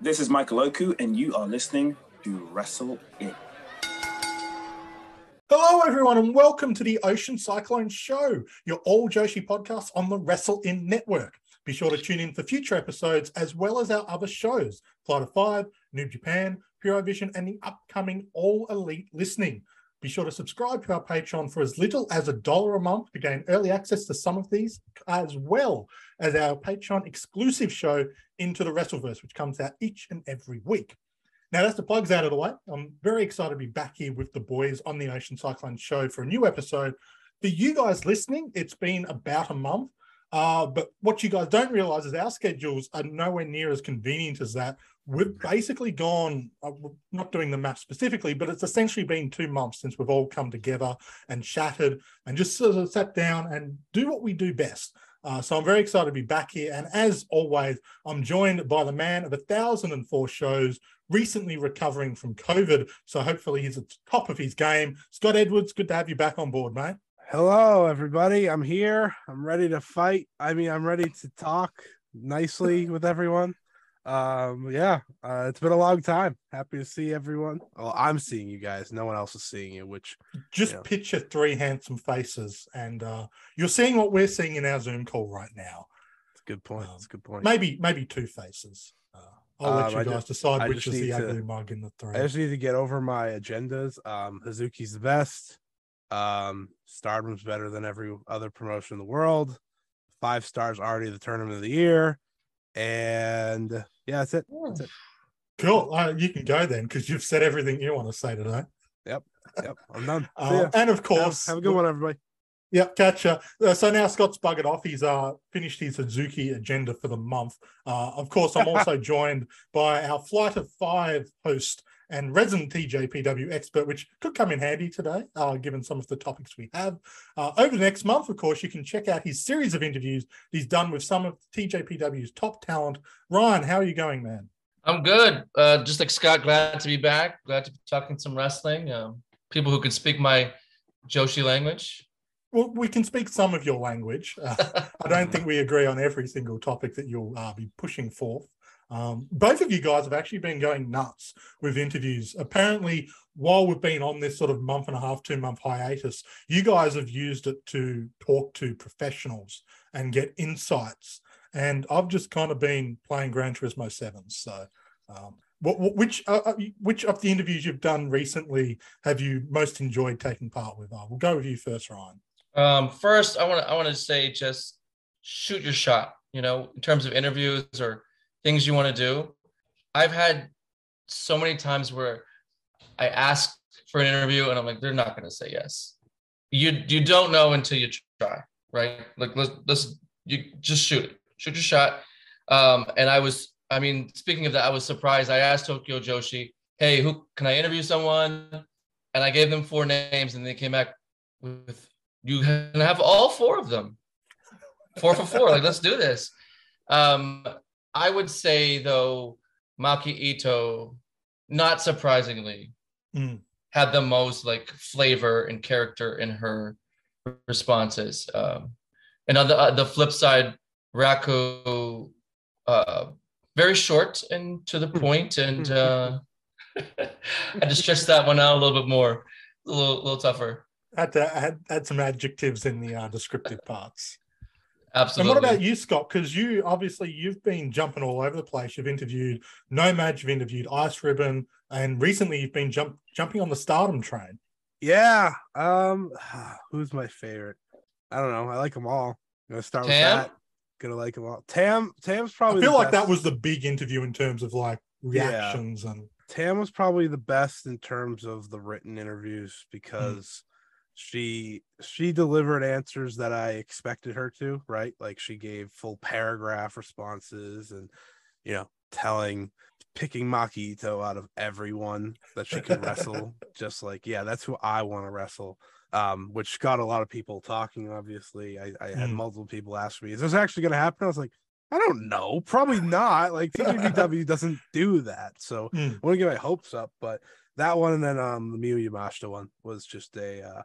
This is Michael Oku, and you are listening to Wrestle In. Hello, everyone, and welcome to the Ocean Cyclone Show, your all Joshi podcast on the Wrestle In Network. Be sure to tune in for future episodes as well as our other shows Flight of Five, Noob Japan, Pure Vision, and the upcoming All Elite Listening. Be sure to subscribe to our Patreon for as little as a dollar a month to gain early access to some of these, as well as our Patreon exclusive show, Into the Wrestleverse, which comes out each and every week. Now, that's the plugs out of the way. I'm very excited to be back here with the boys on the Ocean Cyclone show for a new episode. For you guys listening, it's been about a month. Uh, but what you guys don't realize is our schedules are nowhere near as convenient as that. We've basically gone, uh, not doing the math specifically, but it's essentially been two months since we've all come together and chatted and just sort of sat down and do what we do best. Uh, so I'm very excited to be back here. And as always, I'm joined by the man of a thousand and four shows, recently recovering from COVID. So hopefully he's at the top of his game. Scott Edwards, good to have you back on board, mate. Hello, everybody. I'm here. I'm ready to fight. I mean, I'm ready to talk nicely with everyone. Um, yeah, uh, it's been a long time. Happy to see everyone. Well, I'm seeing you guys. No one else is seeing you, which just you know. picture three handsome faces, and uh, you're seeing what we're seeing in our Zoom call right now. It's a good point. It's a good point. Maybe, maybe two faces. Uh, I'll let Um, you I guys just- decide I which is the to- ugly mug in the three. I just need to get over my agendas. Um, Hazuki's the best. Um, Stardom's better than every other promotion in the world. Five stars already the tournament of the year. And yeah, that's it. That's it. Cool. Uh, you can go then because you've said everything you want to say today. Yep, Yep. I'm done. Uh, and of Have, course, have a good one, everybody. Yep, catcha. Uh, so now Scott's buggered off. He's uh, finished his Suzuki agenda for the month. Uh, of course, I'm also joined by our Flight of Five host and resident TJPW expert, which could come in handy today, uh, given some of the topics we have. Uh, over the next month, of course, you can check out his series of interviews he's done with some of TJPW's top talent. Ryan, how are you going, man? I'm good. Uh, just like Scott, glad to be back. Glad to be talking some wrestling. Um, people who can speak my Joshi language. Well, we can speak some of your language. Uh, I don't think we agree on every single topic that you'll uh, be pushing forth. Um, both of you guys have actually been going nuts with interviews. Apparently, while we've been on this sort of month and a half, two month hiatus, you guys have used it to talk to professionals and get insights. And I've just kind of been playing Gran Turismo Sevens. So, um, what, what, which uh, uh, which of the interviews you've done recently have you most enjoyed taking part with? Uh, we'll go with you first, Ryan. Um, first, I want to I want to say just shoot your shot. You know, in terms of interviews or things you want to do. I've had so many times where I ask for an interview and I'm like, they're not going to say yes. You you don't know until you try, right? Like let's let's you just shoot it, shoot your shot. Um, and I was, I mean, speaking of that, I was surprised. I asked Tokyo Joshi, hey, who can I interview someone? And I gave them four names, and they came back with you can have all four of them four for four like let's do this um i would say though maki ito not surprisingly Mm. had the most like flavor and character in her responses um and on the uh, the flip side raku uh very short and to the point and uh i had to stretch that one out a little bit more a little, little tougher Had to add, add some adjectives in the uh, descriptive parts. Absolutely And what about you, Scott? Because you obviously you've been jumping all over the place. You've interviewed Nomad, you've interviewed Ice Ribbon, and recently you've been jump, jumping on the Stardom train. Yeah. Um, who's my favorite? I don't know. I like them all. I'm gonna start Tam? with that. Gonna like them all. Tam. Tam's probably. I feel the like that was the big interview in terms of like Yeah. reactions and Tam was probably the best in terms of the written interviews because she she delivered answers that I expected her to, right? Like she gave full paragraph responses and you know, telling picking Maki Ito out of everyone that she could wrestle. Just like, yeah, that's who I want to wrestle. Um, which got a lot of people talking, obviously. I, I had Mm. multiple people ask me, is this actually gonna happen? I was like, I don't know, probably not. Like TJPW doesn't do that. So Mm. I want to get my hopes up, but that one and then um the Miyu Yamashita one was just a uh,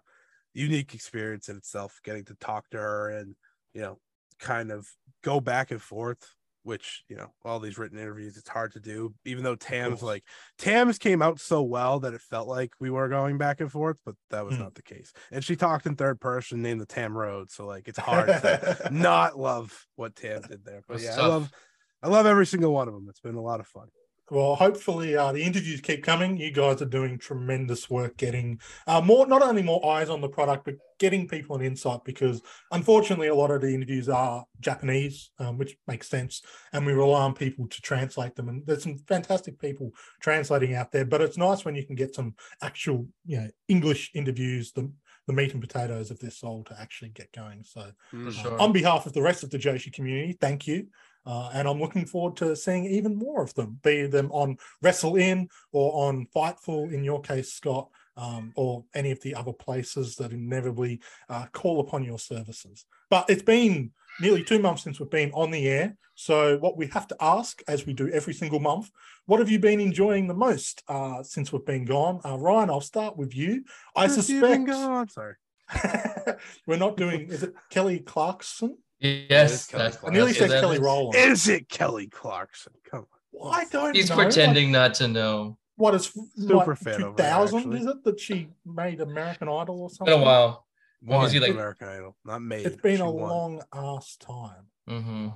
unique experience in itself. Getting to talk to her and you know, kind of go back and forth which you know, all these written interviews, it's hard to do. Even though Tam's like Tam's came out so well that it felt like we were going back and forth, but that was Hmm. not the case. And she talked in third person, named the Tam Road, so like it's hard to not love what Tam did there. But That's yeah, I love I love every single one of them. It's been a lot of fun. Well, hopefully uh, the interviews keep coming. You guys are doing tremendous work getting uh, more, not only more eyes on the product, but getting people an insight because unfortunately a lot of the interviews are Japanese, um, which makes sense. And we rely on people to translate them. And there's some fantastic people translating out there, but it's nice when you can get some actual, you know, English interviews, the, the meat and potatoes of this soul to actually get going. So Mhm. sure. on behalf of the rest of the Joshi community, thank you. Uh, and I'm looking forward to seeing even more of them, be them on Wrestle In or on Fightful, in your case, Scott, um, or any of the other places that inevitably uh, call upon your services. But it's been nearly two months since we've been on the air. So, what we have to ask, as we do every single month, what have you been enjoying the most uh, since we've been gone? Uh, Ryan, I'll start with you. I Since you've been suspect gone- sorry. we're not doing, is it Kelly Clarkson? Yes, that's, I nearly said that Kelly is- Rowland. Is it Kelly Clarkson? Come on. I don't He's know. pretending not to know. What is Super like fan over 2000 actually. is it that she made American Idol or something? been a while. One Was he like- American Idol, not made. It's been a won. long ass time. hmm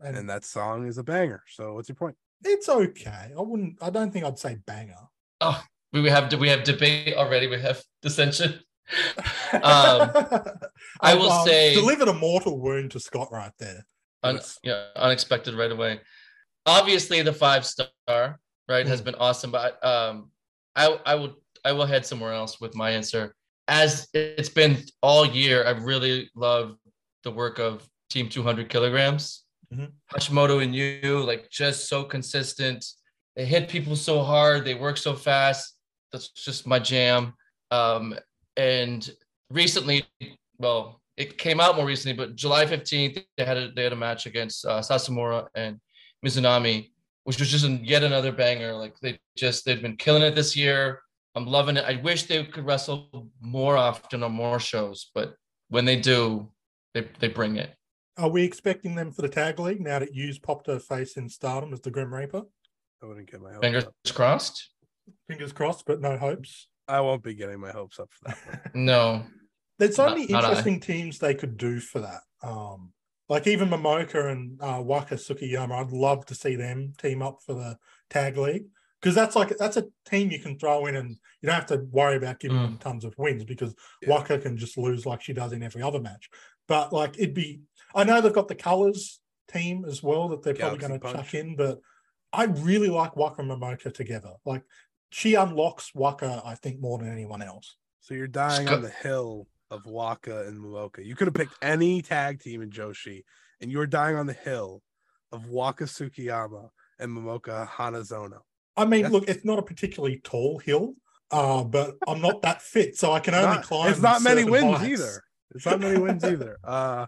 And, and that song is a banger. So what's your point? it's okay. I wouldn't I don't think I'd say banger. Oh, we we have we have debate already. We have dissension. Um, I will um, say- delivered a mortal wound to Scott right there. Un, yeah, unexpected right away. Obviously, the five star right has Mm. been awesome, but um, I I will I will head somewhere else with my answer. As it's been all year, I really love the work of Team 200 kilograms. Mhm. Hashimoto and Yuu like just so consistent. They hit people so hard. They work so fast. That's just my jam. Um, and recently, well, it came out more recently, but July 15th, they had a, they had a match against uh, Sasamura and Mizunami, which was just an, yet another banger. Like they just, they've been killing it this year. I'm loving it. I wish they could wrestle more often on more shows, but when they do, they, they bring it. Are we expecting them for the tag league now that Yuu's popped her face in stardom as the Grim Reaper? I wouldn't get my hopes Fingers up. crossed. Fingers crossed, but no hopes. I won't be getting my hopes up for that. one. No. There's only Not- many not interesting teams they could do for that. Um, like even Momoka and uh, Waka Tsukiyama, I'd love to see them team up for the tag league because that's like that's a team you can throw in and you don't have to worry about giving Mm. them tons of wins because Yeah. Waka can just lose like she does in every other match. But like it'd be, I know they've got the colors team as well that they're probably going to chuck in, but I really like Waka and Momoka together. Like she unlocks Waka, I think, more than anyone else. So you're dying Sc- on the hill of Waka and Momoka. You could have picked any tag team in Joshi, and you're dying on the hill of Waka Tsukiyama and Momoka Hanazono. I mean, Yes. look, it's not a particularly tall hill, uh, but I'm not that fit, so I can only Not- climb. it's not many wins heights. either. It's not many wins either. Uh,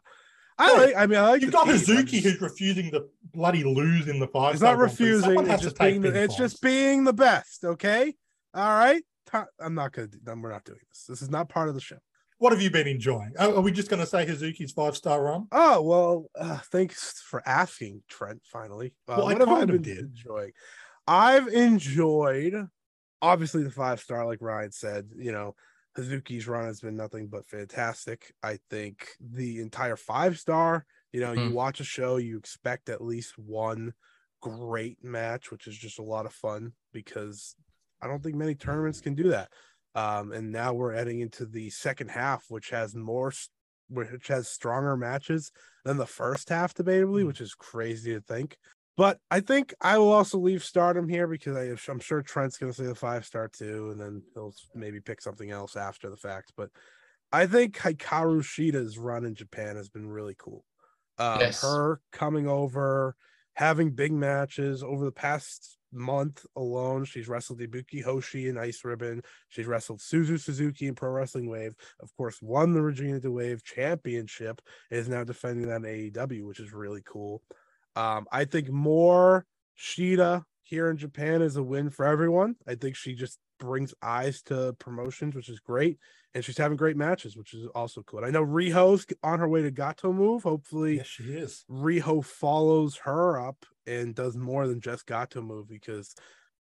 I like. I mean, I like. You've got. Hazuki who's refusing to bloody lose in the five. It's not refusing. It's just being. The, it's just being the best. Okay. All right. I'm not gonna. do- We're not doing this. This is not part of the show. What have you been enjoying? Are we just going to say Hazuki's five star run? Oh well, uh, thanks for asking, Trent. Finally, uh, Well, I what have I kind of been did. enjoying? I've enjoyed, obviously, the five star, like Ryan said. You know, Hazuki's run has been nothing but fantastic. I think the entire five star. You know, you Hmm. watch a show, you expect at least one great match, which is just a lot of fun because I don't think many tournaments can do that. Um, and now we're heading into the second half, which has more, which has stronger matches than the first half, debatably, Mm. which is crazy to think. But I think I will also leave Stardom here because I, I'm sure Trent's going to say the five star too, and then he'll maybe pick something else after the fact. But I think Hikaru Shida's run in Japan has been really cool. Um, Yes. Her coming over, having big matches over the past month alone. She's wrestled Ibuki Hoshi in Ice Ribbon. She's wrestled Suzu Suzuki in Pro Wrestling Wave. Of course, won the Regina De Wave Championship. Is now defending that in AEW, which is really cool. Um, I think more Shida here in Japan is a win for everyone. I think she just brings eyes to promotions, which is great. And she's having great matches, which is also cool. I know Riho's on her way to Gatoh Move. Hopefully, yes, she is. Riho follows her up and does more than just Gatoh Move because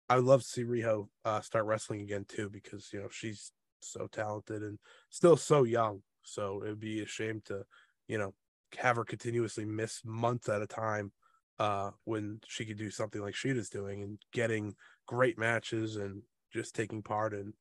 I would love to see Riho uh, start wrestling again too because you know she's so talented and still so young. So it would be a shame to, you know, have her continuously miss months at a time uh, when she could do something like Shida's doing and getting great matches and just taking part in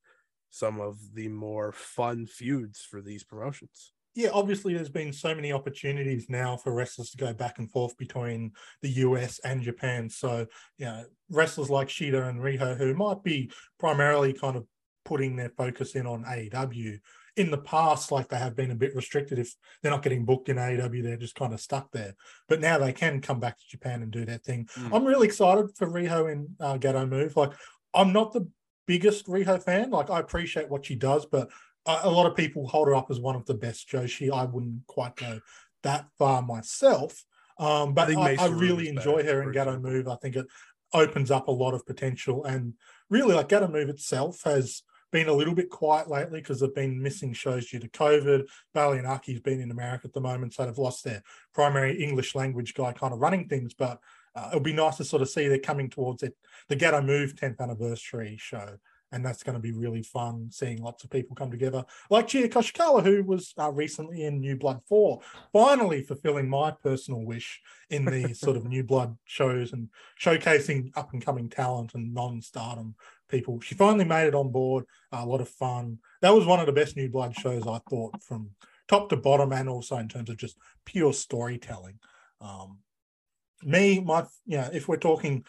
some of the more fun feuds for these promotions. Yeah, obviously, there's been so many opportunities now for wrestlers to go back and forth between the US and Japan. So, you know, wrestlers like Shida and Riho, who might be primarily kind of putting their focus in on AEW, in the past, like they have been a bit restricted. If they're not getting booked in AEW, they're just kind of stuck there. But now they can come back to Japan and do their thing. Mm. I'm really excited for Riho in uh, Gatoh Move. Like, I'm not the biggest Riho fan. Like, I appreciate what she does, but a lot of people hold her up as one of the best Joshi. I wouldn't quite go that far myself. Um, but I, I, I really enjoy her in Gatoh Move. I think it opens up a lot of potential. And really, like Gatoh Move itself has been a little bit quiet lately because they've been missing shows due to COVID. Baliyan Akki's been in America at the moment, so they've lost their primary English language guy kind of running things. But uh, it'll be nice to sort of see they're coming towards it, the Gatoh Move 10th anniversary show and that's going to be really fun seeing lots of people come together like Chie Koishikawa, who was uh, recently in New Blood 4, finally fulfilling my personal wish in the sort of New Blood shows and showcasing up and coming talent and non stardom people. She finally made it on board, uh, a lot of fun. That was one of the best New Blood shows I thought from top to bottom and also in terms of just pure storytelling. Um, me, my, you know, if we're talking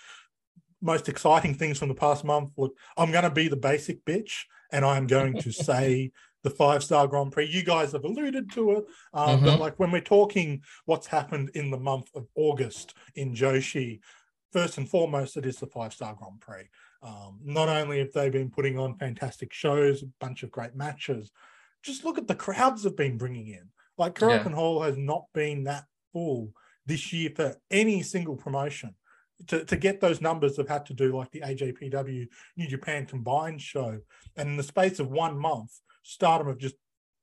most exciting things from the past month. Look, I'm going to be the basic bitch, and I'm going to say the five star Grand Prix. You guys have alluded to it, um, mm-hmm. but like when we're talking what's happened in the month of August in Joshi, first and foremost, it is the five star Grand Prix. Um, not only have they been putting on fantastic shows, a bunch of great matches, just look at the crowds have been bringing in. Like Korakuen yeah. Hall has not been that full this year for any single promotion to, to get those numbers, they've had to do like the AJPW New Japan combined show. And in the space of one month, Stardom have just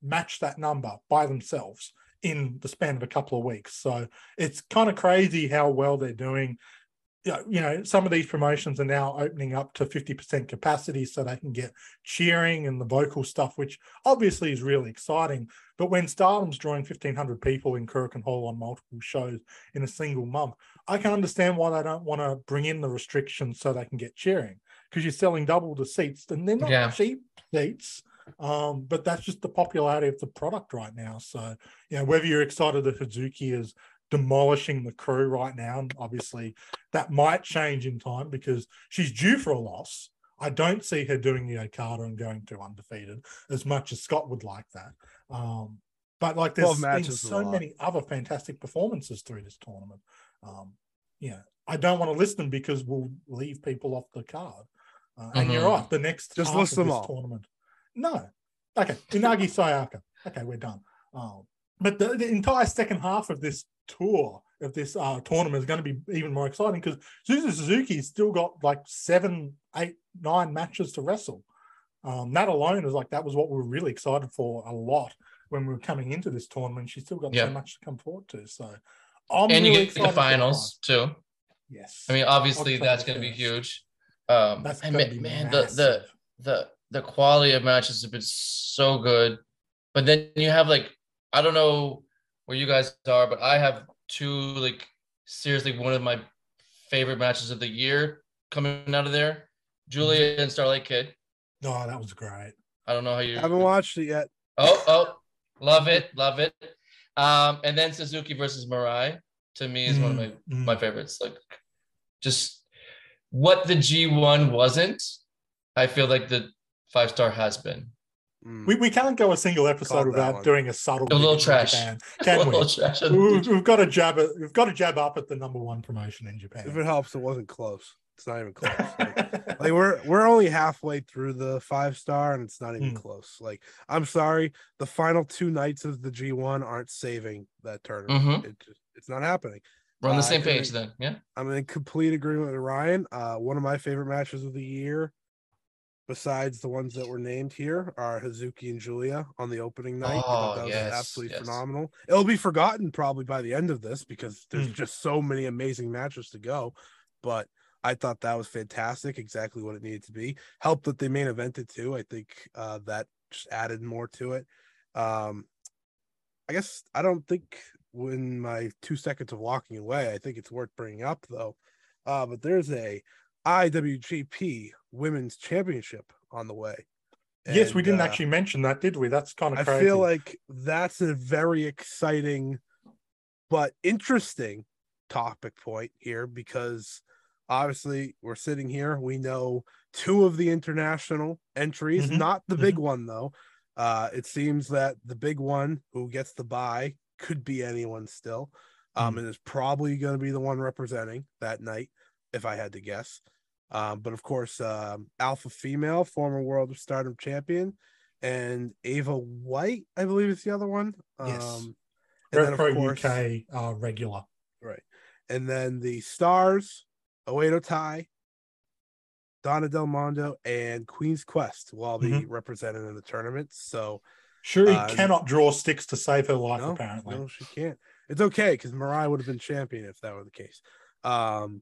matched that number by themselves in the span of a couple of weeks. So it's kind of crazy how well they're doing you know, some of these promotions are now opening up to 50% capacity so they can get cheering and the vocal stuff, which obviously is really exciting. But when Stardom's drawing 1,500 people in Korakuen Hall on multiple shows in a single month, I can understand why they don't want to bring in the restrictions so they can get cheering because you're selling double the seats and they're not yeah. cheap seats. Um, but that's just the popularity of the product right now. So, you know, whether you're excited that Hazuki is demolishing the crew right now. And obviously, that might change in time because she's due for a loss. I don't see her doing the Okada and going to undefeated as much as Scott would like that. Um, but like there's been so many other fantastic performances through this tournament. Um, yeah, I don't want to list them because we'll leave people off the card. Uh, mm-hmm. And you're mm-hmm. right. The next just list them all. Tournament. No. Okay. Unagi Sayaka. Okay, we're done. Um, but the, the, entire second half of this tour of this uh, tournament is going to be even more exciting because Suzu Suzuki still got like seven, eight, nine matches to wrestle. Um, that alone is like that was what we were really excited for a lot when we were coming into this tournament. She's still got so much to come forward to. So I'm and really you get the finals too. Yes. I mean, obviously that's going to be huge. Um, that's and man, man the the the the quality of matches have been so good, but then you have like I don't know where you guys are, but I have two like seriously one of my favorite matches of the year coming out of there. Giulia and Starlight Kid. Oh, that was great. I don't know how you I haven't watched it yet. Oh, oh, love it, love it. Um, and then Suzuki versus Mirai to me is mm, one of my mm. my favorites. Like, just what the G1 wasn't, I feel like the five star has been. Mm. We, we can't go a single episode without doing a subtle a little trash. Japan, can we? Trash we've, we've got to jab it. We've got to jab up at the number one promotion in Japan. If it helps, it wasn't close. It's not even close. Like, like we're we're only halfway through the five star, and it's not even mm. close. Like I'm sorry, the final two nights of the G1 aren't saving that tournament. Mm-hmm. It just, it's not happening. We're on the Uh, same page agree- then. Yeah. I'm in complete agreement with Ryan. Uh, one of my favorite matches of the year, besides the ones that were named here, are Hazuki and Giulia on the opening night. Oh, that was yes, absolutely yes. phenomenal. It'll be forgotten probably by the end of this because there's Hmm. just so many amazing matches to go. But I thought that was fantastic, exactly what it needed to be. Helped that they main evented too. I think uh, that just added more to it. Um, I guess I don't think when my two seconds of walking away, I think it's worth bringing up though. Uh, but there's a IWGP Women's Championship on the way. yes, we didn't uh, actually mention that, did we? That's kind of crazy. I crazy. feel like that's a very exciting but interesting topic point here because obviously we're sitting here. We know two of the international entries, Mhm, not the big one though. Uh, it seems that the big one who gets the buy could be anyone still. Um, and is probably going to be the one representing that night, if I had to guess. Um, but of course, um, Alpha Female, former World of Stardom champion, and Ava White, I believe is the other one. Yes. Um, and then of course, UK uh, regular. right, and then the stars, Oedo Tai, Donna Del Mondo, and Queen's Quest will all be Mm-hmm. represented in the tournament. So Shuri Uh, cannot draw sticks to save her life, no, apparently. no, she can't. It's okay because Mariah would have been champion if that were the case. Um,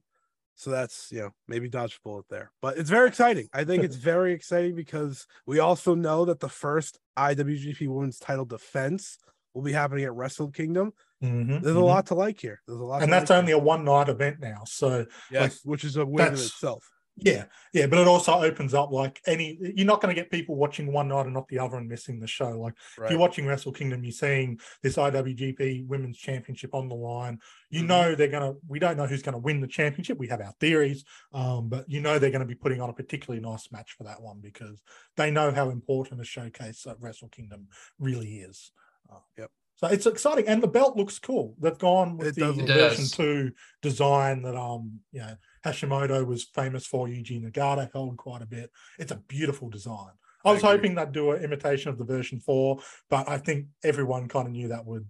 so that's you know maybe dodge a bullet there, but it's very exciting. I think it's very exciting because we also know that the first IWGP Women's Title defense will be happening at Wrestle Kingdom. Mhm, There's a mhm. lot to like here. There's a lot, and that's like only here. a one night event now. So yes, which is a win in itself. Yeah, yeah, but it also opens up like any. You're not going to get people watching one night and not the other and missing the show. Like if you're watching Wrestle Kingdom, you're seeing this IWGP Women's Championship on the line. You Mhm. know they're gonna. We don't know who's going to win the championship. We have our theories, um, but you know they're going to be putting on a particularly nice match for that one because they know how important a showcase at Wrestle Kingdom really is. Uh, Yep. So it's exciting, and the belt looks cool. They've gone with It the does look It version two design that um you know Hashimoto was famous for. Yuji Nagata held quite a bit. It's a beautiful design. I I was agree. hoping they'd do an imitation of the version four, but I think everyone kind of knew that would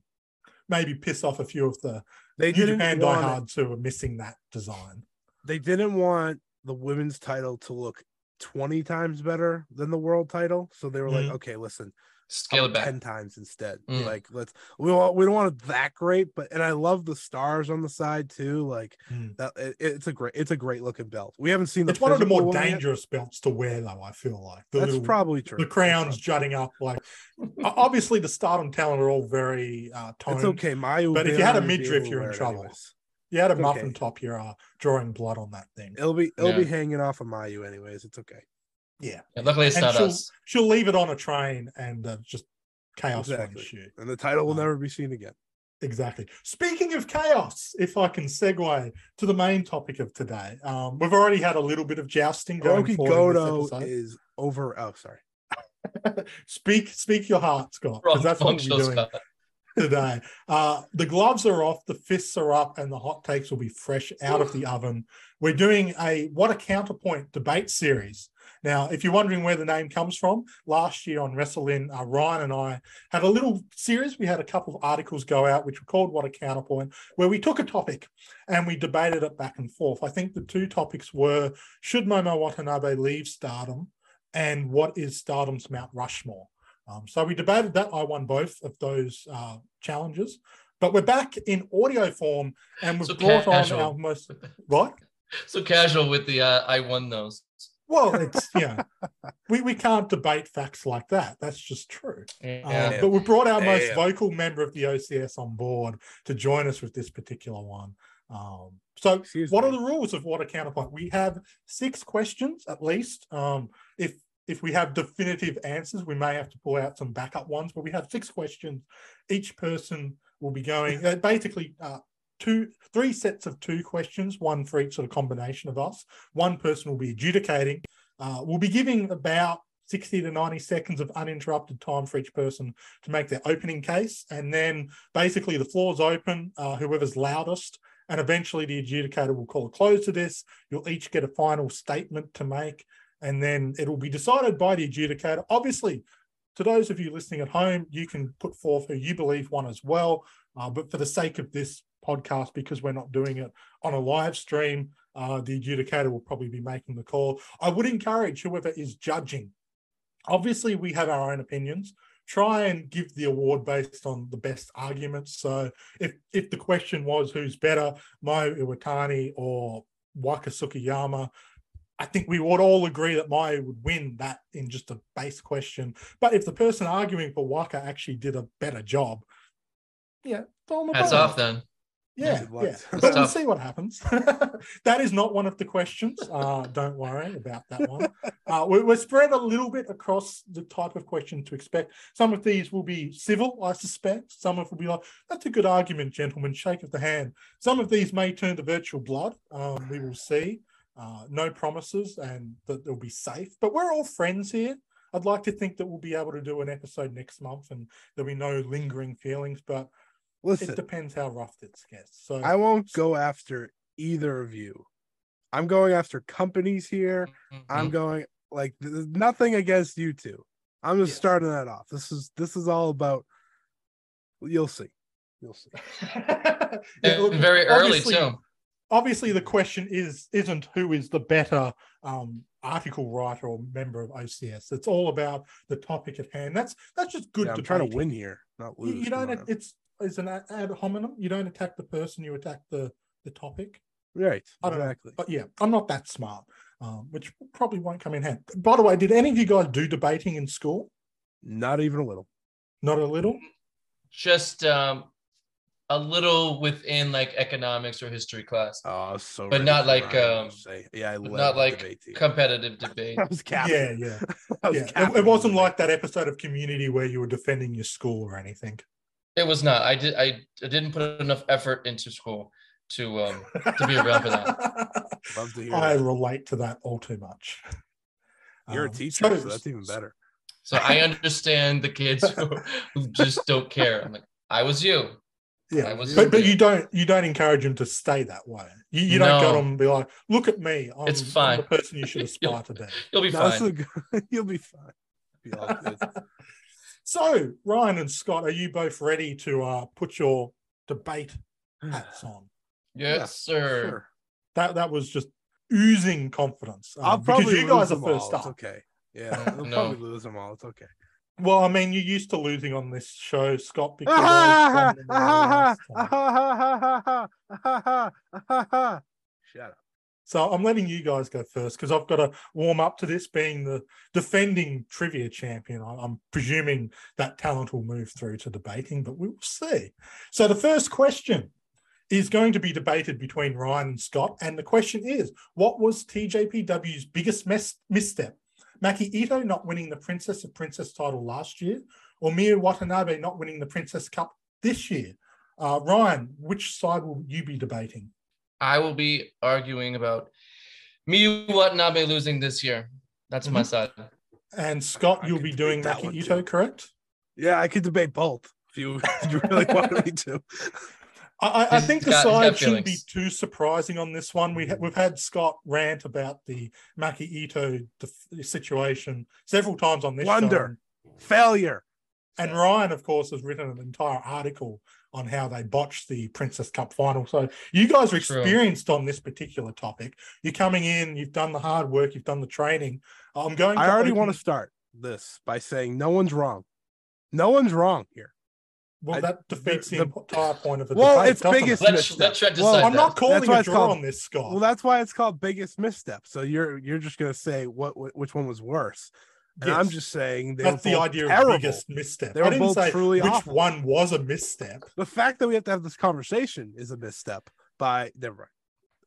maybe piss off a few of the They New didn't Japan want diehards who are missing that design. they didn't want the women's title to look 20 times better than the world title. So they were like, Mhm. okay, listen, Scale it about back. 10 times instead. Mm. Like, let's we want we don't want it that great, but and I love the stars on the side too. Like Mm. that it- it's a great it's a great looking belt. We haven't seen the It's one of the more one yet. dangerous belts to wear, though. I feel like the That's little- probably true. the crowns probably- jutting up. Like obviously, the Stardom talent are all very uh, toned. It's okay. Mayu But if you had a would be midriff, you're in trouble. anyways. You had a It's muffin okay. top, you're uh, drawing blood on that thing. It'll be it'll be hanging off of Mayu anyways. It's okay. Yeah. Yeah, luckily, it's And not she'll, us. she'll leave it on a train and uh, just chaos will Exactly. ensue. And the title will Um, never be seen again. Exactly. Speaking of chaos, if I can segue to the main topic of today, um, we've already had a little bit of jousting going Hiroki forward in this is over. Oh, sorry. speak, speak your heart, Scott, because that's what we're doing Scott. Today. Uh, the gloves are off, the fists are up, and the hot takes will be fresh out of the oven. We're doing a what a counterpoint debate series. Now, if you're wondering where the name comes from, last year on Wrestle In, uh, Ryan and I had a little series. We had a couple of articles go out, which were called What a Counterpoint, where we took a topic and we debated it back and forth. I think the two topics were should Momo Watanabe leave stardom and what is stardom's Mount Rushmore? Um, so we debated that. I won both of those uh, challenges, but we're back in audio form and we've So brought casual. on our most what? So casual with the uh, I won those. Well, it's yeah, we, we can't debate facts like that. That's just true. Yeah. Um, but we brought our most Damn. vocal member of the OCS on board to join us with this particular one. Um, so, Excuse what me. are the rules of what a counterpoint? We have six questions at least. Um, if if we have definitive answers, we may have to pull out some backup ones. But we have six questions. Each person will be going uh, basically uh, two, three sets of two questions, one for each sort of combination of us. One person will be adjudicating. Uh, we'll be giving about 60 to 90 seconds of uninterrupted time for each person to make their opening case. And then basically the floor's open, uh, whoever's loudest, and eventually the adjudicator will call a close to this. You'll each get a final statement to make, and then it'll be decided by the adjudicator. Obviously, to those of you listening at home, you can put forth who you believe won as well. Uh, but for the sake of this podcast because we're not doing it on a live stream. Uh, the adjudicator will probably be making the call. I would encourage whoever is judging. Obviously, we have our own opinions. Try and give the award based on the best arguments. So, if if the question was who's better, Mo Iwatani or Waka Tsukiyama, I think we would all agree that Maya would win that in just a base question. But if the person arguing for Waka actually did a better job, yeah, throw them a Hats bone. off then. Yeah, Good yeah. It's But we'll see what happens. that is not one of the questions. Uh, don't worry about that one. Uh, we- we're spread a little bit across the type of question to expect. Some of these will be civil, I suspect. Some of will be like, that's a good argument, gentlemen. Shake of the hand. Some of these may turn to virtual blood. Um, we will see. Uh, no promises and that they'll be safe. But we're all friends here. I'd like to think that we'll be able to do an episode next month and there'll be no lingering feelings, but Listen, it depends how rough it gets. So I won't go after either of you. I'm going after companies here. I'm Mhm. going like th- th- nothing against you two. I'm just Yes. starting that off. This is this is all about. You'll see. You'll see. Yeah, And look, very early too. Obviously, the question is isn't who is the better um, article writer or member of OCS. It's all about the topic at hand. That's that's just good. Yeah, I'm trying to win here, not You, lose. you Come don't. on. It's it's an ad ad hominem. You don't attack the person. You attack the the topic. right. I don't know. Exactly. But yeah, I'm not that smart, um, which probably won't come in hand. By the way, did any of you guys do debating in school? Not even a little. Not a little. Just um, a little within like economics or history class, Oh, so. But not like, Ryan um, say, yeah, I but not like debate competitive debate. I was captain. Yeah, yeah, I was yeah. It, it wasn't like that episode of Community where you were defending your school or anything. It was not. I did. I, I didn't put enough effort into school to um to be around for that. Love to hear I that. relate to that all too much. You're Um, a teacher, so- so that's even better. So I understand the kids who, who just don't care. I'm like, I was you. I Yeah, was but, but you don't you don't encourage them to stay that way. You, you don't go to No. them and be like, "Look at me, I'm, It's I'm fine. the person you should aspire to be." You'll be No, fine. You'll be fine. Be all so, Ryan and Scott, are you both ready to uh, put your debate hats on? Yes, Yeah, sir. Sure. That that was just oozing confidence. um, I'll because probably you guys lose are them all. first It's okay. Yeah, I'll No. probably lose them all. It's okay. Well, I mean, you're used to losing on this show, Scott, because I won them all last time. Shut up. So I'm letting you guys go first because I've got to warm up to this being the defending trivia champion. I'm presuming that talent will move through to debating, but we will see. So the first question is going to be debated between Ryan and Scott. And the question is what was TJPW's biggest mes- misstep? Maki Ito not winning the Princess of Princess title last year, or Miyu Watanabe not winning the Princess Cup this year? Uh, Ryan, which side will you be debating? I will be arguing about Miyu Watanabe losing this year. That's my Mhm. side. And Scott, I you'll be doing that Maki one Ito, too. correct? Yeah, I could debate both if you, if you really wanted me to. I, I- I think the got- side shouldn't be too surprising on this one. We ha- we've had Scott rant about the Maki Ito def- situation several times on this Wonder, show. Failure. And Ryan, of course, has written an entire article on how they botched the Princess Cup final. So you guys are True. experienced on this particular topic. You're coming in, you've done the hard work, you've done the training. I'm going. I to already open- want to start this by saying no one's wrong. No one's wrong here. Well, I- that defeats the, the- entire point of the Well, debate. it's biggest it? Let's let's try to Well, I'm not calling That's a draw called- on this, Scott. Well, that's why it's called biggest misstep. So you're you're just gonna say what, what which one was worse, and I'm just saying they That's were the idea terrible. of biggest misstep. They I didn't both say truly which awful. one was a misstep. The fact that we have to have this conversation is a misstep. By never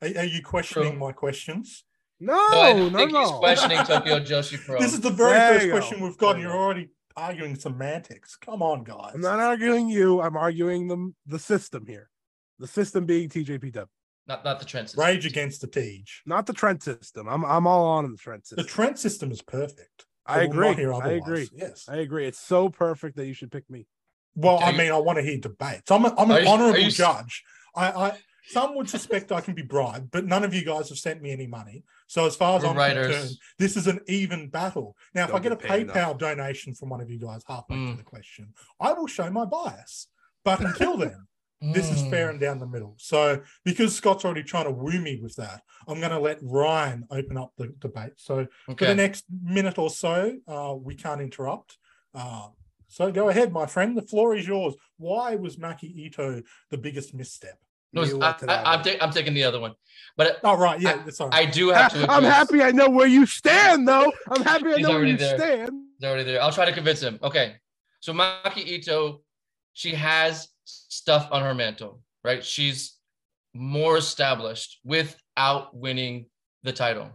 mind. Are, are you questioning True. my questions? No, No, I no, think no. he's questioning Tokyo Joshi Pro. This is the very There first you go. question we've got, and you're already arguing semantics. Come on, guys. I'm not arguing you. I'm arguing the the system here. The system being TJPW, not not the trend. system. Rage against the Tej. not the Trent system. I'm I'm all on the Trent system. The system. Trent system is perfect. I agree. hear I agree. Yes. I agree. It's so perfect that you should pick me. Well, Are I you- mean, I want to hear debates. I'm, a, I'm an you- are honourable you s- judge. I, I some would suspect I can be bribed, but none of you guys have sent me any money. So as far as We're I'm writers. concerned, this is an even battle. Now, if Don't I get a get paid PayPal donation from one of you guys halfway Mm. through the question, I will show my bias. But until then, This is fair and down the middle. So because Scott's already trying to woo me with that, I'm going to let Ryan open up the debate. So for the next minute or so, uh, we can't interrupt. Uh, so go ahead, my friend. The floor is yours. Why was Maki Ito the biggest misstep? No, I, I, I'm, ta- I'm taking the other one, but Oh, right. Yeah, that's all I do have to. I'm happy I know where you stand, though. I'm happy I know where you there. stand. He's already there. I'll try to convince him. Okay. So Maki Ito, she has stuff on her mantle, right? She's more established without winning the title.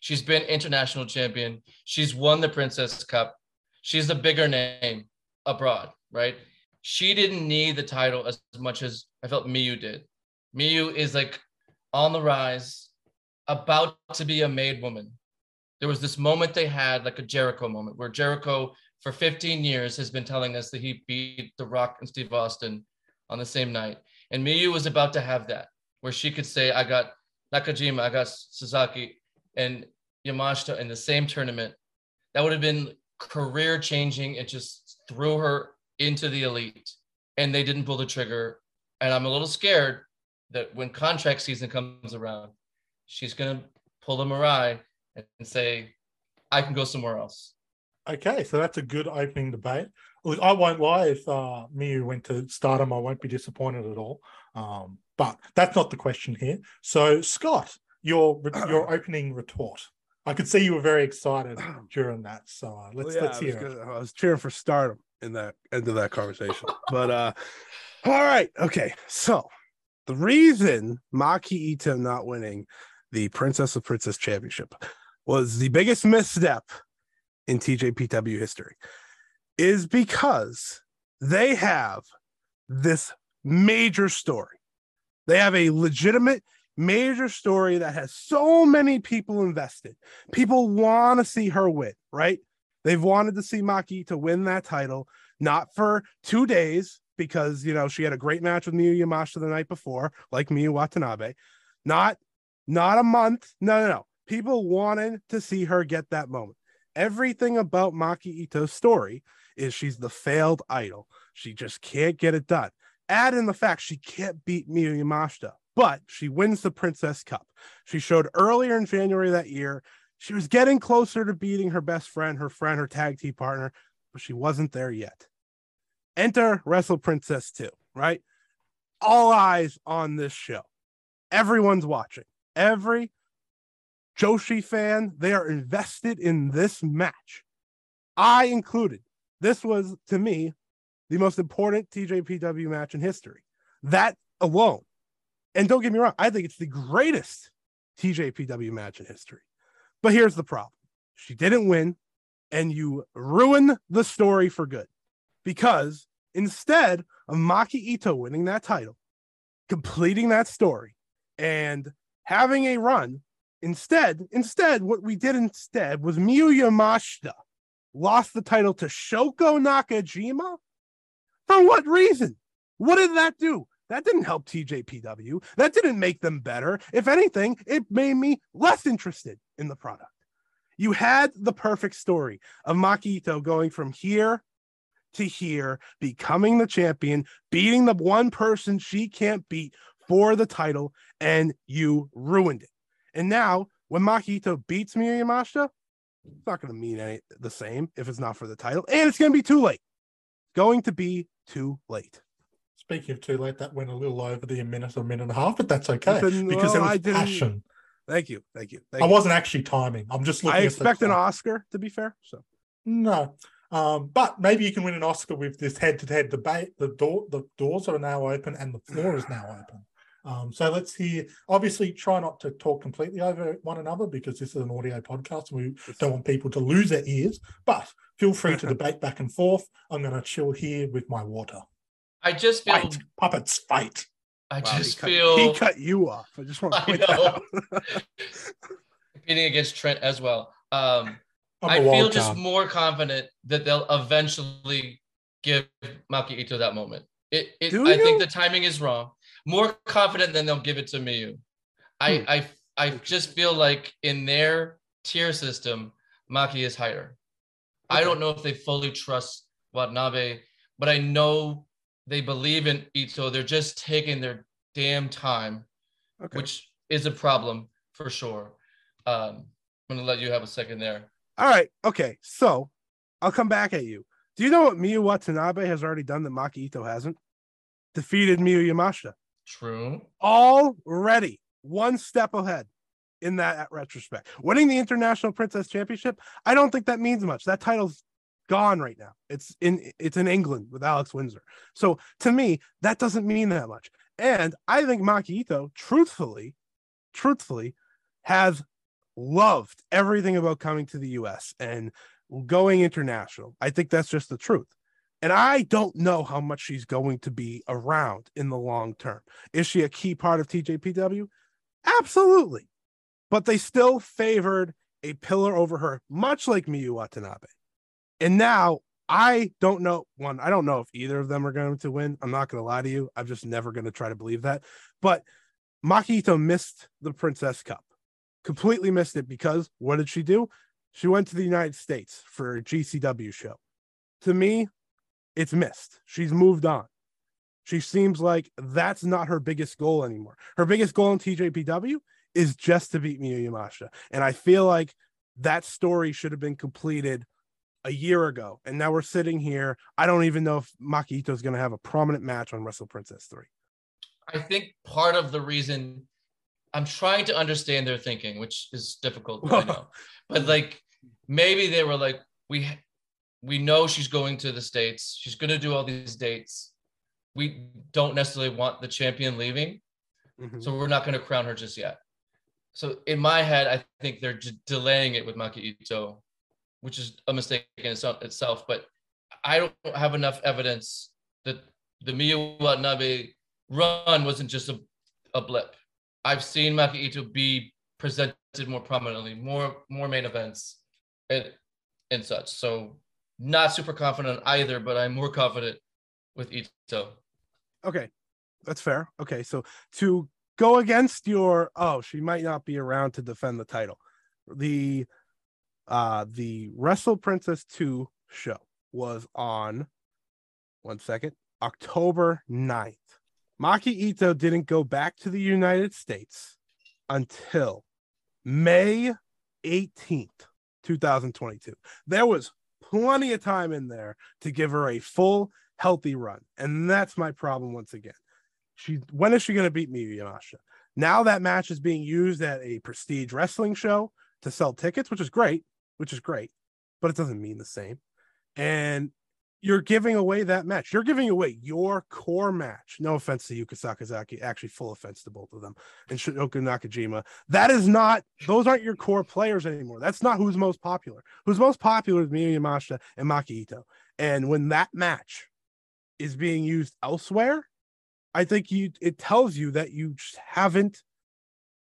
She's been international champion. She's won the Princess Cup. She's a bigger name abroad, right? She didn't need the title as much as I felt Miyu did. Miyu is like on the rise, about to be a made woman there was this moment they had like a Jericho moment where Jericho for 15 years has been telling us that he beat The Rock and Steve Austin on the same night. And Miyu was about to have that where she could say, I got Nakajima, I got Suzuki and Yamashita in the same tournament. That would have been career changing. It just threw her into the elite. And they didn't pull the trigger. And I'm a little scared that when contract season comes around, she's going to pull the Mirai and say, I can go somewhere else. Okay, so that's a good opening debate. Look, I won't lie. If uh, Miyu went to Stardom, I won't be disappointed at all. Um, but that's not the question here. So, Scott, your your opening retort. I could see you were very excited during that. So uh, let's Well, yeah, let's I was hear it. gonna- I was cheering for stardom in that end of that conversation. but uh all right, okay. So the reason Maki Ito not winning the Princess of Princess Championship was the biggest misstep in TJPW history is because they have this major story. They have a legitimate major story that has so many people invested. People want to see her win, right? They've wanted to see Maki to win that title, not for two days, because you know she had a great match with Miyu Yamashita the night before, like Miyu Watanabe. Not not a month. No, no, no. People wanted to see her get that moment. Everything about Maki Ito's story is she's the failed idol. She just can't get it done. Add in the fact she can't beat Miyu Yamashita, but she wins the Princess Cup. She showed earlier in January that year she was getting closer to beating her best friend, her friend, her tag team partner, but she wasn't there yet. Enter Wrestle Princess 2, right? All eyes on this show. Everyone's watching. Every Joshi fan, they are invested in this match. I included. This was, to me, the most important TJPW match in history. That alone. And don't get me wrong, I think it's the greatest TJPW match in history. But here's the problem she didn't win, and you ruin the story for good. Because instead of Maki Ito winning that title, completing that story, and having a run, instead, instead, what we did instead was Miyu Yamashita lost the title to Shoko Nakajima. For what reason? What did that do? That didn't help TJPW. That didn't make them better. If anything, it made me less interested in the product. You had the perfect story of Makito going from here to here, becoming the champion, beating the one person she can't beat for the title, and you ruined it. And now, when Makito beats Miyu Yamashita, it's not going to mean any, the same if it's not for the title, and it's going to be too late. Going to be too late. Speaking of too late, that went a little over the minute or minute and a half, but that's okay Listen, because well, it was passion. Thank you, thank you. Thank I you. wasn't actually timing. I'm just looking. I at the expect an. Oscar, to be fair. So No. Um, but maybe you can win an Oscar with this head-to-head debate. The door, the doors are now open, and the floor is now open. Um, so let's hear. Obviously, try not to talk completely over one another because this is an audio podcast. And we don't want people to lose their ears. But feel free to debate back and forth. I'm going to chill here with my water. I just feel Fight, puppets, fight. I Wow, he just cut- feel he cut you off. I just want to I point that out. competing against Trent as well. Um, I'm I feel just more confident that they'll eventually give Maki Ito that moment. It, it I think the timing is wrong. More confident than they'll give it to Miyu. I, Hmm. I I just feel like in their tier system, Maki is higher. I don't know if they fully trust Watanabe, but I know they believe in Ito. They're just taking their damn time, Okay. which is a problem for sure. Um, I'm gonna let you have a second there. All right. Okay. So I'll come back at you. Do you know what Miyu Watanabe has already done that Maki Ito hasn't? Defeated Miyu Yamashita. True. Already one step ahead in that retrospect. Winning the International Princess Championship, I don't think that means much. That title's gone right now. It's in it's in England with Alex Windsor. So to me, that doesn't mean that much. And I think Maki Ito, truthfully, truthfully, has loved everything about coming to the US and going international. I think that's just the truth. And I don't know how much she's going to be around in the long term. Is she a key part of TJPW? Absolutely. But they still favored a pillar over her, much like Miyu Watanabe. And now I don't know. One, I don't know if either of them are going to win. I'm not going to lie to you. I'm just never going to try to believe that. But Maki Ito missed the Princess Cup, completely missed it because what did she do? She went to the United States for a GCW show. To me, it's missed. She's moved on. She seems like that's not her biggest goal anymore. Her biggest goal in TJPW is just to beat Miyu Yamashita. And I feel like that story should have been completed a year ago. And now we're sitting here. I don't even know if Maki Ito is going to have a prominent match on Wrestle Princess 3. I think part of the reason I'm trying to understand their thinking, which is difficult, I know. But like maybe they were like, we we know she's going to the States, she's gonna do all these dates. We don't necessarily want the champion leaving, Mhm. so we're not gonna crown her just yet. So in my head, I think they're delaying it with Maki Ito, which is a mistake in itself- itself. But I don't have enough evidence that the Miyu Watanabe run wasn't just a, a blip. I've seen Maki Ito be presented more prominently, more more main events, and and such. So not super confident either, but I'm more confident with Ito. Okay, that's fair. Okay, so to go against your oh, she might not be around to defend the title. The uh the Wrestle Princess 2 show was on one second, October 9th. Maki Ito didn't go back to the United States until May 18th, 2022. There was plenty of time in there to give her a full healthy run. And that's my problem once again. She when is she going to beat Miyu Yamashita? Now that match is being used at a prestige wrestling show to sell tickets, which is great, which is great, but it doesn't mean the same. And you're giving away that match. You're giving away your core match. No offense to Yuka Sakazaki, actually full offense to both of them. And Shinoku Nakajima. That is not, those aren't your core players anymore. That's not who's most popular. Who's most popular is Miyu Yamashita and Maki Ito. And when that match is being used elsewhere, I think you it tells you that you just haven't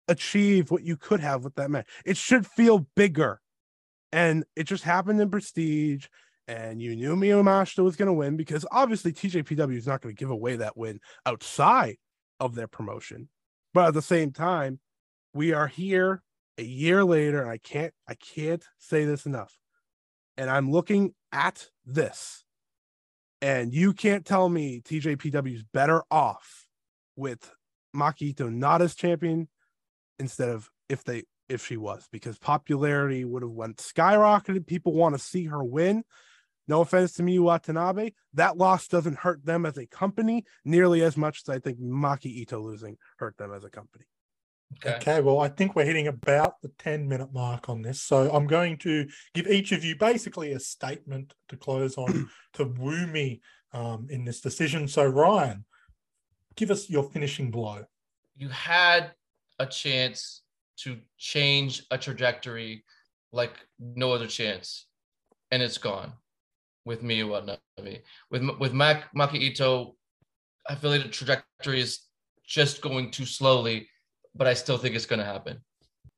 achieved what you could have with that match. It should feel bigger. And it just happened in prestige. And you knew Miyu Yamashita was going to win because obviously TJPW is not going to give away that win outside of their promotion. But at the same time, we are here a year later, and I can't I can't say this enough. And I'm looking at this and you can't tell me TJPW is better off with Maki Ito not as champion instead of if they if she was because popularity would have went skyrocketed. People want to see her win. No offense to Miyu Watanabe, that loss doesn't hurt them as a company nearly as much as I think Maki Ito losing hurt them as a company. Okay. Okay, well, I think we're hitting about the 10 minute mark on this. So I'm going to give each of you basically a statement to close on to woo me um, in this decision. So, Ryan, give us your finishing blow. You had a chance to change a trajectory like no other chance, and it's gone with Miyu Watanabe. With with Mac, Maki Ito, I feel like the trajectory is just going too slowly, but I still think it's going to happen.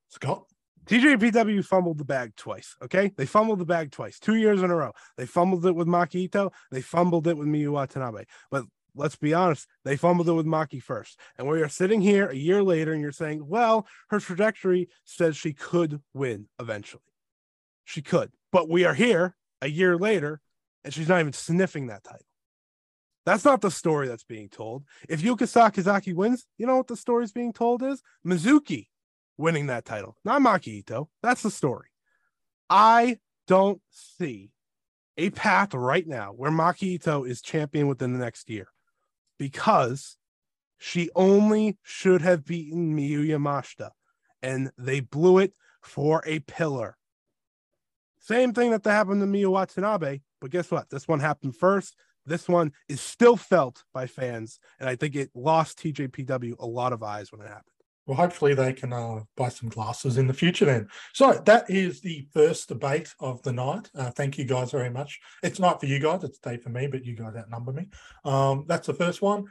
Scott? TJPW fumbled the bag twice. Okay. They fumbled the bag twice, two years in a row. They fumbled it with Maki Ito. They fumbled it with Miyu Watanabe. But let's be honest, they fumbled it with Maki first. And we are sitting here a year later and you're saying, well, her trajectory says she could win eventually. She could. But we are here a year later and she's not even sniffing that title. That's not the story that's being told. If Yuka Sakazaki wins, you know what the story's being told is? Mizuki winning that title, not Maki Ito. That's the story. I don't see a path right now where Maki Ito is champion within the next year because she only should have beaten Miyu Yamashita and they blew it for a pillar. Same thing that happened to Miyu Watanabe, but guess what? This one happened first. This one is still felt by fans, and I think it lost TJPW a lot of eyes when it happened. Well, hopefully they can uh, buy some glasses in the future then. So that is the first debate of the night. Uh, thank you guys very much. It's not for you guys, it's day for me, but you guys outnumber me. Um, that's the first one.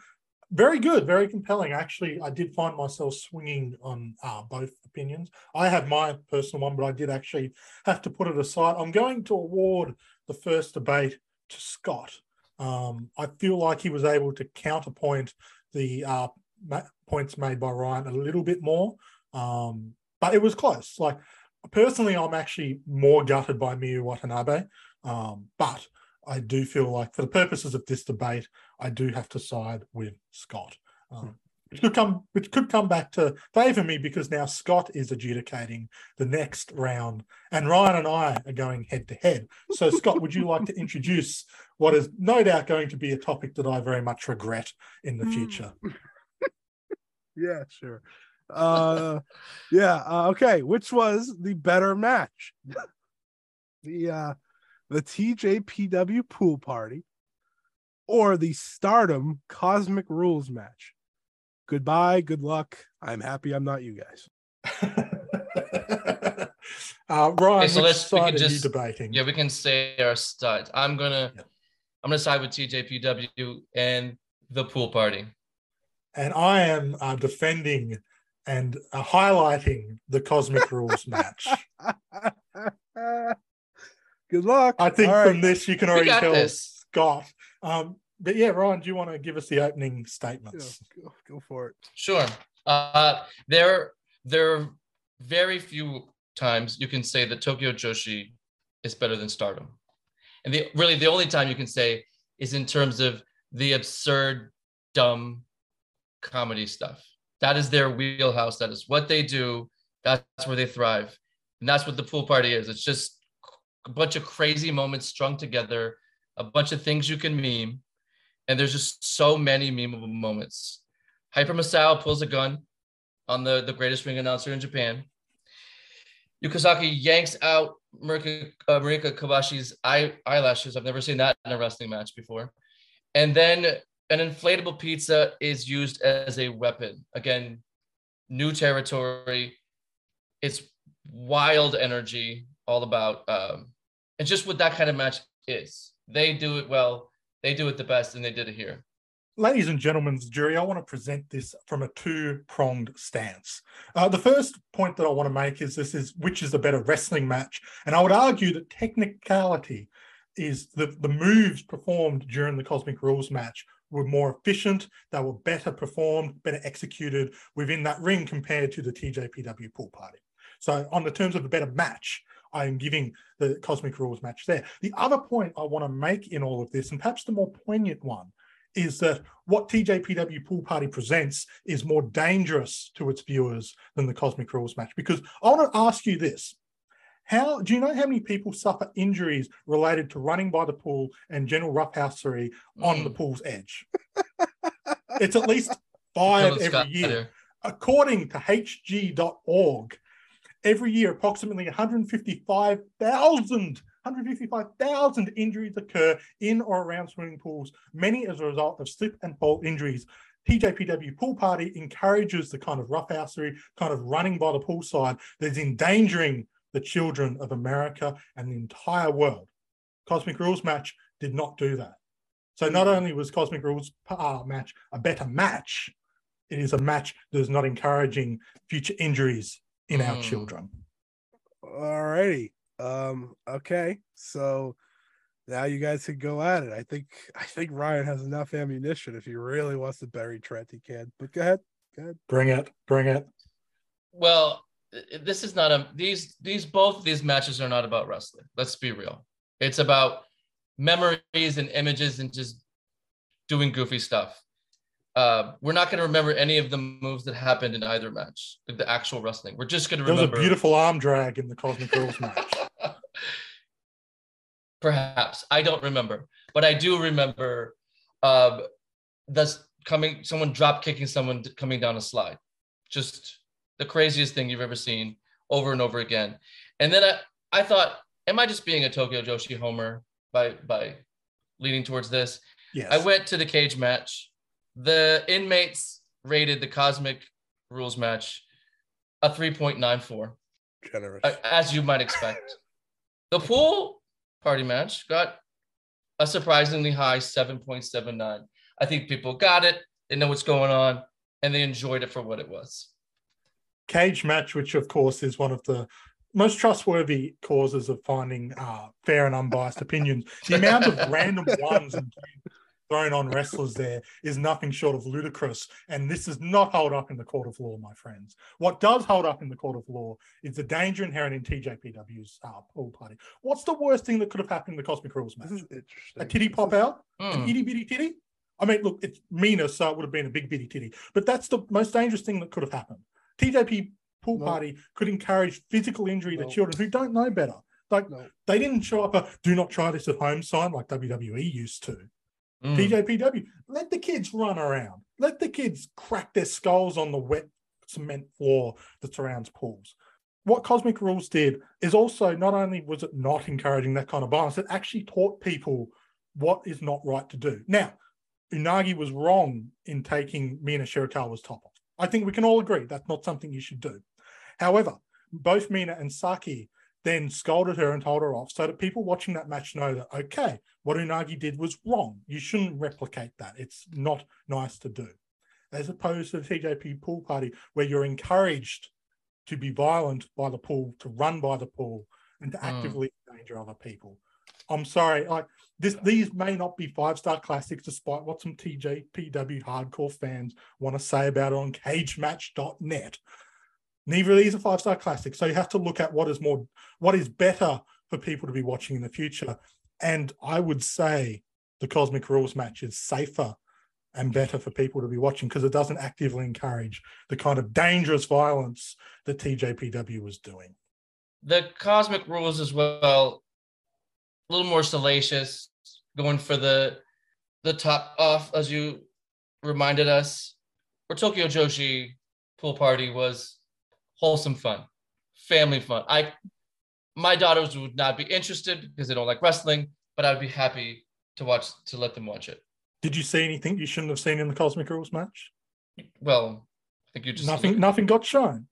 Very good, very compelling. Actually, I did find myself swinging on uh, both opinions. I have my personal one, but I did actually have to put it aside. I'm going to award the first debate to Scott. Um, I feel like he was able to counterpoint the uh, points made by Ryan a little bit more, um, but it was close. Like personally, I'm actually more gutted by Miyu Watanabe, um, but I do feel like for the purposes of this debate, I do have to side with Scott. Which could come which could come back to favour me because now Scott is adjudicating the next round and Ryan and I are going head to head. So Scott, would you like to introduce what is no doubt going to be a topic that I very much regret in the future? yeah, sure. Uh yeah, uh, okay, which was the better match? the uh the TJPW pool party or the Stardom Cosmic Rules match? Goodbye, good luck. I'm happy I'm not you guys. uh, Ryan, okay, so let's side we can just, debating? Yeah, we can say our studs. I'm gonna Yeah. I'm gonna side with TJPW and the pool party. And I am uh, defending and uh, highlighting the Cosmic Rules match. good luck. I think All from right. this you can already tell this. Scott. Um, but yeah, Ryan, do you want to give us the opening Yeah, statements? go, go for it. Sure. Uh, there, there are very few times you can say that Tokyo Joshi is better than Stardom, and the really the only time you can say is in terms of the absurd, dumb comedy stuff. That is their wheelhouse. That is what they do. That's where they thrive, and that's what the pool party is. It's just a bunch of crazy moments strung together, a bunch of things you can meme, and there's just so many memeable moments. Hyper Misao pulls a gun on the, the greatest ring announcer in Japan. Yukazaki yanks out Marika, uh, Marika eye, eyelashes. I've never seen that in a wrestling match before. And then an inflatable pizza is used as a weapon. Again, new territory. It's wild energy, all about. Um, and just what that kind of match is. They do it well. They do it the best, and they did it here. Ladies and gentlemen jury, I want to present this from a two-pronged stance. Uh, the first point that I want to make is this is which is the better wrestling match, and I would argue that technicality is the the moves performed during the Cosmic Rules match were more efficient, they were better performed, better executed within that ring compared to the TJPW pool party. So, on the terms of a better match, I am giving the Cosmic Rules match there. The other point I want to make in all of this, and perhaps the more poignant one, is that what TJPW Pool Party presents is more dangerous to its viewers than the Cosmic Rules match. Because I want to ask you this. How do you know how many people suffer injuries related to running by the pool and general roughhousery on the pool's edge? it's at least five every year. According to hg.org, every year approximately 155,000 155,000 injuries occur in or around swimming pools, many as a result of slip and fall injuries. TJPW Pool Party encourages the kind of roughhousery, kind of running by the poolside that's endangering the children of America and the entire world. Cosmic Rules match did not do that. So not only was Cosmic Rules uh, match a better match, it is a match that is not encouraging future injuries in our Mm. children. All righty. Um, okay. So now you guys can go at it. I think I think Ryan has enough ammunition if he really wants to bury Trent, he can. But go ahead. Go ahead. Bring it, bring it. Well, this is not a these these both of these matches are not about wrestling. Let's be real. It's about memories and images and just doing goofy stuff. Uh, we're not going to remember any of the moves that happened in either match, like the actual wrestling. We're just going to remember. There was a beautiful arm drag in the Cosmic Rules match. Perhaps I don't remember, but I do remember uh, that's coming. Someone drop kicking someone coming down a slide. Just the craziest thing you've ever seen over and over again. And then I, I thought, am I just being a Tokyo Joshi homer by by leaning towards this? Yes. I went to the cage match. The inmates rated the Cosmic Rules match a 3.94, Generous. as you might expect. The pool party match got a surprisingly high 7.79. I think people got it, they know what's going on, and they enjoyed it for what it was. cage match, which of course is one of the most trustworthy causes of finding uh, fair and unbiased opinions. The amount of random ones and thrown on wrestlers there is nothing short of ludicrous. And this does not hold up in the court of law, my friends. What does hold up in the court of law is the danger inherent in TJPW's uh, pool party. What's the worst thing that could have happened in the Cosmic Rules match? this is interesting. A titty pop out? Hmm. an itty bitty titty. I mean, look, it's meaner, so it would have been a big bitty titty. But that's the most dangerous thing that could have happened. TJP pool No. party could encourage physical injury No. to children who don't know better. Like No. they didn't show up a "do not try this at home" sign like WWE used to. Mm. Let the kids run around. Let the kids crack their skulls on the wet cement floor that surrounds pools. What Cosmic Rules did is also not only was it not encouraging that kind of violence, it actually taught people what is not right to do. Now, Unagi was wrong in taking Mina Shirakawa's top off. I think we can all agree that's not something you should do. However, both Mina and Saki then scolded her and told her off so that people watching that match know that, okay, what Unagi did was wrong. You shouldn't replicate that. It's not nice to do. As opposed to the TJP pool party, where you're encouraged to be violent by the pool, to run by the pool, and to Mm. actively endanger other people. I'm sorry, like this, these may not be five star classics, despite what some TJPW hardcore fans want to say about it on cagematch.net. Neither of these are five star classics. So you have to look at what is more, what is better for people to be watching in the future. And I would say the Cosmic Rules match is safer and better for people to be watching because it doesn't actively encourage the kind of dangerous violence that TJPW was doing. the cosmic rules as well a little more salacious going for the the top off as you reminded us where tokyo joshi pool party was wholesome fun family fun i my daughters would not be interested because they don't like wrestling but i'd be happy to watch to let them watch it Did you see anything you shouldn't have seen in the Cosmic Rules match? well i think you just nothing. Nothing got shown.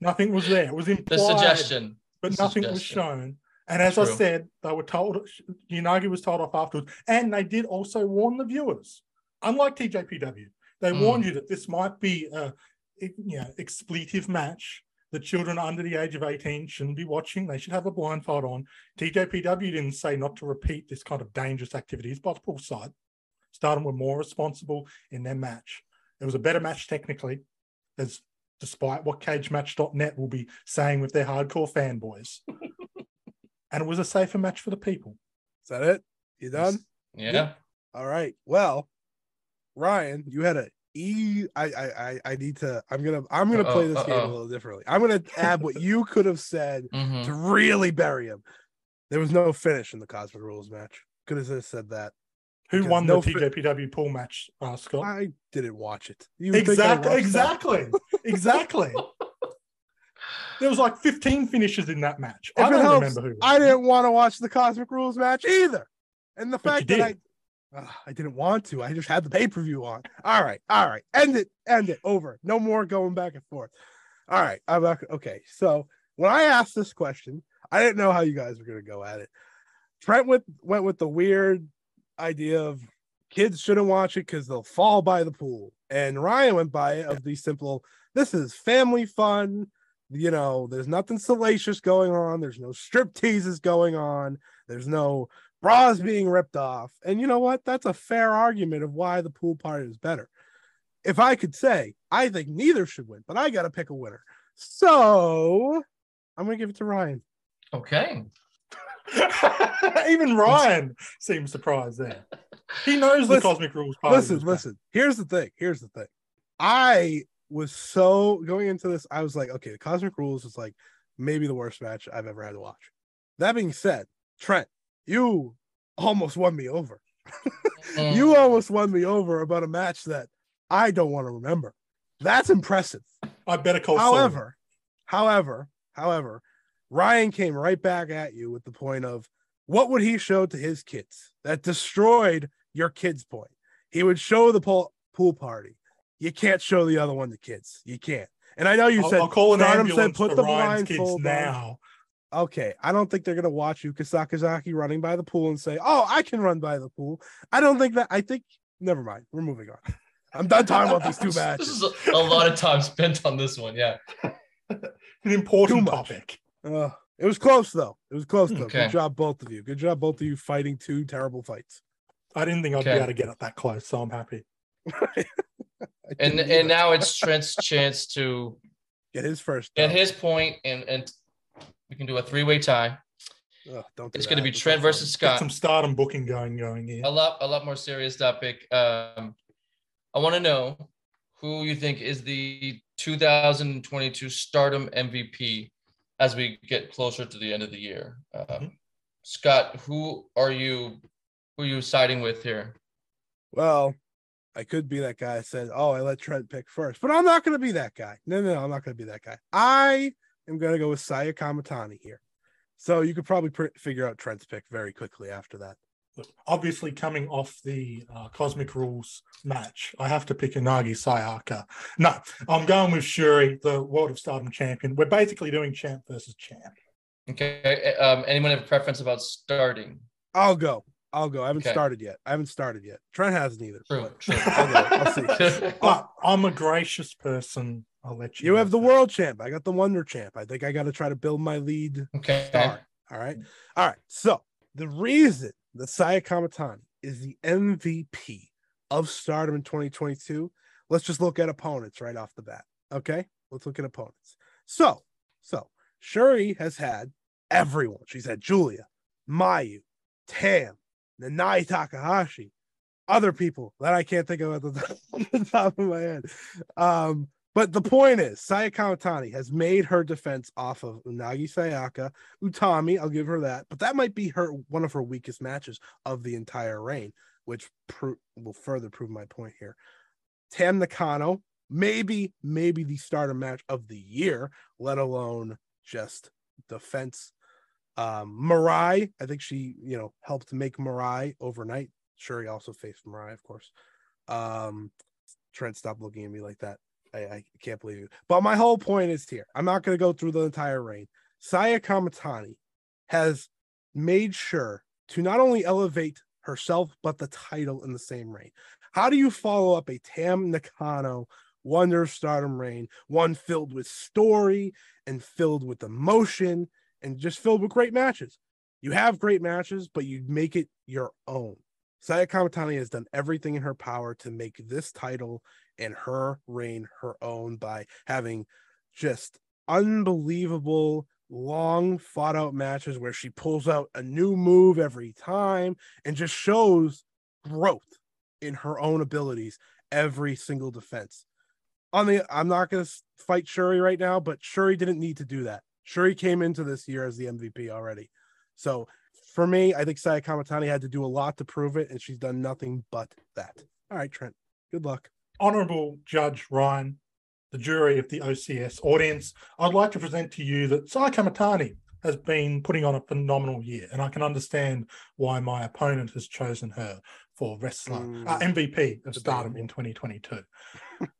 Nothing was there. It was implied, the suggestion but the nothing was shown. And as I said, they were told. Unagi was told off afterwards, and they did also warn the viewers. Unlike TJPW, they Mm. warned you that this might be a you know expletive match. The children under the age of 18 shouldn't be watching. They should have a blindfold on. TJPW didn't say not to repeat this kind of dangerous activities, but the pool side. Stardom were more responsible in their match. It was a better match technically, as despite what cagematch.net will be saying with their hardcore fanboys. and it was a safer match for the people. Is that it? You done? yeah All right. Well, Ryan, you had a E. I I I, I need to. I'm gonna I'm gonna play Uh-oh, this game a little differently. I'm gonna add what you could have said Mhm. to really bury him. There was no finish in the Cosmic Rules match. Could have just said that. Who won no the fi- TJPW pool match, uh, Scott? I didn't watch it. You Exactly, exactly, exactly. There was like 15 finishes in that match. If I it don't helps, remember who. I didn't want to watch the Cosmic Rules match either. And the But fact you that I I didn't want to. I just had the pay per view on. All right, all right, end it, end it, over. No more going back and forth. All right, I'm not okay. So when I asked this question, I didn't know how you guys were gonna go at it. Trent went went with the weird idea of kids shouldn't watch it because they'll fall by the pool, and Ryan went by it of the simple. This is family fun. You know, there's nothing salacious going on. There's no strip teases going on. There's no bras being ripped off. And you know what? That's a fair argument of why the pool party is better. If I could say, I think neither should win, but I got to pick a winner. So I'm going to give it to Ryan. okay Even Ryan seemed surprised there. He knows the cosmic rules. part of listen, his listen. Here's the thing. Here's the thing. I was so going into this. I was like, okay, the Cosmic Rules is like maybe the worst match I've ever had to watch. That being said, Trent, you almost won me over. Mm. You almost won me over about a match that I don't want to remember. That's impressive. I better call. Saul. However, however, however, Ryan came right back at you with the point of what would he show to his kids that destroyed your kids' point? He would show the pool, pool party. You can't show the other one to kids. You can't. And I know you I'll, said I'll call an Stardom said ambulance put for the Ryan's kids blindfold on. now. Okay, I don't think they're gonna watch you Sakazaki running by the pool and say, "Oh, I can run by the pool." I don't think that. I think. Never mind. We're moving on. I'm done talking about these two This is a, a lot of time spent on this one. Yeah. An important topic. Uh, it was close though. It was close though. Okay. Good job, both of you. Good job, both of you, fighting two terrible fights. I didn't think I'd Okay. be able to get it that close, so I'm happy. And and now it's Trent's chance to get his first. get his point, and and we can do a three way tie. Ugh, don't do It's going to be That's Trent not versus Get Scott. some stardom booking going going here. a lot a lot more serious topic. Um, I want to know who you think is the 2022 Stardom MVP as we get closer to the end of the year. Um, Mhm. Scott, who are you? Who are you siding with here? Well, I could be that guy that said, "Oh, I let Trent pick first, but I'm not going to be that guy. No, no, no, I'm not going to be that guy. I am going to go with Saya Kamitani here. So you could probably pr- figure out Trent's pick very quickly after that. Look, obviously, coming off the uh, Cosmic Rules match, I have to pick Unagi Sayaka. No, I'm going with Shuri, the World of Stardom champion. We're basically doing champ versus champ. Okay. Um, anyone have a preference about starting? I'll go. I'll go. I haven't Okay. started yet. I haven't started yet. Trent hasn't either. True. but True. I'll go. I'll see. But I'm a gracious person. I'll let you. You know have the that. world champ. I got the wonder champ. I think I got to try to build my lead okay. star. All right. All right. So the reason that Saya Kamitani is the MVP of Stardom in 2022, let's just look at opponents right off the bat. Okay. Let's look at opponents. So, so Shuri has had everyone. She's had Giulia, Mayu, Tam, Nanae Takahashi, other people that I can't think of at the top, the top of my head. Um, but the point is, Sayaka Kamitani has made her defense off of Unagi Sayaka, Utami. I'll give her that, but that might be her one of her weakest matches of the entire reign, which pro- will further prove my point here. Tam Nakano, maybe, maybe the starter match of the year, let alone just defense. Um, Mirai, I think she, you know, helped make Mirai overnight. Shuri also faced Mirai, of course. Um, Trent, stop looking at me like that. I, I can't believe you. But my whole point is here. I'm not going to go through the entire reign. Saya Kamitani has made sure to not only elevate herself, but the title in the same reign. How do you follow up a Tam Nakano Wonder of Stardom reign, one filled with story and filled with emotion and just filled with great matches? You have great matches, but you make it your own. Saya Kamitani has done everything in her power to make this title and her reign her own by having just unbelievable long fought out matches where she pulls out a new move every time and just shows growth in her own abilities every single defense. On the I'm not going to fight Shuri right now, but Shuri didn't need to do that. Shuri came into this year as the MVP already. So for me, I think Saya Kamitani had to do a lot to prove it, and she's done nothing but that. All right, Trent. Good luck. Honorable Judge Ryan, the jury of the OCS audience, I'd like to present to you that Sai Kamitani has been putting on a phenomenal year, and I can understand why my opponent has chosen her for wrestler Mm. uh, MVP of Stardom in 2022.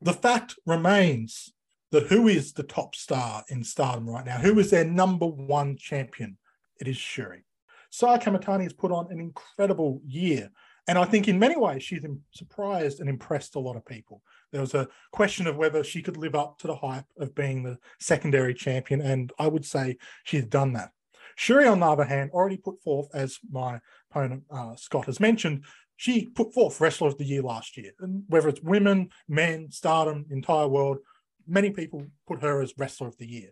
the fact remains that who is the top star in Stardom right now? Who is their number one champion? It is Shuri. Sai Kamitani has put on an incredible year. And I think in many ways she's surprised and impressed a lot of people. There was a question of whether she could live up to the hype of being the secondary champion, and I would say she's done that. Shuri, on the other hand, already put forth, as my opponent uh, Scott has mentioned, she put forth Wrestler of the Year last year. And whether it's women, men, stardom, entire world, many people put her as Wrestler of the Year.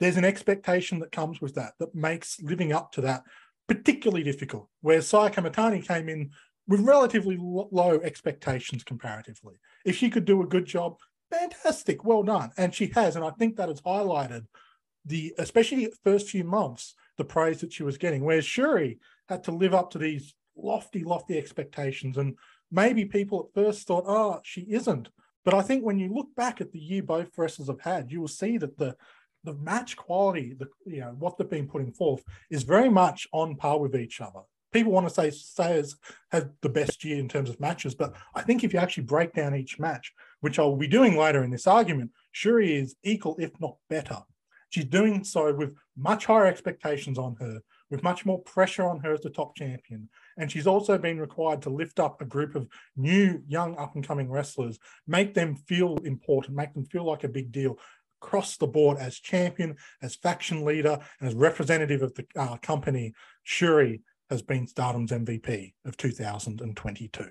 There's an expectation that comes with that that makes living up to that particularly difficult. Where Sai Kamitani came in with relatively low expectations comparatively. If she could do a good job, fantastic, well done. And she has. And I think that has highlighted the, especially the first few months, the praise that she was getting. Whereas Shuri had to live up to these lofty, lofty expectations. And maybe people at first thought, oh, she isn't. But I think when you look back at the year both wrestlers have had, you will see that the the match quality, the you know what they've been putting forth, is very much on par with each other. People want to say Sayers had the best year in terms of matches, but I think if you actually break down each match, which I will be doing later in this argument, Shuri is equal, if not better. She's doing so with much higher expectations on her, with much more pressure on her as the top champion. And she's also been required to lift up a group of new, young, up and coming wrestlers, make them feel important, make them feel like a big deal across the board as champion, as faction leader, and as representative of the uh, company. Shuri has been Stardom's MVP of 2022.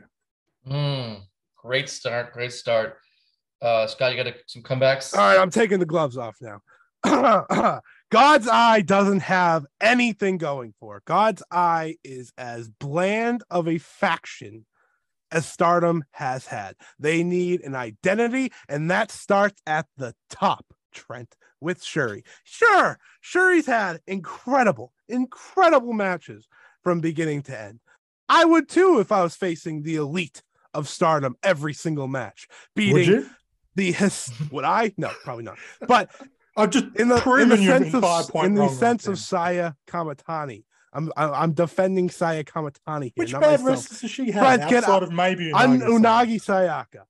Mm, great start. Great start. Uh, Scott, you got some comebacks? All right, I'm taking the gloves off now. God's Eye doesn't have anything going for it. God's Eye is as bland of a faction as Stardom has had. They need an identity, and that starts at the top, Trent, with Shuri. Sure, Shuri's had incredible, incredible matches from beginning to end. I would too if I was facing the elite of Stardom every single match, beating the his. Would I? No, probably not. But I've just in the, in the sense of in the sense of Saya Kamitani. I'm I'm defending Saya Kamitani here. Which bad myself. wrestlers has she have get outside out. of maybe I'm Unagi? Unagi Sayaka.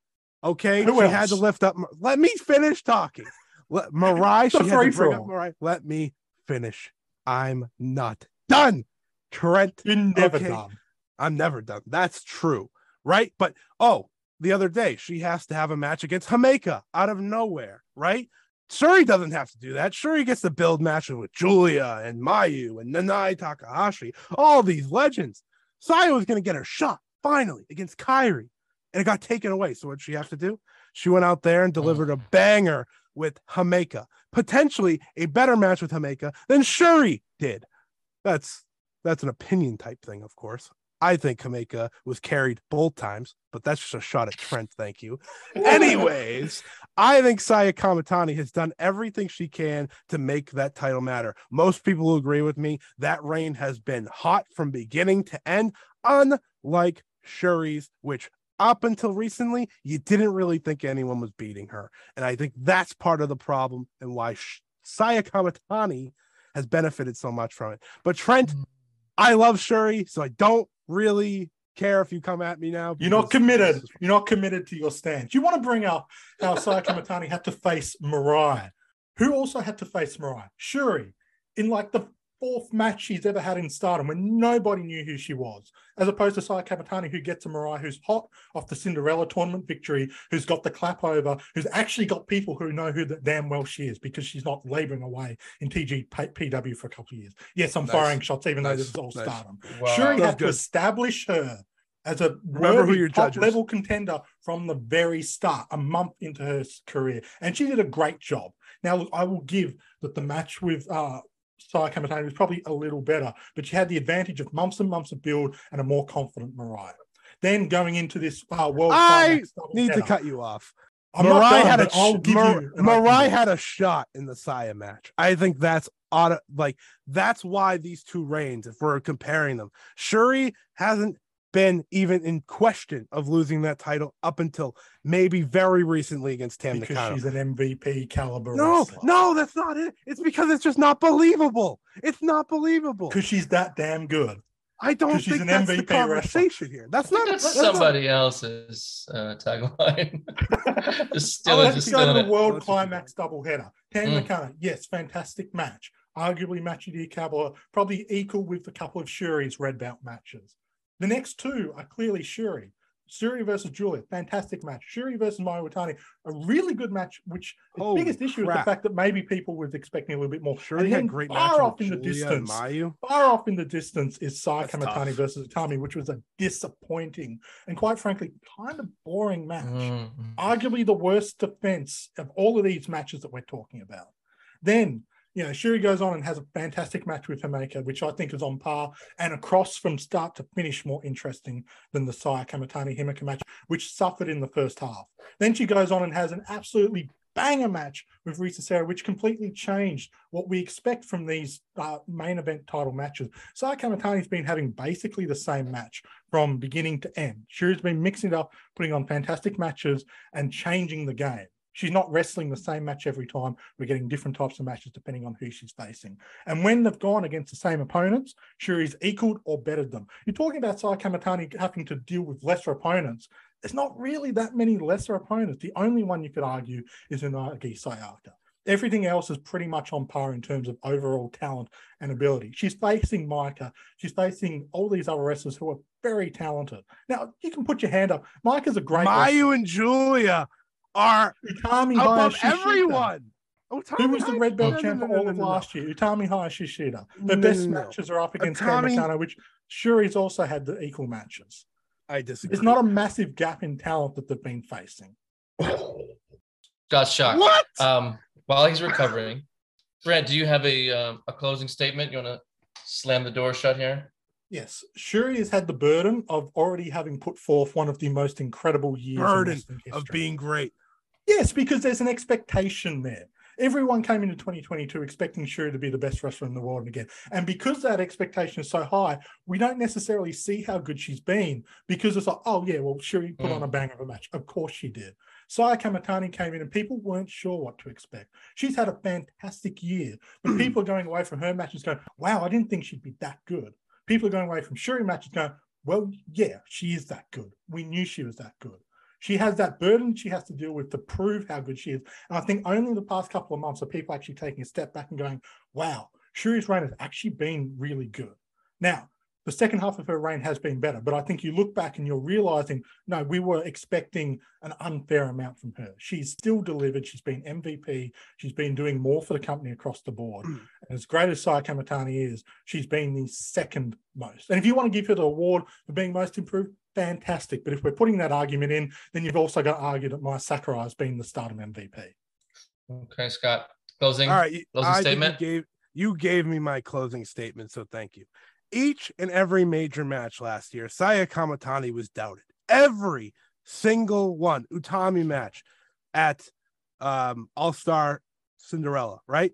Okay, Who she had to lift up. Let me finish talking. Let Mirai. She had to bring up Mirai. Let me finish. I'm not done. Trent, You're never Okay. done. I'm never done. That's true, right? But oh, the other day she has to have a match against Himeka out of nowhere, right? Shuri doesn't have to do that. Shuri gets to build matches with Giulia and Mayu and Nanae Takahashi, all these legends. Saya was going to get her shot finally against Kairi, and it got taken away. So what did she have to do? She went out there and delivered a banger with Himeka, potentially a better match with Himeka than Shuri did. That's that's an opinion type thing, of course. I think Kameka was carried both times, but that's just a shot at Trent. Thank you. Anyways, I think Saya Kamitani has done everything she can to make that title matter. Most people will agree with me. That reign has been hot from beginning to end, unlike Shuri's, which up until recently, you didn't really think anyone was beating her. And I think that's part of the problem and why Saya Kamitani has benefited so much from it. But Trent, mm. I love Shuri, so I don't really care if you come at me now. You're not committed. is- You're not committed to your stance. You want to bring up how Sayaka Matani had to face Mirai, who also had to face Mirai. Shuri, in like the fourth match she's ever had in Stardom, when nobody knew who she was, as opposed to Saya Kamitani, who gets a Mirai who's hot off the Cinderella tournament victory, who's got the clap over, who's actually got people who know who the damn well she is because she's not laboring away in TJPW for a couple of years. Yes, I'm Nice. firing shots, even though this is all Nice. Stardom. Wow. Shuri That's had to establish her as a Remember who worthy your top judges. level contender from the very start, a month into her career, and she did a great job. Now, look, I will give that the match with uh, Saya Kamitani was probably a little better, but she had the advantage of months and months of build and a more confident Mirai. Then going into this uh, world I Need to cut you off. I'm Mirai done, had a sh- Mar- Mirai had a shot in the Saya match. I think that's auto like that's why these two reigns, if we're comparing them, Shuri hasn't been even in question of losing that title up until maybe very recently against Tam because Nakano. she's an MVP caliber. No, wrestler. no, that's not it. It's because it's just not believable. It's not believable. because she's that damn good. I don't 'cause she's think an that's the MVP wrestler. conversation here. That's not that's that's not- somebody else's uh, tagline. just Oh, let's go to the. World Let's just Climax doubleheader. Tam Mm. Nakano, yes, fantastic match. Arguably match of the year caliber, probably equal with a couple of Shuri's red belt matches. The next two are clearly Shuri. Shuri versus Giulia, fantastic match. Shuri versus Mayu Iwatani, a really good match, which the Holy biggest issue is the fact that maybe people were expecting a little bit more. Shuri and had then great far matches off in the Giulia and distance, Mayu. far off in the distance is Sayaka That's Matani versus Utami, which was a disappointing and quite frankly kind of boring match Mm, arguably the worst defense of all of these matches that we're talking about. Then you know, Shuri goes on and has a fantastic match with Himeka, which I think is on par and across from start to finish more interesting than the Saya Kamitani Himeka match, which suffered in the first half. Then she goes on and has an absolutely banger match with Risa Sera, which completely changed what we expect from these uh, main event title matches. Saya Kamitani's been having basically the same match from beginning to end. Shuri's been mixing it up, putting on fantastic matches, and changing the game. She's not wrestling the same match every time. We're getting different types of matches depending on who she's facing. And when they've gone against the same opponents, Shuri's equaled or bettered them. You're talking about Saya Kamitani having to deal with lesser opponents. There's not really that many lesser opponents. The only one you could argue is Unagi Sayaka. Everything else is pretty much on par in terms of overall talent and ability. She's facing Maika. She's facing all these other wrestlers who are very talented. Now, you can put your hand up. Maika's a great Mayu wrestler. and Giulia are Utami above Hayashishita. everyone. Utami Who was the red belt no, champ no, for no, all no, of no, no. last year? Utami Hayashishita. Her No, best no, no. matches are up against Utami- Utami... which Shuri's also had the equal matches. I disagree. There's not a massive gap in talent that they've been facing. Got shocked. what? Um, while he's recovering, Brent, do you have a um, a closing statement? You want to slam the door shut here? Yes, Shuri has had the burden of already having put forth one of the most incredible years Burden wrestling of being great. Yes, because there's an expectation there. Everyone came into 2022 expecting Shuri to be the best wrestler in the world again. And because that expectation is so high, we don't necessarily see how good she's been because it's like, oh, yeah, well, Shuri put Mm. on a bang of a match. Of course she did. Saya Kamitani came in and people weren't sure what to expect. She's had a fantastic year, but people are going away from her matches going, wow, I didn't think she'd be that good. People are going away from Shuri matches going, well, yeah, she is that good. We knew she was that good. She has that burden she has to deal with to prove how good she is. And I think only in the past couple of months are people actually taking a step back and going, wow, Shuri's reign has actually been really good. Now, the second half of her reign has been better, but I think you look back and you're realizing, no, we were expecting an unfair amount from her. She's still delivered. She's been MVP. She's been doing more for the company across the board. Mm. And as great as Saya Kamitani is, she's been the second most. And if you want to give her the award for being most improved, fantastic. But if we're putting that argument in, then you've also got to argue that Mai Sakurai has been the stardom MVP. Okay, Scott. Closing. All right, you- Closing I statement? You gave, you gave me my closing statement, so thank you. Each and every major match last year, Saya Kamitani was doubted. Every single one. Utami match at um, All Star Cinderella, right?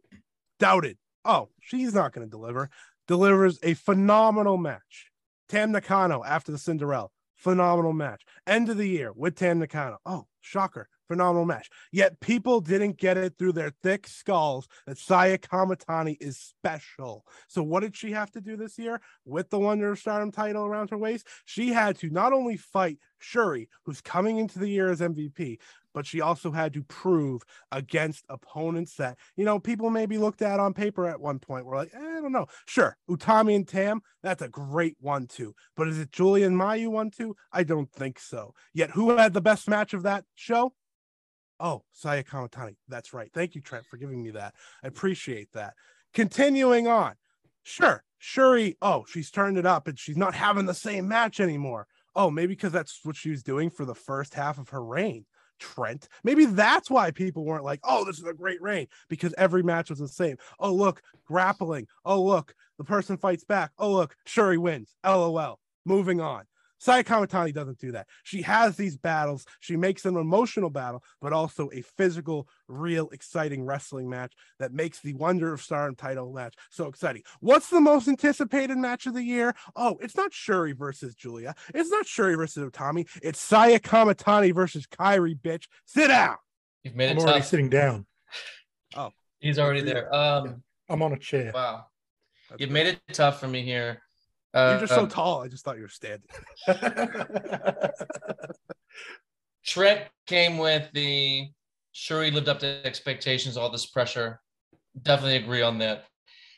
Doubted. Oh, she's not going to deliver. Delivers a phenomenal match. Tam Nakano after the Cinderella, phenomenal match. End of the year with Tam Nakano. Oh, shocker, phenomenal match. Yet people didn't get it through their thick skulls that Saya Kamitani is special. So what did she have to do this year with the Wonder of Stardom title around her waist? She had to not only fight Shuri, who's coming into the year as MVP, but she also had to prove against opponents that you know people maybe looked at on paper at one point. We're like, eh, I don't know. Sure, Utami and Tam, that's a great one, too. But is it Giulia and Mayu one, too? I don't think so. Yet who had the best match of that show? Oh, Saya Kamitani. That's right. Thank you, Trent, for giving me that. I appreciate that. Continuing on. Sure, Shuri. Oh, she's turned it up and she's not having the same match anymore. Oh, maybe because that's what she was doing for the first half of her reign. Trent. Maybe that's why people weren't like, oh, this is a great reign because every match was the same. Oh, look, grappling. Oh, look, the person fights back. Oh, look, Shuri wins. LOL. Moving on. Saya Kamitani doesn't do that. She has these battles. She makes an emotional battle, but also a physical, real, exciting wrestling match that makes the Wonder of Stardom title match so exciting. What's the most anticipated match of the year? Oh, it's not Shuri versus Giulia. It's not Shuri versus Utami. It's Saya Kamitani versus Kairi, bitch. Sit down. You've made I'm it already sitting down. Oh. He's already there. Um, I'm on a chair. wow. That's You've great. made it tough for me here. Uh, You're just so um, tall. I just thought you were standing. Trent came with the Shuri lived up to expectations, all this pressure. Definitely agree on that.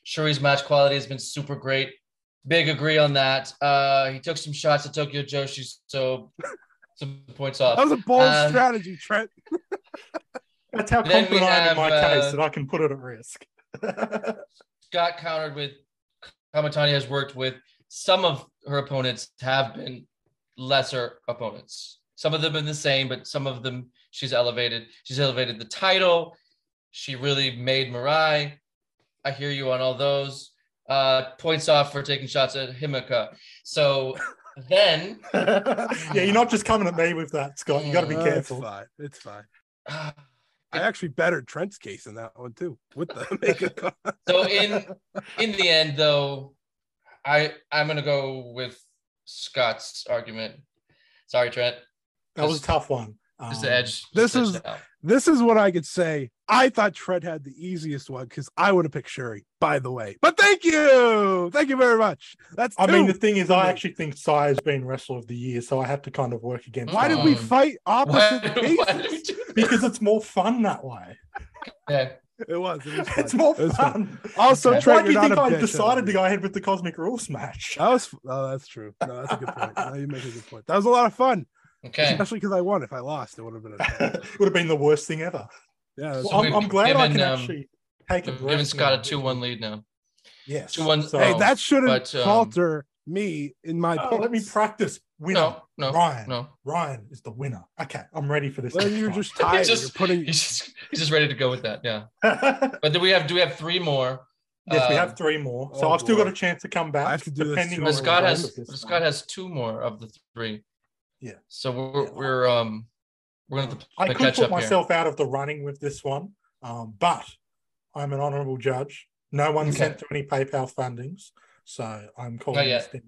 Shuri's match quality has been super great. Big agree on that. Uh, he took some shots at Tokyo Joshi, so some points off. That was a bold Um, strategy, Trent. That's how confident I am in my have, case uh, that I can put it at risk. Scott countered with Kamitani has worked with some of her opponents have been lesser opponents. Some of them been the same, but some of them she's elevated. She's elevated the title. She really made Mirai. I hear you on all those. Uh, points off for taking shots at Himeka. So then, yeah, you're not just coming at me with that, Scott. You got to be Uh, careful. It's fine. It's fine. uh, I actually bettered Trent's case in that one too with the makeup. so in in the end, though, I I'm gonna go with Scott's argument. Sorry, Trent. That was a tough one. Just Um, the edge. this is- edged this is what I could say. I thought Trent had the easiest one because I would have picked Shuri, by the way. But thank you. Thank you very much. That's I mean, the thing is, I actually think Sire's been wrestler of the year, so I have to kind of work against. why that did we fight opposite why did we do? Because it's more fun that way. Yeah. It was. It was fun. It's more It was fun. Also, Okay. Why Trent, do you're you not think I bitch, decided to go ahead with the Cosmic Rules match? That was. Oh, that's true. No, that's a good point. No, you make a good point. That was a lot of fun, Okay. especially because I won. If I lost, it would have been a. would have been the worst thing ever. Yeah, Well, So I'm, I'm glad I can um, actually take a We've breath given Scott a two-one lead now. Yes. 2-1. So, hey, that shouldn't but, um, falter me in my. oh, let me practice. Winner. No, no, Ryan. no. Ryan is the winner. Okay, I'm ready for this. Then you're just tired. just- you're putting. He's just he's just ready to go with that. Yeah. But do we have do we have three more? Yes, we Um, have three more. So oh, I've still got a chance to come back. I have to do this depending too. on But the Scott has this Scott has two more of the three. Yeah. So we're Yeah. we're um we're gonna have to I play could catch put up here. myself out of the running with this one, um, but I'm an honourable judge. No one Okay. sent through any PayPal fundings, so I'm calling this. thing.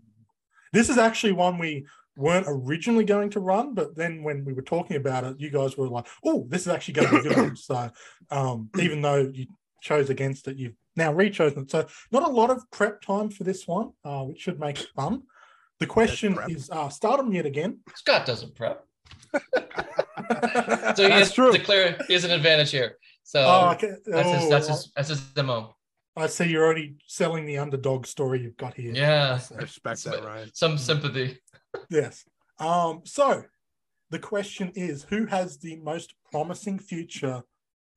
This is actually one we weren't originally going to run, but then when we were talking about it, you guys were like, "Oh, this is actually going to be good." so um, even though you chose against it, you've now re-chosen it. So not a lot of prep time for this one, uh, which should make it fun. The question is, uh, stardom yet again. Scott doesn't prep. so he That's has true. declare he has an advantage here. So Oh, okay. that's his Oh, that's his that's his demo. I see you're already selling the underdog story you've got here. Yeah. I respect that, Ryan. Some sympathy. Yes. Um, so the question is who has the most promising future,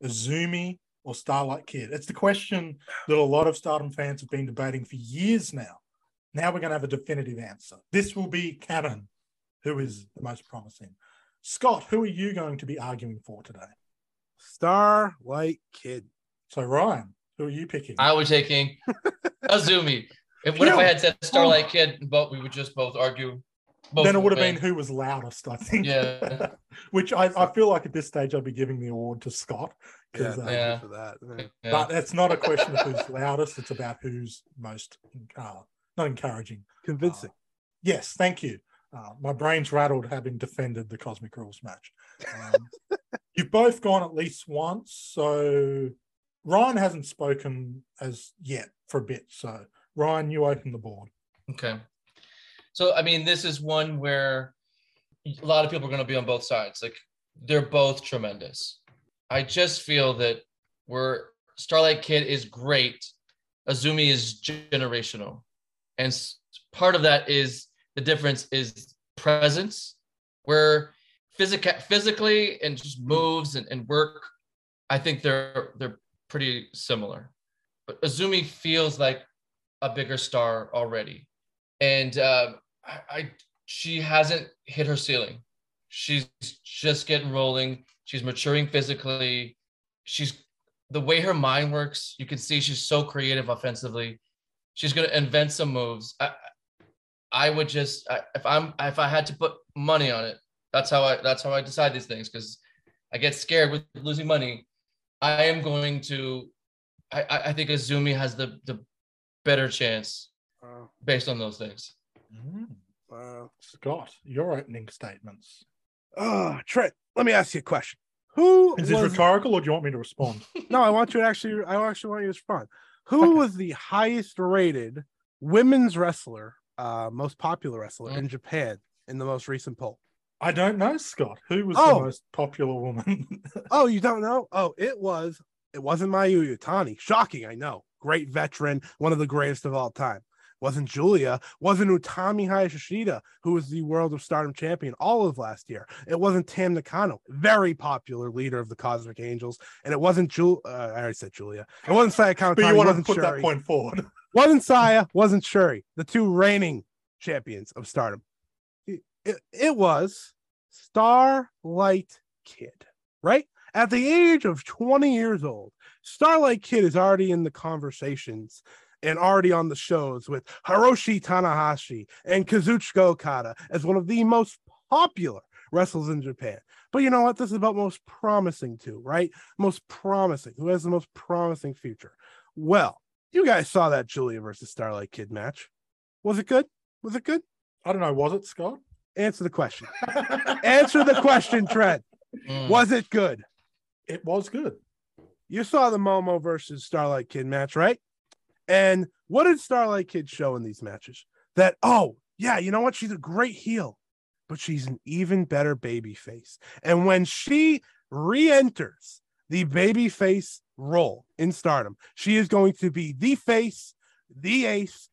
Azumi or Starlight Kid? It's the question that a lot of Stardom fans have been debating for years now. Now we're going to have a definitive answer. This will be canon. Who is the most promising? Scott, who are you going to be arguing for today? Starlight Kid. So, Ryan, who are you picking? I was taking Azumi. If what if I had said Starlight Kid, but we would just both argue. Both then it would have win. been who was loudest, I think. Yeah. Which I, I feel like at this stage I'd be giving the award to Scott. Yeah, 'cause, uh, Yeah. for that. Yeah. Yeah. But it's not a question of who's loudest, it's about who's most uh, not encouraging. Convincing. Yes, thank you. Uh, my brain's rattled having defended the Cosmic Rules match. Um, you've both gone at least once, so Ryan hasn't spoken as yet for a bit. So Ryan, you open the board. Okay. So I mean, this is one where a lot of people are going to be on both sides. Like they're both tremendous. I just feel that where Starlight Kid is great, Azumi is generational, and part of that is the difference is presence, where physical physically and just moves and, and work. I think they're they're pretty similar, but Azumi feels like a bigger star already and uh, I, I she hasn't hit her ceiling. She's just getting rolling. She's maturing physically. She's the way her mind works. You can see she's so creative offensively. She's gonna invent some moves. I, I would just I, if I'm if I had to put money on it, that's how I that's how I decide these things because I get scared with losing money. I am going to. I I think Azumi has the the better chance Wow. based on those things. Wow. Scott, your opening statements. Oh, Trent, let me ask you a question. Who Is this was, rhetorical or do you want me to respond? no? I want you to actually. I actually want you to respond. Who Okay. was the highest rated women's wrestler, uh, most popular wrestler Mm. in Japan in the most recent poll? I don't know, Scott. Who was Oh. the most popular woman? Oh, you don't know? Oh, it was. It wasn't Mayu Iwatani. Shocking, I know. Great veteran, one of the greatest of all time. Wasn't Giulia. Wasn't Utami Hayashishita, who was the World of Stardom champion all of last year. It wasn't Tam Nakano, very popular leader of the Cosmic Angels. And it wasn't Giulia. Uh, I already said Giulia. It wasn't Saya but you want to wasn't put that point forward. Wasn't Saya. Wasn't Shuri. The two reigning champions of Stardom. It, it, it was Starlight Kid, right? At the age of 20 years old, Starlight Kid is already in the conversations and already on the shows with Hiroshi Tanahashi and Kazuchika Okada as one of the most popular wrestlers in Japan. But you know what? This is about most promising too, right? Most promising. Who has the most promising future? Well, you guys saw that Giulia versus Starlight Kid match. Was it good? Was it good? I don't know. Was it Scott? Answer the question. Answer the question, Trent. Mm. Was it good? It was good. You saw the Momo versus Starlight Kid match, right? And what did Starlight Kid show in these matches? That, oh, yeah, you know what? She's a great heel, but she's an even better baby face. And when she re enters the baby face role in stardom, she is going to be the face, the ace,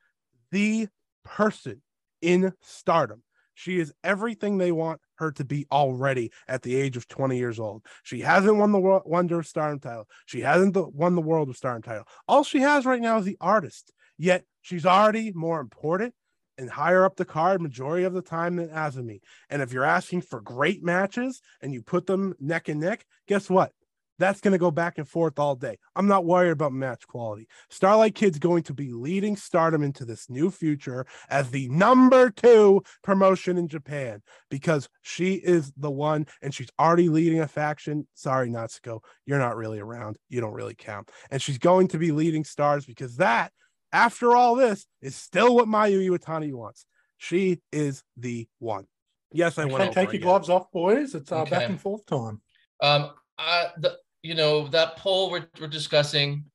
the person in stardom. She is everything they want her to be already at the age of 20 years old. She hasn't won the Wo- Wonder of Stardom title. She hasn't won the World of Stardom title. All she has right now is the artist. Yet she's already more important and higher up the card majority of the time than Azumi. And if you're asking for great matches and you put them neck and neck, guess what? That's going to go back and forth all day. I'm not worried about match quality. Starlight Kid's going to be leading Stardom into this new future as the number two promotion in Japan because she is the one and she's already leading a faction. Sorry, Natsuko, you're not really around. You don't really count. And she's going to be leading stars because that, after all this, is still what Mayu Iwatani wants. She is the one. Yes, I went Okay, over take your gloves off, boys. It's uh, back and forth time. Um, uh, the you know that poll we're, we're discussing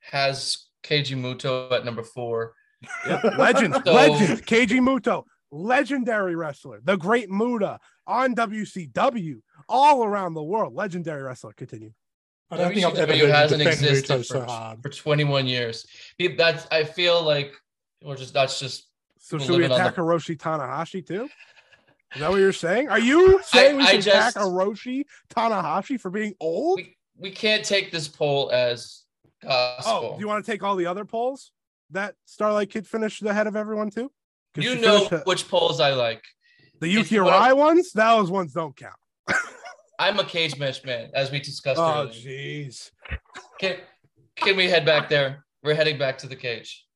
has Keiji Muto at number four. Yeah, legend, So- legend, Keiji Muto, legendary wrestler, the great Muta on WCW, all around the world, legendary wrestler. Continue. I don't think I've ever WCW you hasn't existed Muto so for, hard. for 21 years. That's I feel like we're just that's just So should we attack the- Hiroshi Tanahashi too? Is that what you're saying? Are you saying we I should attack just- Hiroshi Tanahashi for being old? we, we can't take this poll as gospel. Oh, do you want to take all the other polls that Starlight Kid finished ahead of everyone too? You know a- which polls I like. The Yuki ones? Those ones don't count. I'm a Cagematch man, as we discussed. Oh, jeez. Can, can we head back there? We're heading back to the cage.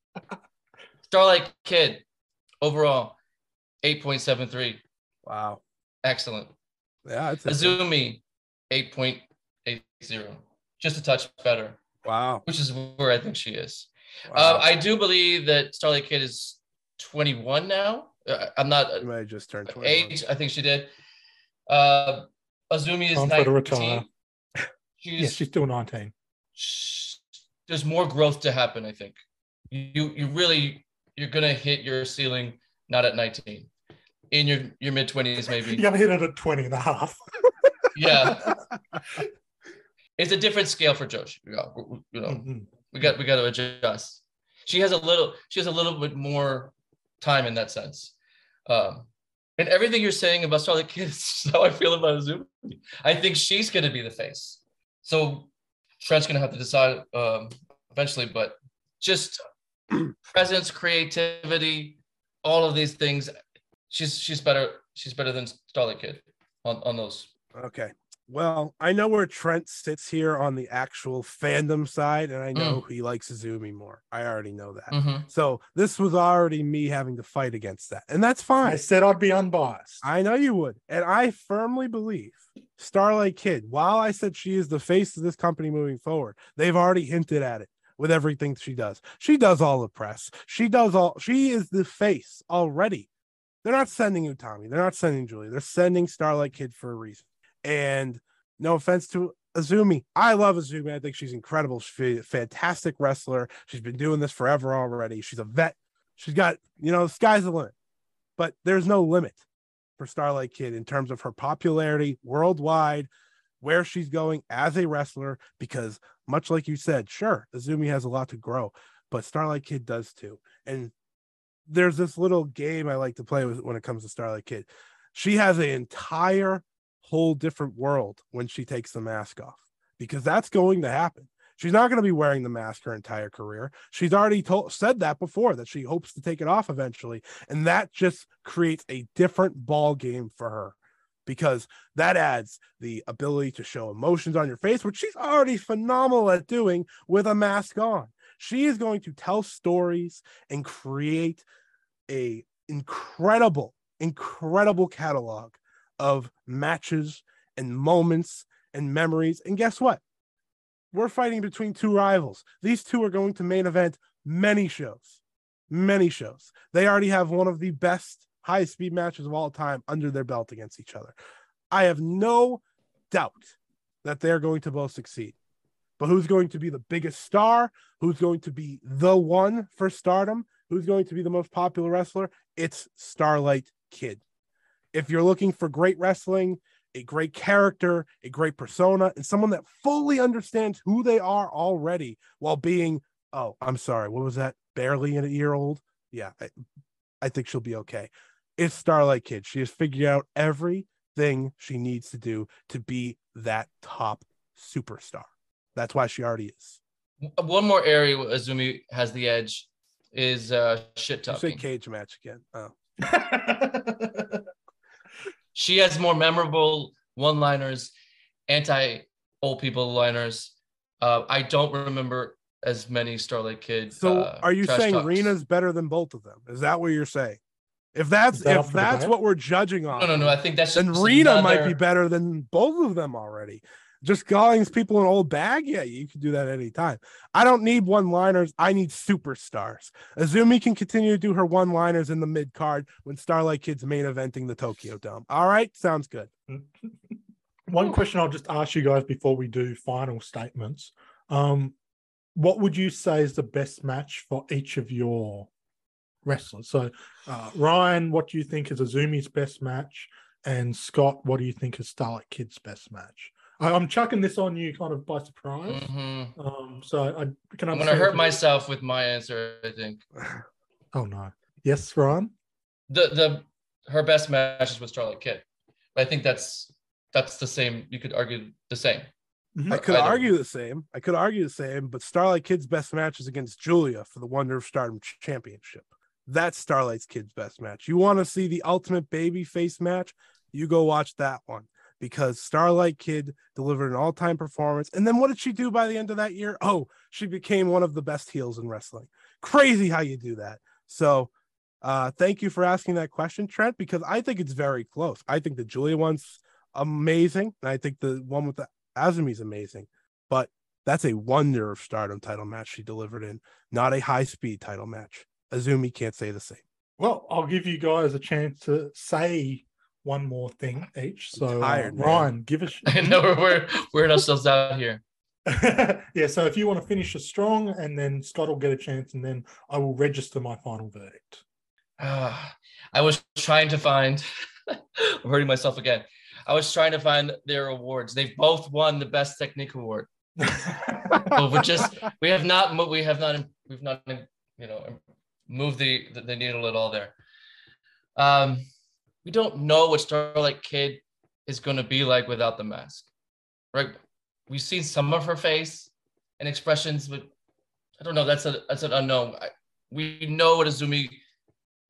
Starlight Kid, overall, 8.73. Wow. Excellent. Yeah. Azumi, 8.8 zero, just a touch better. Wow. Which is where I think she is. Wow. Uh, I do believe that Starlight Kid is 21 now. Uh, I'm not. You might just turned 21. Age, I think she did. Uh, Azumi is Time 19. For. She's, yeah, she's still 19. She, there's more growth to happen, I think. You you really you're gonna hit your ceiling not at 19. In your, your mid 20s, maybe. You're gonna hit it at 20 and a half. yeah. it's a different scale for Josh. You know, you know, Mhm. we got we got to adjust. She has a little she has a little bit more time in that sense. Um, and everything you're saying about Starlight Kid is how I feel about Azumi. I think she's going to be the face. So Trent's going to have to decide um, eventually, but just presence, creativity, all of these things. She's she's better. She's better than Starlight Kid on on those. Okay. Well, I know where Trent sits here on the actual fandom side, and I know he likes Azumi more. I already know that. Mhm. So this was already me having to fight against that. And that's fine. I said I'd be unbiased. I know you would. And I firmly believe Starlight Kid, while I said she is the face of this company moving forward, they've already hinted at it with everything she does. She does all the press. She does all, she is the face already. They're not sending Utami. They're not sending Giulia. They're sending Starlight Kid for a reason. And no offense to Azumi. I love Azumi. I think she's incredible. She's a fantastic wrestler. She's been doing this forever already. She's a vet. She's got, you know, the sky's the limit. But there's no limit for Starlight Kid in terms of her popularity worldwide, where she's going as a wrestler. Because much like you said, sure, Azumi has a lot to grow, but Starlight Kid does too. And there's this little game I like to play with when it comes to Starlight Kid. She has an entire whole different world when she takes the mask off because that's going to happen. She's not going to be wearing the mask her entire career. She's already told said that before that she hopes to take it off eventually, and that just creates a different ball game for her because that adds the ability to show emotions on your face, which she's already phenomenal at doing with a mask on. She is going to tell stories and create a incredible, incredible catalog of matches and moments and memories. And guess what? We're fighting between two rivals. These two are going to main event many shows, many shows. They already have one of the best high speed matches of all time under their belt against each other. I have no doubt that they're going to both succeed. But who's going to be the biggest star? Who's going to be the one for stardom? Who's going to be the most popular wrestler? It's Starlight Kid. If you're looking for great wrestling, a great character, a great persona, and someone that fully understands who they are already while being, oh, I'm sorry, what was that? Barely a year old? Yeah, I, I think she'll be okay. It's Starlight Kid. She has figured out everything she needs to do to be that top superstar. That's why she already is. One more area where Azumi has the edge is uh shit You say talking. cage match again. Oh. She has more memorable one-liners, anti-old people liners. Uh, I don't remember as many Starlight Kid. So uh, are you saying talks. Rena's better than both of them? Is that what you're saying? If that's that if that's what we're judging on, No, no, no. I think that's then just Rena might be better than both of them already. Just calling people an old bag, yeah, you can do that anytime. I don't need one-liners. I need superstars. Azumi can continue to do her one-liners in the mid card when Starlight Kid's main eventing the Tokyo Dome. All right, sounds good. One question I'll just ask you guys before we do final statements. Um, what would you say is the best match for each of your wrestlers? So, uh, Ryan, what do you think is Azumi's best match? And Scott, what do you think is Starlight Kid's best match? I, I'm chucking this on you kind of by surprise. Mhm. Um, so I can I'm gonna hurt myself with my answer. I think Oh no. Yes, Ryan. the the her best match is with Starlight Kid. But I think that's that's the same. You could argue the same. I could either. argue the same. I could argue the same, but Starlight Kid's best match is against Giulia for the Wonder of Stardom Championship. That's Starlight's Kid's best match. You want to see the ultimate baby face match? You go watch that one because Starlight Kid delivered an all time performance. And then what did she do by the end of that year? Oh, she became one of the best heels in wrestling. Crazy how you do that. So, uh, thank you for asking that question, Trent, because I think it's very close. I think the Giulia one's amazing, and I think the one with the Azumi's amazing, but that's a wonder of stardom title match she delivered in, not a high speed title match. Azumi can't say the same. Well, I'll give you guys a chance to say one more thing each. So, uh, tired, man. Ryan, give us. I know we're we're wearing ourselves out here. yeah, so if you want to finish it strong, and then Scott will get a chance, and then I will register my final verdict. Ah, I was trying to find. I'm hurting myself again. I was trying to find their awards. They've both won the best technique award. But we're just we have not we have not we've not you know moved the the, the needle at all there. Um, we don't know what Starlight Kid is going to be like without the mask, right? We've seen some of her face and expressions, but I don't know. That's a that's an unknown. I, we know what Azumi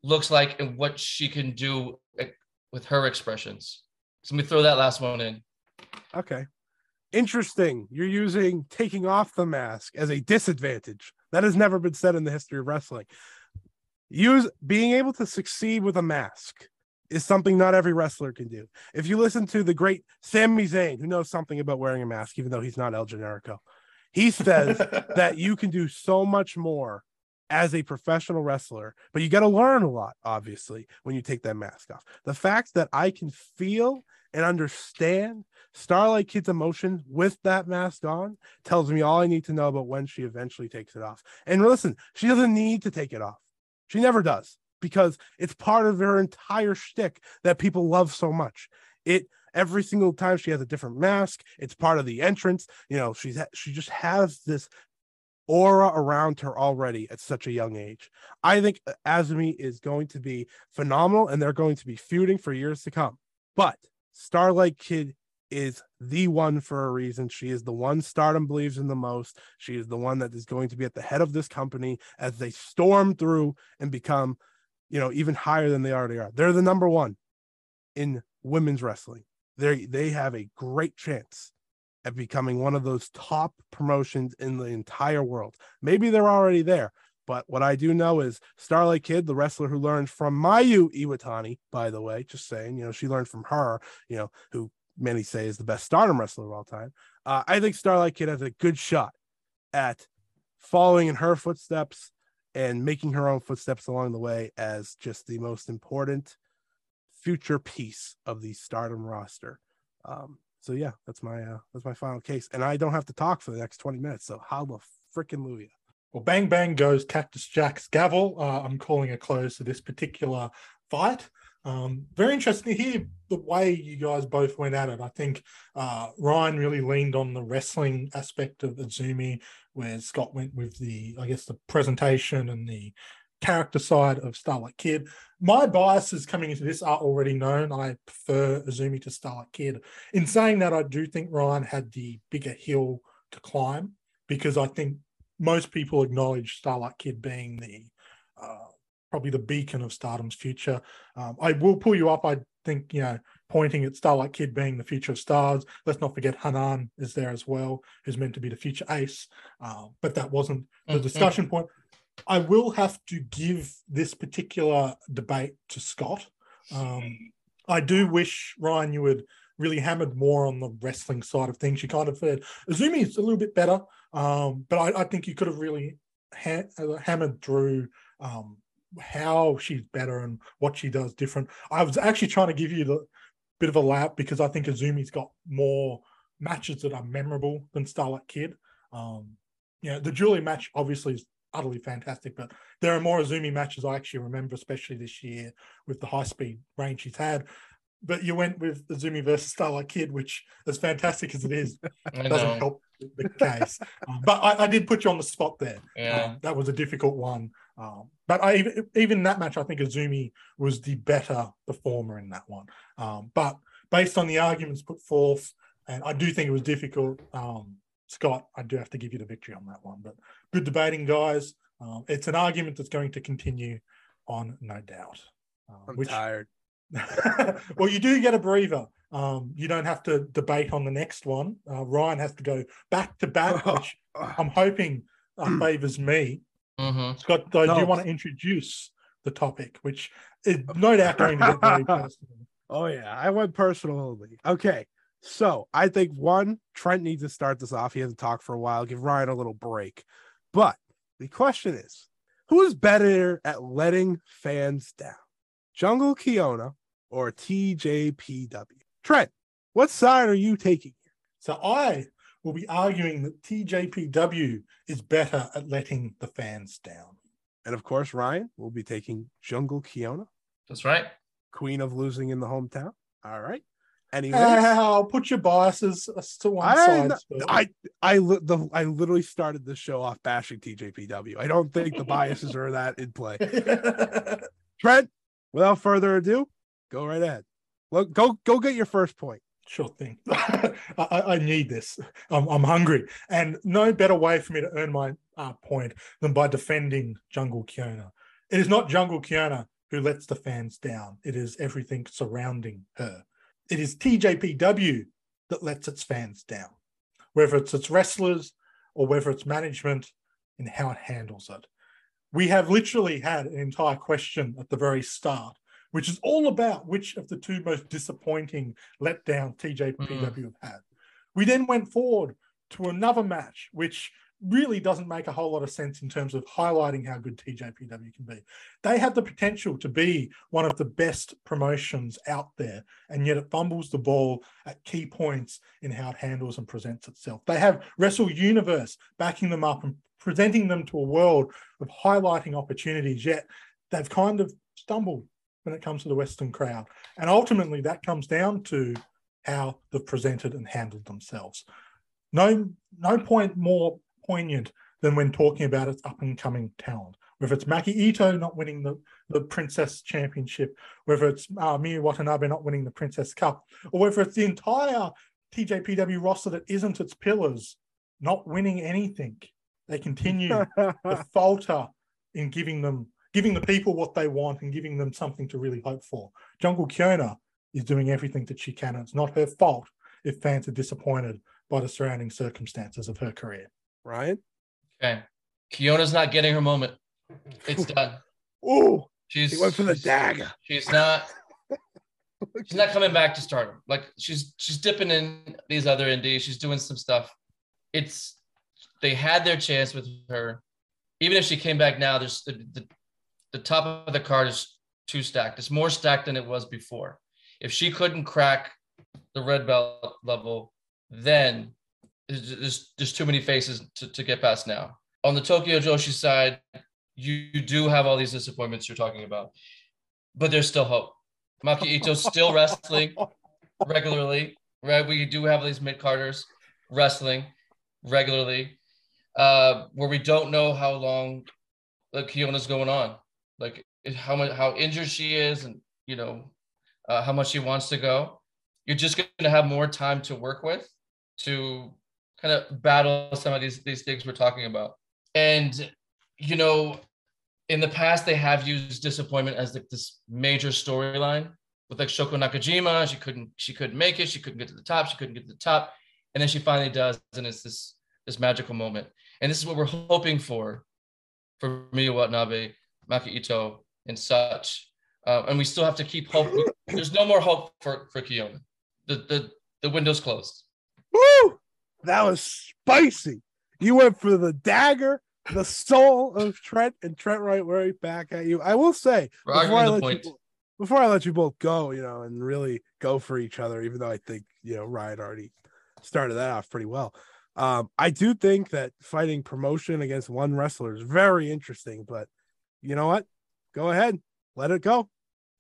looks like and what she can do eh, with her expressions. So let me throw that last one in. Okay. Interesting. You're using taking off the mask as a disadvantage. That has never been said in the history of wrestling. Use being able to succeed with a mask is something not every wrestler can do. If you listen to the great Sami Zayn, who knows something about wearing a mask, even though he's not El Generico, he says that you can do so much more as a professional wrestler, but you got to learn a lot, obviously, when you take that mask off. The fact that I can feel and understand Starlight Kid's emotion with that mask on tells me all I need to know about when she eventually takes it off. And listen, she doesn't need to take it off. She never does because it's part of her entire shtick that people love so much. It every single time she has a different mask, it's part of the entrance. You know, she's she just has this aura around her already at such a young age. I think uh, Azumi is going to be phenomenal and they're going to be feuding for years to come. But Starlight Kid is the one for a reason. She is the one Stardom believes in the most. She is the one that is going to be at the head of this company as they storm through and become, you know, even higher than they already are. They're the number one in women's wrestling. they they have a great chance at becoming one of those top promotions in the entire world. Maybe they're already there, but what I do know is Starlight Kid, the wrestler who learned from Mayu Iwatani, by the way, just saying, you know, she learned from her, you know, who many say is the best stardom wrestler of all time. Uh, I think Starlight Kid has a good shot at following in her footsteps and making her own footsteps along the way as just the most important future piece of the stardom roster. Um, so yeah, that's my uh, that's my final case, and I don't have to talk for the next twenty minutes. So how the freaking Luya? Well, bang bang goes Cactus Jack's gavel. Uh, I'm calling a close to this particular fight. Um, very interesting to hear the way you guys both went at it. I think uh, Ryan really leaned on the wrestling aspect of Azumi, where Scott went with the, I guess, the presentation and the character side of Starlight Kid. My biases coming into this are already known. I prefer Azumi to Starlight Kid. In saying that, I do think Ryan had the bigger hill to climb because I think most people acknowledge Starlight Kid being the uh, probably the beacon of Stardom's future. Um, I will pull you up. I think you know, pointing at Starlight Kid being the future of stars. Let's not forget Hanan is there as well, who's meant to be the future ace. Uh, but that wasn't the mm-hmm. discussion point. I will have to give this particular debate to Scott. Um, I do wish Ryan you had really hammered more on the wrestling side of things. You kind of said Azumi is a little bit better, um, but I, I, think you could have really ha- hammered through um, how she's better and what she does different. I was actually trying to give you the bit of a lap because I think Azumi's got more matches that are memorable than Starlight Kid. Um, you know, the Giulia match obviously is utterly fantastic, but there are more Azumi matches I actually remember, especially this year with the high speed range she's had. But you went with Azumi versus Starlight Kid, which, as fantastic as it is, doesn't help the case. um, but I, I, did put you on the spot there. Yeah. Um, that was a difficult one. Um, but I even even that match, I think Azumi was the better performer in that one. Um, but based on the arguments put forth, and I do think it was difficult. Um, Scott, I do have to give you the victory on that one. But good debating, guys. Um, it's an argument that's going to continue on, no doubt. Uh, I'm which, tired. well, you do get a breather. Um, you don't have to debate on the next one. Uh, Ryan has to go back to back, which I'm hoping uh, favors me. Mm-hmm. Scott, though, no. do you want to introduce the topic, which is no doubt going to get very personal? Oh yeah, I went personal only. Okay, so I think one, Trent needs to start this off. He hasn't talked for a while. Give Ryan a little break. But the question is, who is better at letting fans down? Jungle Kyona or TJPW? Trent, what side are you taking here? So I will be arguing that TJPW is better at letting the fans down. And of course, Ryan will be taking Jungle Kyona. That's right. Queen of losing in the hometown. All right. Anyways, ah, I'll put your biases to one I, side. I, I, the, I literally started the show off bashing TJPW. I don't think the biases are that in play. Trent, without further ado, go right ahead. Look, go, go get your first point. Sure thing. I, I, need this. I'm, I'm, hungry, and no better way for me to earn my uh, point than by defending Jungle Kyona. It is not Jungle Kyona who lets the fans down. It is everything surrounding her. It is TJPW that lets its fans down, whether it's its wrestlers or whether it's management and how it handles it. We have literally had an entire question at the very start which is all about which of the two most disappointing letdown TJPW mm. have had. We then went forward to another match, which really doesn't make a whole lot of sense in terms of highlighting how good TJPW can be. They have the potential to be one of the best promotions out there, and yet it fumbles the ball at key points in how it handles and presents itself. They have Wrestle Universe backing them up and presenting them to a world of highlighting opportunities, yet they've kind of stumbled when it comes to the Western crowd. And ultimately, that comes down to how they've presented and handled themselves. No, no point more poignant than when talking about its up and coming talent. Whether it's Maki Ito not winning the, the Princess Championship, whether it's uh, Miyu Watanabe not winning the Princess Cup, or whether it's the entire TJPW roster that isn't its pillars not winning anything. They continue to falter in giving them giving the people what they want and giving them something to really hope for. Jungle Kyona is doing everything that she can. And it's not her fault if fans are disappointed by the surrounding circumstances of her career. Ryan? Okay. Kyona's not getting her moment. It's done. Oh, She's he went for the she's- dagger. She's not she's not coming back to stardom. Like she's she's dipping in these other indies. She's doing some stuff. It's they had their chance with her. Even if she came back now, there's the, the, the top of the card is too stacked. It's more stacked than it was before. If she couldn't crack the red belt level, then there's, there's, too many faces to, to get past now. On the Tokyo Joshi side, you, you do have all these disappointments you're talking about, but there's still hope. Maki Ito's still wrestling regularly, right? We do have these mid carders wrestling regularly, uh, where we don't know how long like Kyona's going on, like how much how injured she is, and you know uh, how much she wants to go. You're just going to have more time to work with to kind of battle some of these these things we're talking about, and you know. In the past, they have used disappointment as like this major storyline with like Shoko Nakajima. She couldn't she couldn't make it. She couldn't get to the top. She couldn't get to the top, and then she finally does, and it's this this magical moment. And this is what we're hoping for for Miyu Watanabe, Maki Ito, and such. Uh, and we still have to keep hope. There's no more hope for for Kyona. The the the window's closed. Woo! That was spicy. You went for the dagger, the soul of Trent, and Trent right right back at you. I will say We're before I let point. you before I let you both go, you know, and really go for each other, even though I think you know Ryan already started that off pretty well. Um, I do think that fighting promotion against one wrestler is very interesting, but you know what? Go ahead, let it go.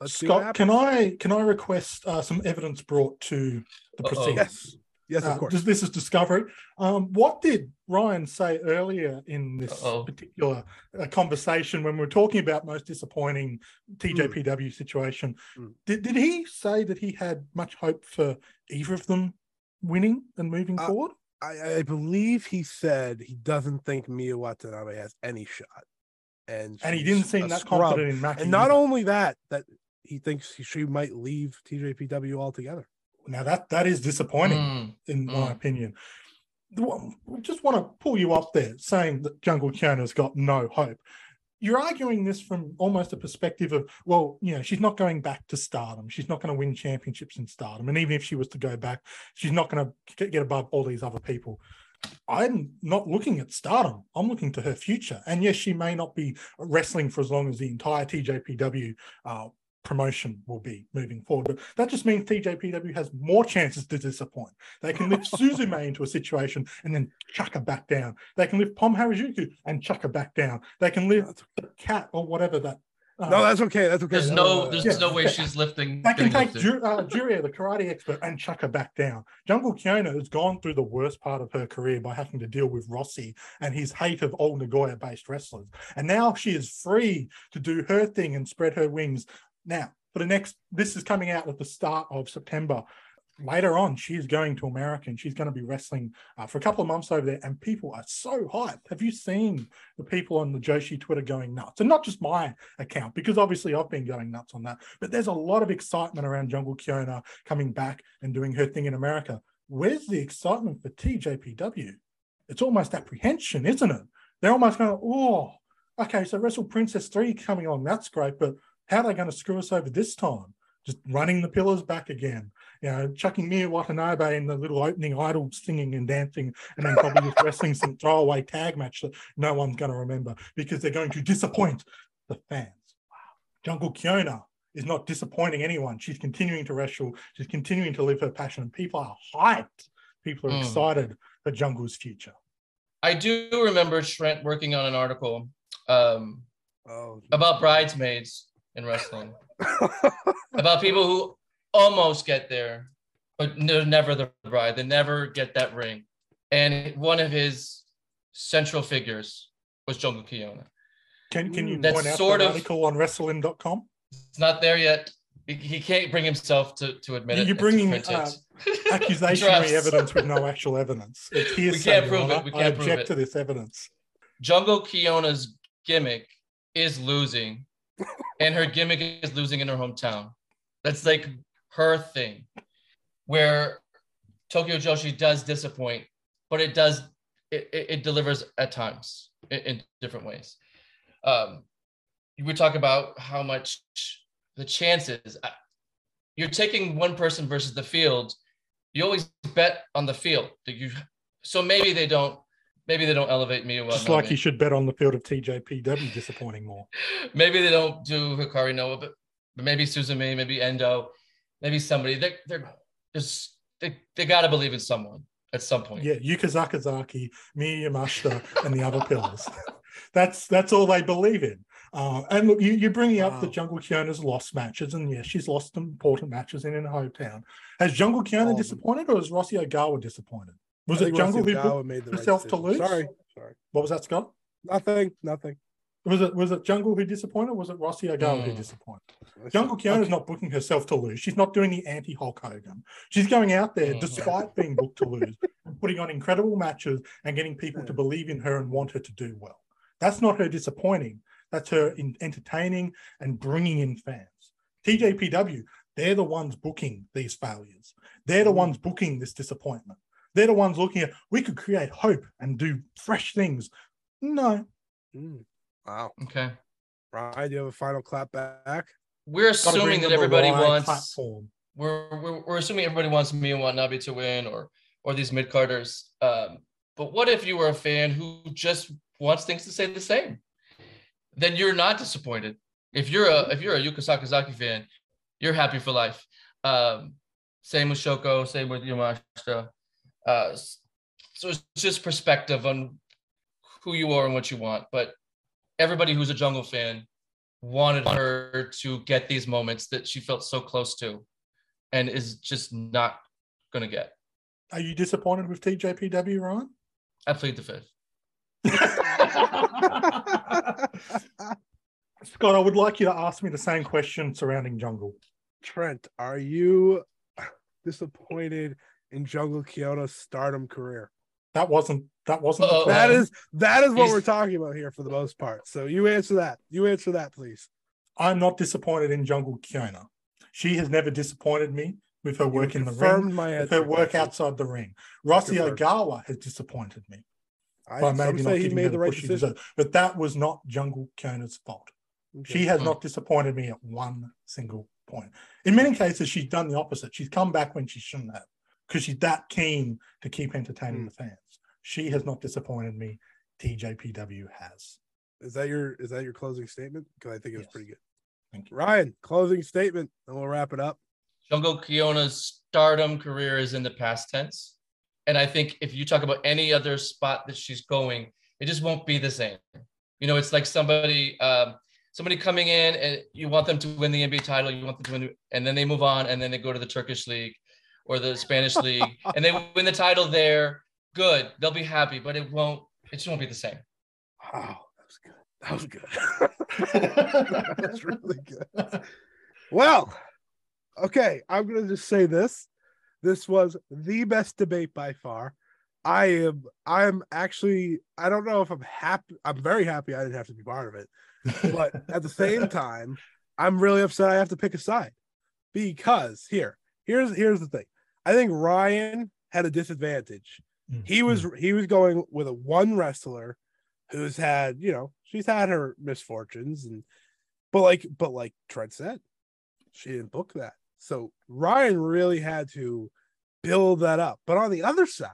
Let's Scott, can I can I request uh, some evidence brought to the Uh-oh. proceedings? Yes, yes, Uh, of course. this, this is discovery. Um, what did Ryan say earlier in this Uh-oh. particular uh, conversation when we were talking about most disappointing TJPW situation? Mm. Did, did he say that he had much hope for either of them winning and moving Uh, forward? I, I believe he said he doesn't think Miyu Watanabe has any shot, and And he didn't seem a that scrub. confident in Maki. And not either. only that, that he thinks he, she might leave TJPW altogether. now that that is disappointing. Mm, in my Mm. opinion. The just want to pull you up there saying that Jungle Kyona's got no hope. You're arguing this from almost a perspective of, well, you know, she's not going back to stardom. She's not going to win championships in stardom. And even if she was to go back, she's not going to get above all these other people. I'm not looking at stardom. I'm looking to her future. And yes, she may not be wrestling for as long as the entire TJPW uh, promotion will be moving forward. But that just means TJPW has more chances to disappoint. They can lift Suzume into a situation and then chuck her back down. They can lift Pom Harajuku and chuck her back down. They can lift the cat or whatever that. Uh, No, that's okay. That's okay. There's No, no, there's Yeah. no way she's lifting. they can take. Ju- uh, Juria, the karate expert, and chuck her back down. Jungle Kyona has gone through the worst part of her career by having to deal with Rossy and his hate of old Nagoya based wrestlers. And now she is free to do her thing and spread her wings. Now, for the next, this is coming out at the start of September. Later on, she's going to America and she's going to be wrestling uh, for a couple of months over there. And people are so hyped. Have you seen the people on the Joshi Twitter going nuts? And not just my account, because obviously I've been going nuts on that. But there's a lot of excitement around Jungle Kyona coming back and doing her thing in America. Where's the excitement for TJPW? It's almost apprehension, isn't it? They're almost going, oh, okay, so Wrestle Princess 3 coming on, that's great, but how are they going to screw us over this time? Just running the pillars back again, you know, chucking Miyu Watanabe in the little opening idol singing and dancing, and then probably just wrestling some throwaway tag match that no one's going to remember because they're going to disappoint the fans. Wow. Jungle Kyona is not disappointing anyone. She's continuing to wrestle. She's continuing to live her passion. And people are hyped. People are Mm. excited for Jungle's future. I do remember Trent working on an article um, Oh, about bridesmaids in wrestling, about people who almost get there, but they're never the bride. They never get that ring. And one of his central figures was Jungle Kyona. Can, can you Mm. That's point out sort that of- article on wrestling.com? It's not there yet. He- He can't bring himself to, to admit it. You're bringing, print it. uh, Accusationary evidence with no actual evidence. It's hearsay. can't Your prove it. We I can't prove object it. to this evidence. Jungle Kyona's gimmick is losing, and her gimmick is losing in her hometown. That's like her thing, where Tokyo Joshi does disappoint, but it does it, it, it delivers at times in, in different ways. Um, we talk about how much the chances you're taking one person versus the field. You always bet on the field. That you so maybe they don't maybe they don't elevate me. Well just like you should bet on the field of TJPW disappointing more. maybe they don't do Hikari Noa, but, but maybe Suzume, maybe Endo, maybe somebody. They're they're just they, they gotta believe in someone at some point. Yeah, Yuka Sakazaki, Miyu Yamashita, and the other pillars. that's that's all they believe in. Uh, and look, you, you're bringing up wow. the Jungle Kyona's lost matches, and yes, she's lost important matches in her hometown. Has Jungle Kyona disappointed, or has Rossy Ogawa disappointed? Was it Jungle who put made herself right to lose? Sorry, sorry. What was that, Scott? Nothing, nothing. Was it was it Jungle who disappointed? was it Rossy Ogawa mm. who disappointed? Jungle Kyona is okay. not booking herself to lose. She's not doing the anti Hulk Hogan. She's going out there, mm. despite being booked to lose, and putting on incredible matches and getting people to believe in her and want her to do well. That's not her disappointing. That's her in entertaining and bringing in fans. TJPW, they're the ones booking these failures. They're the hmm. ones booking this disappointment. They're the ones looking at we could create hope and do fresh things. No. Mm. Wow. Okay. Ryan, do you have a final clap back? We're assuming that everybody wants platform. We're, we're, we're assuming everybody wants me and Watanabe to win or or these mid carders. Um, but what if you were a fan who just wants things to stay the same? Then you're not disappointed. If you're a if you're a Yuka Sakazaki fan, you're happy for life. Um, same with Shoko, same with Yamashita. Uh, so it's just perspective on who you are and what you want. But everybody who's a jungle fan wanted her to get these moments that she felt so close to and is just not going to get. Are you disappointed with TJPW, Ryan? I plead the fifth. Scott, I would like you to ask me the same question surrounding Jungle. Trent, are you disappointed in Jungle Kyona's stardom career? That wasn't that wasn't that is that is what He's, we're talking about here for the most part. So you answer that. You answer that, please. I'm not disappointed in Jungle Kyona. She has never disappointed me with her work in the ring, my with her work outside the ring. Rossy Ogawa has disappointed me. I by maybe not he made the right decision. but that was not Jungle Kyona's fault. Okay. She has not disappointed me at one single point. In many cases, she's done the opposite. She's come back when she shouldn't have because she's that keen to keep entertaining mm. the fans. She has not disappointed me. TJPW has. Is that your is that your closing statement? Because I think it was yes. pretty good. Thank you. Ryan, closing statement, and we'll wrap it up. Jungle Kyona's stardom career is in the past tense. And I think if you talk about any other spot that she's going, it just won't be the same. You know, it's like somebody um, somebody coming in and you want them to win the NBA title, you want them to win, and then they move on and then they go to the Turkish league or the Spanish league and they win the title there, good. They'll be happy, but it won't. It just won't be the same. Wow, that was good. That was good. That's really good. Well, okay. I'm gonna just say this. This was the best debate by far. I am. I am actually. I don't know if I'm happy. I'm very happy I didn't have to be part of it, but at the same time, I'm really upset I have to pick a side because here, here's here's the thing. I think Ryan had a disadvantage. Mm-hmm. He was he was going with a one wrestler who's had, you know, she's had her misfortunes and but like but like Trent said, she didn't book that. So Ryan really had to build that up. But on the other side,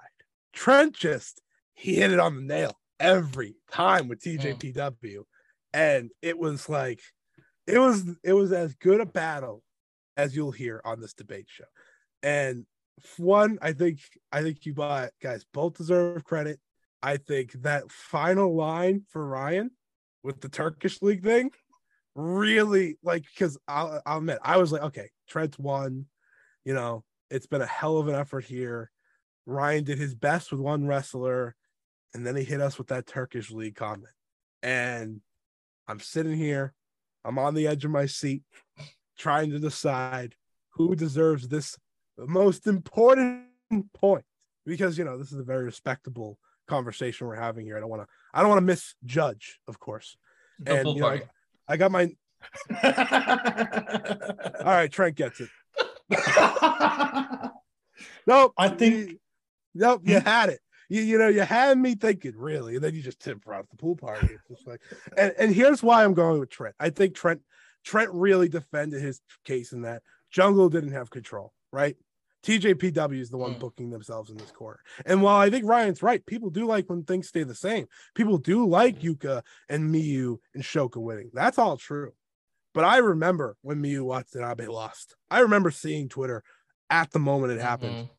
Trent just he hit it on the nail every time with TJPW. Mm. And it was like it was it was as good a battle as you'll hear on this debate show. And one, I think I think you bought guys both deserve credit. I think that final line for Ryan with the Turkish league thing really like because I'll, I'll admit I was like, okay, Trent's won. You know, it's been a hell of an effort here. Ryan did his best with one wrestler, and then he hit us with that Turkish league comment. And I'm sitting here, I'm on the edge of my seat, trying to decide who deserves this the most important point because you know this is a very respectable conversation we're having here. I don't want to I don't want to misjudge, of course. and you know, I, I, got my All right, Trent gets it. Nope. I think- you- nope. You Hmm? had it. You, you know, you had me thinking really, and then you just tip out the pool party. It's just like, and, and here's why I'm going with Trent. I think Trent Trent really defended his case in that Jungle didn't have control, right? TJPW is the one Mm. booking themselves in this corner. And while I think Ryan's right, people do like when things stay the same. People do like Yuka and Miyu and Shoko winning. That's all true. But I remember when Miyu Watanabe lost. I remember seeing Twitter at the moment it happened. Mhm.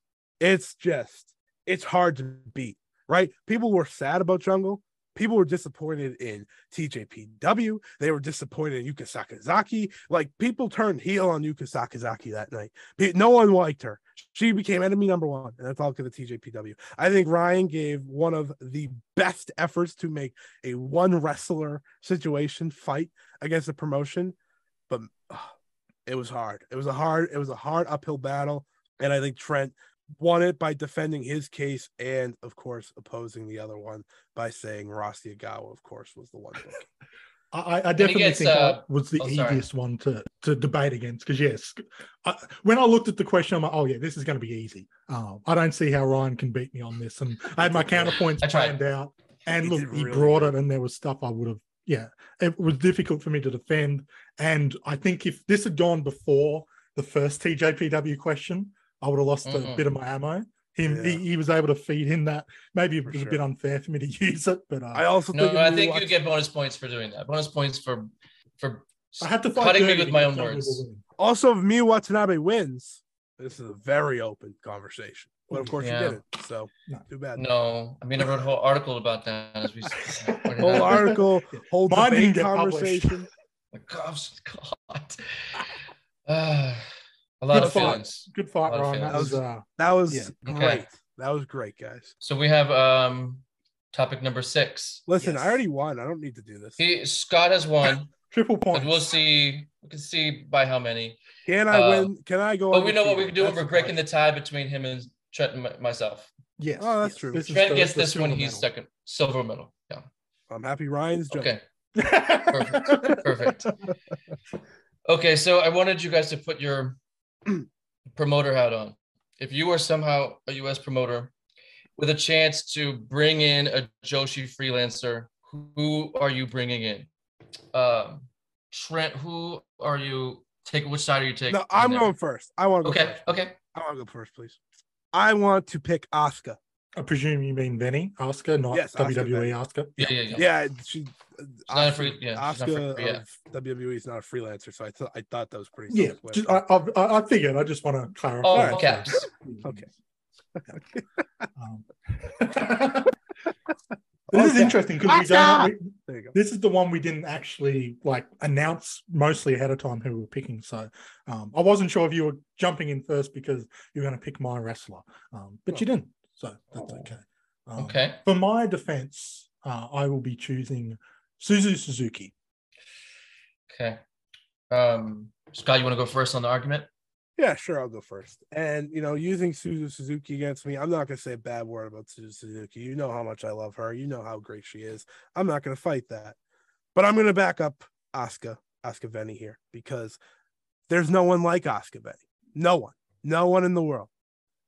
It's just, it's hard to beat, right? People were sad about Jungle. People were disappointed in TJPW. They were disappointed in Yuka Sakazaki. Like people turned heel on Yuka Sakazaki that night. No one liked her. She became enemy number one, and that's all because of TJPW. I think Ryan gave one of the best efforts to make a one wrestler situation fight against a promotion, but ah, it was hard. It was a hard. It was a hard uphill battle, and I think Trent won it by defending his case and, of course, opposing the other one by saying Rossy Ogawa, of course, was the one. book. I, I definitely gets, think uh, that was the oh, sorry. easiest one to to debate against because yes, I, when I looked at the question, I'm like, oh yeah, this is going to be easy. Um, I don't see how Ryan can beat me on this, and I had my counterpoints I planned out, and He look, did he brought good. it, and there was stuff I would have. Yeah, it was difficult for me to defend, and I think if this had gone before the first TJPW question, I would have lost a Mm-mm. bit of my ammo. Him, Yeah. he, he was able to feed him that. Maybe it For was sure. a bit unfair for me to use it, but uh, I also No, think I think watch- you get bonus points for doing that. Bonus points for for I had to fight cutting me with my own words. also if Miyu Watanabe wins. This is a very open conversation, but of course Yeah. you didn't. So No. too bad. No, I mean I wrote a whole article about that as we pointed Whole out. article, whole Mine didn't debate published. conversation. My gosh, God. Ah, a lot Good of fight. feelings. Good fight, Lot of Ryan. That was uh, That was Yeah. Okay. great. That was great, guys. So we have um topic number six. Listen, Yes. I already won. I don't need to do this. He Scott has won, triple point. and we'll see. We can see by how many. Can I Uh, win? Can I go? But we know what we undefeated? can do That's we're breaking the tie between him and Trent and myself. Yes. Oh, that's yes. true. This is Trent the- gets this one. He's medal. second, silver medal. Yeah. I'm happy Ryan's jumping. Okay. Perfect. Perfect. Okay, so I wanted you guys to put your promoter hat on. If you are somehow a US promoter with a chance to bring in a Joshi freelancer, who are you bringing in? Um, Trent, who are you taking? Which side are you taking? No, I'm there? going first. I want to go Okay, first. okay. I want to go first, please. I want to pick Asuka. I presume you mean Benny Oscar, not Yes, Asuka WWE Benny. Oscar. Yeah, yeah, yeah. Yeah, she. not a free- yeah, she's free- yeah. of WWE is not a freelancer, so I thought I thought that was pretty. Yeah, just, I, I, I figured. I just want to clarify. All Alright. caps. Okay. Um, this is interesting because we don't. We, there you go. this is the one we didn't actually like announce mostly ahead of time who we were picking. So um, I wasn't sure if you were jumping in first because you were going to pick my wrestler, um, but you didn't. So that's okay. Um, Okay. For my defense, uh, I will be choosing Suzu Suzuki. Okay. Um, Scott, you want to go first on the argument? Yeah, sure, I'll go first. And you know, using Suzu Suzuki against me, I'm not gonna say a bad word about Suzu Suzuki. You know how much I love her. You know how great she is. I'm not gonna fight that, but I'm gonna back up Asuka, Asuka Veni here because there's no one like Asuka Veni. No one, no one in the world.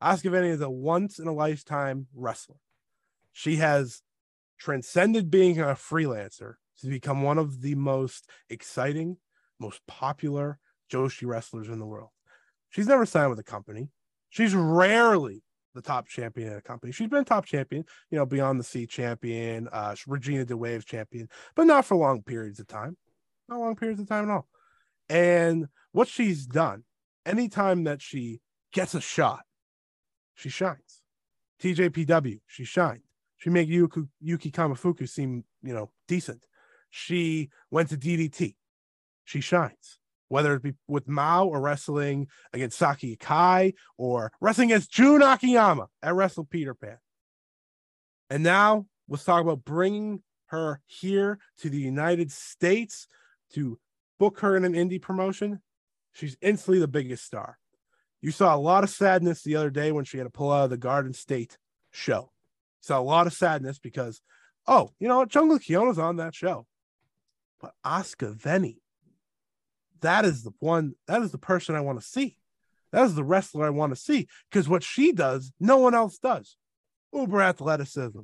Veni is a once in a lifetime wrestler. She has transcended being a freelancer to become one of the most exciting, most popular Joshi wrestlers in the world. She's never signed with a company. She's rarely the top champion in a company. She's been top champion, you know, beyond the sea champion, uh, Regina di WAVE champion, but not for long periods of time. Not long periods of time at all. And what she's done, anytime that she gets a shot, she shines. TJPW, she shined. She made Yuki, Yuki Kamifuku seem, you know, decent. She went to DDT. She shines whether it be with Mao or wrestling against Saki Akai or wrestling against Jun Akiyama at Wrestle Peter Pan. And now let's talk about bringing her here to the United States to book her in an indie promotion. She's instantly the biggest star. You saw a lot of sadness the other day when she had to pull out of the Garden State show. saw a lot of sadness because, oh, you know? Jungle Kyona's on that show. But Asuka Veni, that is the one that is the person I want to see. That is the wrestler I want to see because what she does, no one else does. Uber athleticism,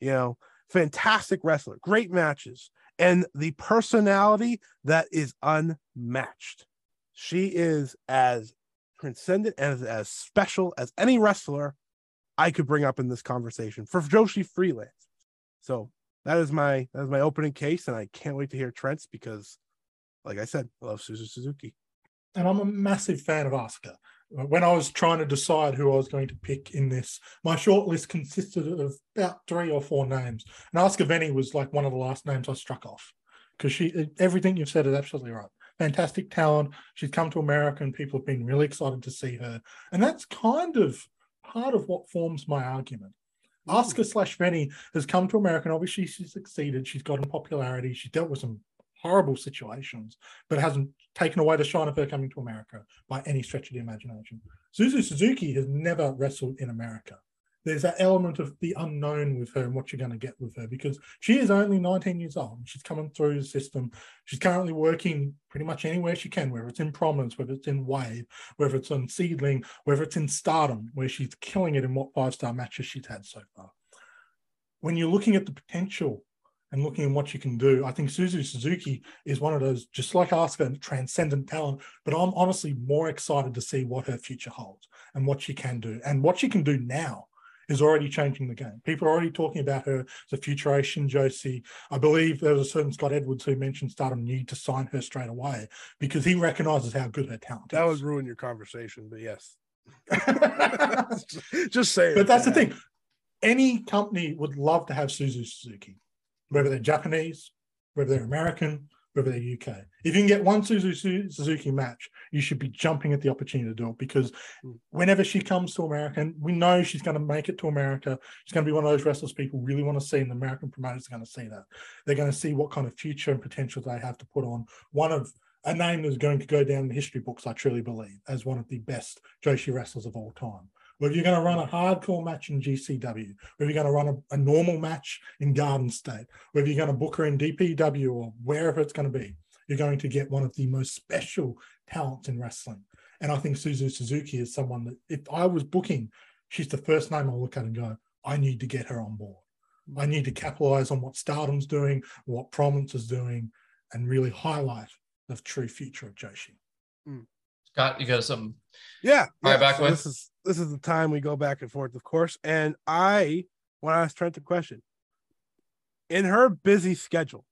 you know, fantastic wrestler, great matches, and the personality that is unmatched. She is as transcendent and as, as special as any wrestler I could bring up in this conversation for Joshi Freelance. So that is my that is my opening case, and I can't wait to hear Trent's because, like I said, I love Suzu Suzuki. And I'm a massive fan of Asuka. When I was trying to decide who I was going to pick in this, my shortlist consisted of about three or four names. And Asuka Veni was like one of the last names I struck off because she everything you've said is absolutely right. Fantastic talent. She's come to America and people have been really excited to see her. And that's kind of part of what forms my argument. Mm. Asuka slash Veni has come to America and obviously she's succeeded. She's gotten popularity. She's dealt with some horrible situations, but hasn't taken away the shine of her coming to America by any stretch of the imagination. Suzu Suzuki has never wrestled in America. There's that element of the unknown with her and what you're going to get with her because she is only 19 years old. She's coming through the system. She's currently working pretty much anywhere she can, whether it's in prominence, whether it's in wave, whether it's on SEAdLINNNG, whether it's in stardom, where she's killing it in what five star matches she's had so far. When you're looking at the potential and looking at what you can do. I think Suzu Suzuki is one of those, just like Asuka, transcendent talent. But I'm honestly more excited to see what her future holds and what she can do. And what she can do now is already changing the game. People are already talking about her as a future Asian Joshi. I believe there was a certain Scott Edwards who mentioned Stardom need to sign her straight away because he recognizes how good her talent that is. That would ruin your conversation, but yes. Just say But that's the thing. Any company would love to have Suzu Suzuki whether they're Japanese, whether they're American, whether they're UK. If you can get one Suzuki, Suzuki match, you should be jumping at the opportunity to do it because hmm. whenever she comes to America, and we know she's going to make it to America, she's going to be one of those wrestlers people really want to see, and the American promoters are going to see that. They're going to see what kind of future and potential they have to put on one of a name that's going to go down in history books, I truly believe, as one of the best Joshi wrestlers of all time whether you're going to run a hardcore match in GCW, whether you're going to run a, a, normal match in Garden State, whether you're going to book her in DPW or wherever it's going to be, you're going to get one of the most special talents in wrestling. And I think Suzu Suzuki is someone that if I was booking, she's the first name I'll look at and go, I need to get her on board. I need to capitalize on what Stardom's doing, what Prominence is doing, and really highlight the true future of Joshi. Hmm. Scott, you got some? Yeah. All right, yeah. back so with- this is this is the time we go back and forth, of course. And I want to ask Trent a question. In her busy schedule,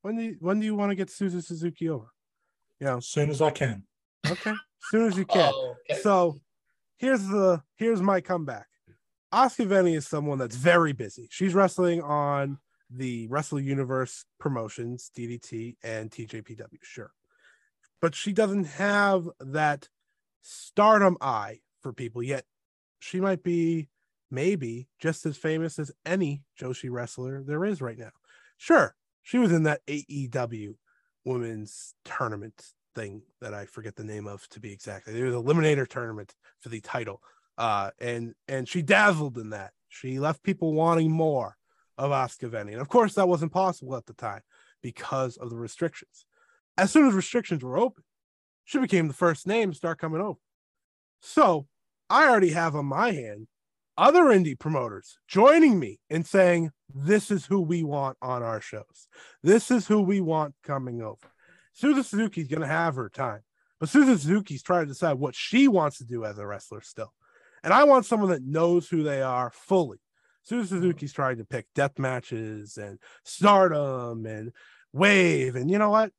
when do you, when do you want to get Suzu Suzuki over? You know, As soon as I can. okay, as soon as you can. Oh, okay. So here's the here's my comeback. Asuka Veni is someone that's very busy. She's wrestling on the Wrestle Universe promotions, DDT and TJPW, sure. But she doesn't have that stardom eye for people yet. She might be maybe just as famous as any Joshi wrestler there is right now. Sure, she was in that AEW women's tournament thing that I forget the name of to be exact. It was a eliminator tournament for the title. Uh and and she dazzled in that. She left people wanting more of Asuka Veni. And of course that wasn't possible at the time because of the restrictions. As soon as restrictions were open, she became the first name to start coming over. So I already have on my hand other indie promoters joining me and saying, This is who we want on our shows. This is who we want coming over. Suzu Suzuki's going to have her time, but Suzu Suzuki's trying to decide what she wants to do as a wrestler still. And I want someone that knows who they are fully. Suzu Suzuki's trying to pick death matches and stardom and wave. And you know what?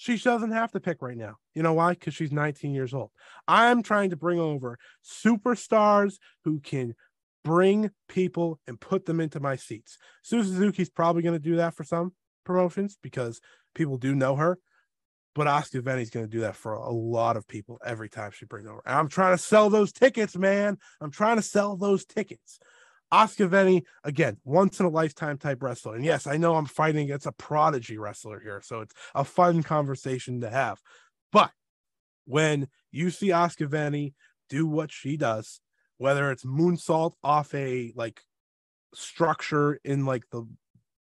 She doesn't have to pick right now. You know why? Because she's 19 years old. I'm trying to bring over superstars who can bring people and put them into my seats. Suzu Suzuki's probably going to do that for some promotions because people do know her. But Asuka Veni's going to do that for a lot of people every time she brings over. I'm trying to sell those tickets, man. I'm trying to sell those tickets. Veni, again, once in a lifetime type wrestler. And yes, I know I'm fighting against a prodigy wrestler here. So it's a fun conversation to have. But when you see Veni do what she does, whether it's moonsault off a like structure in like the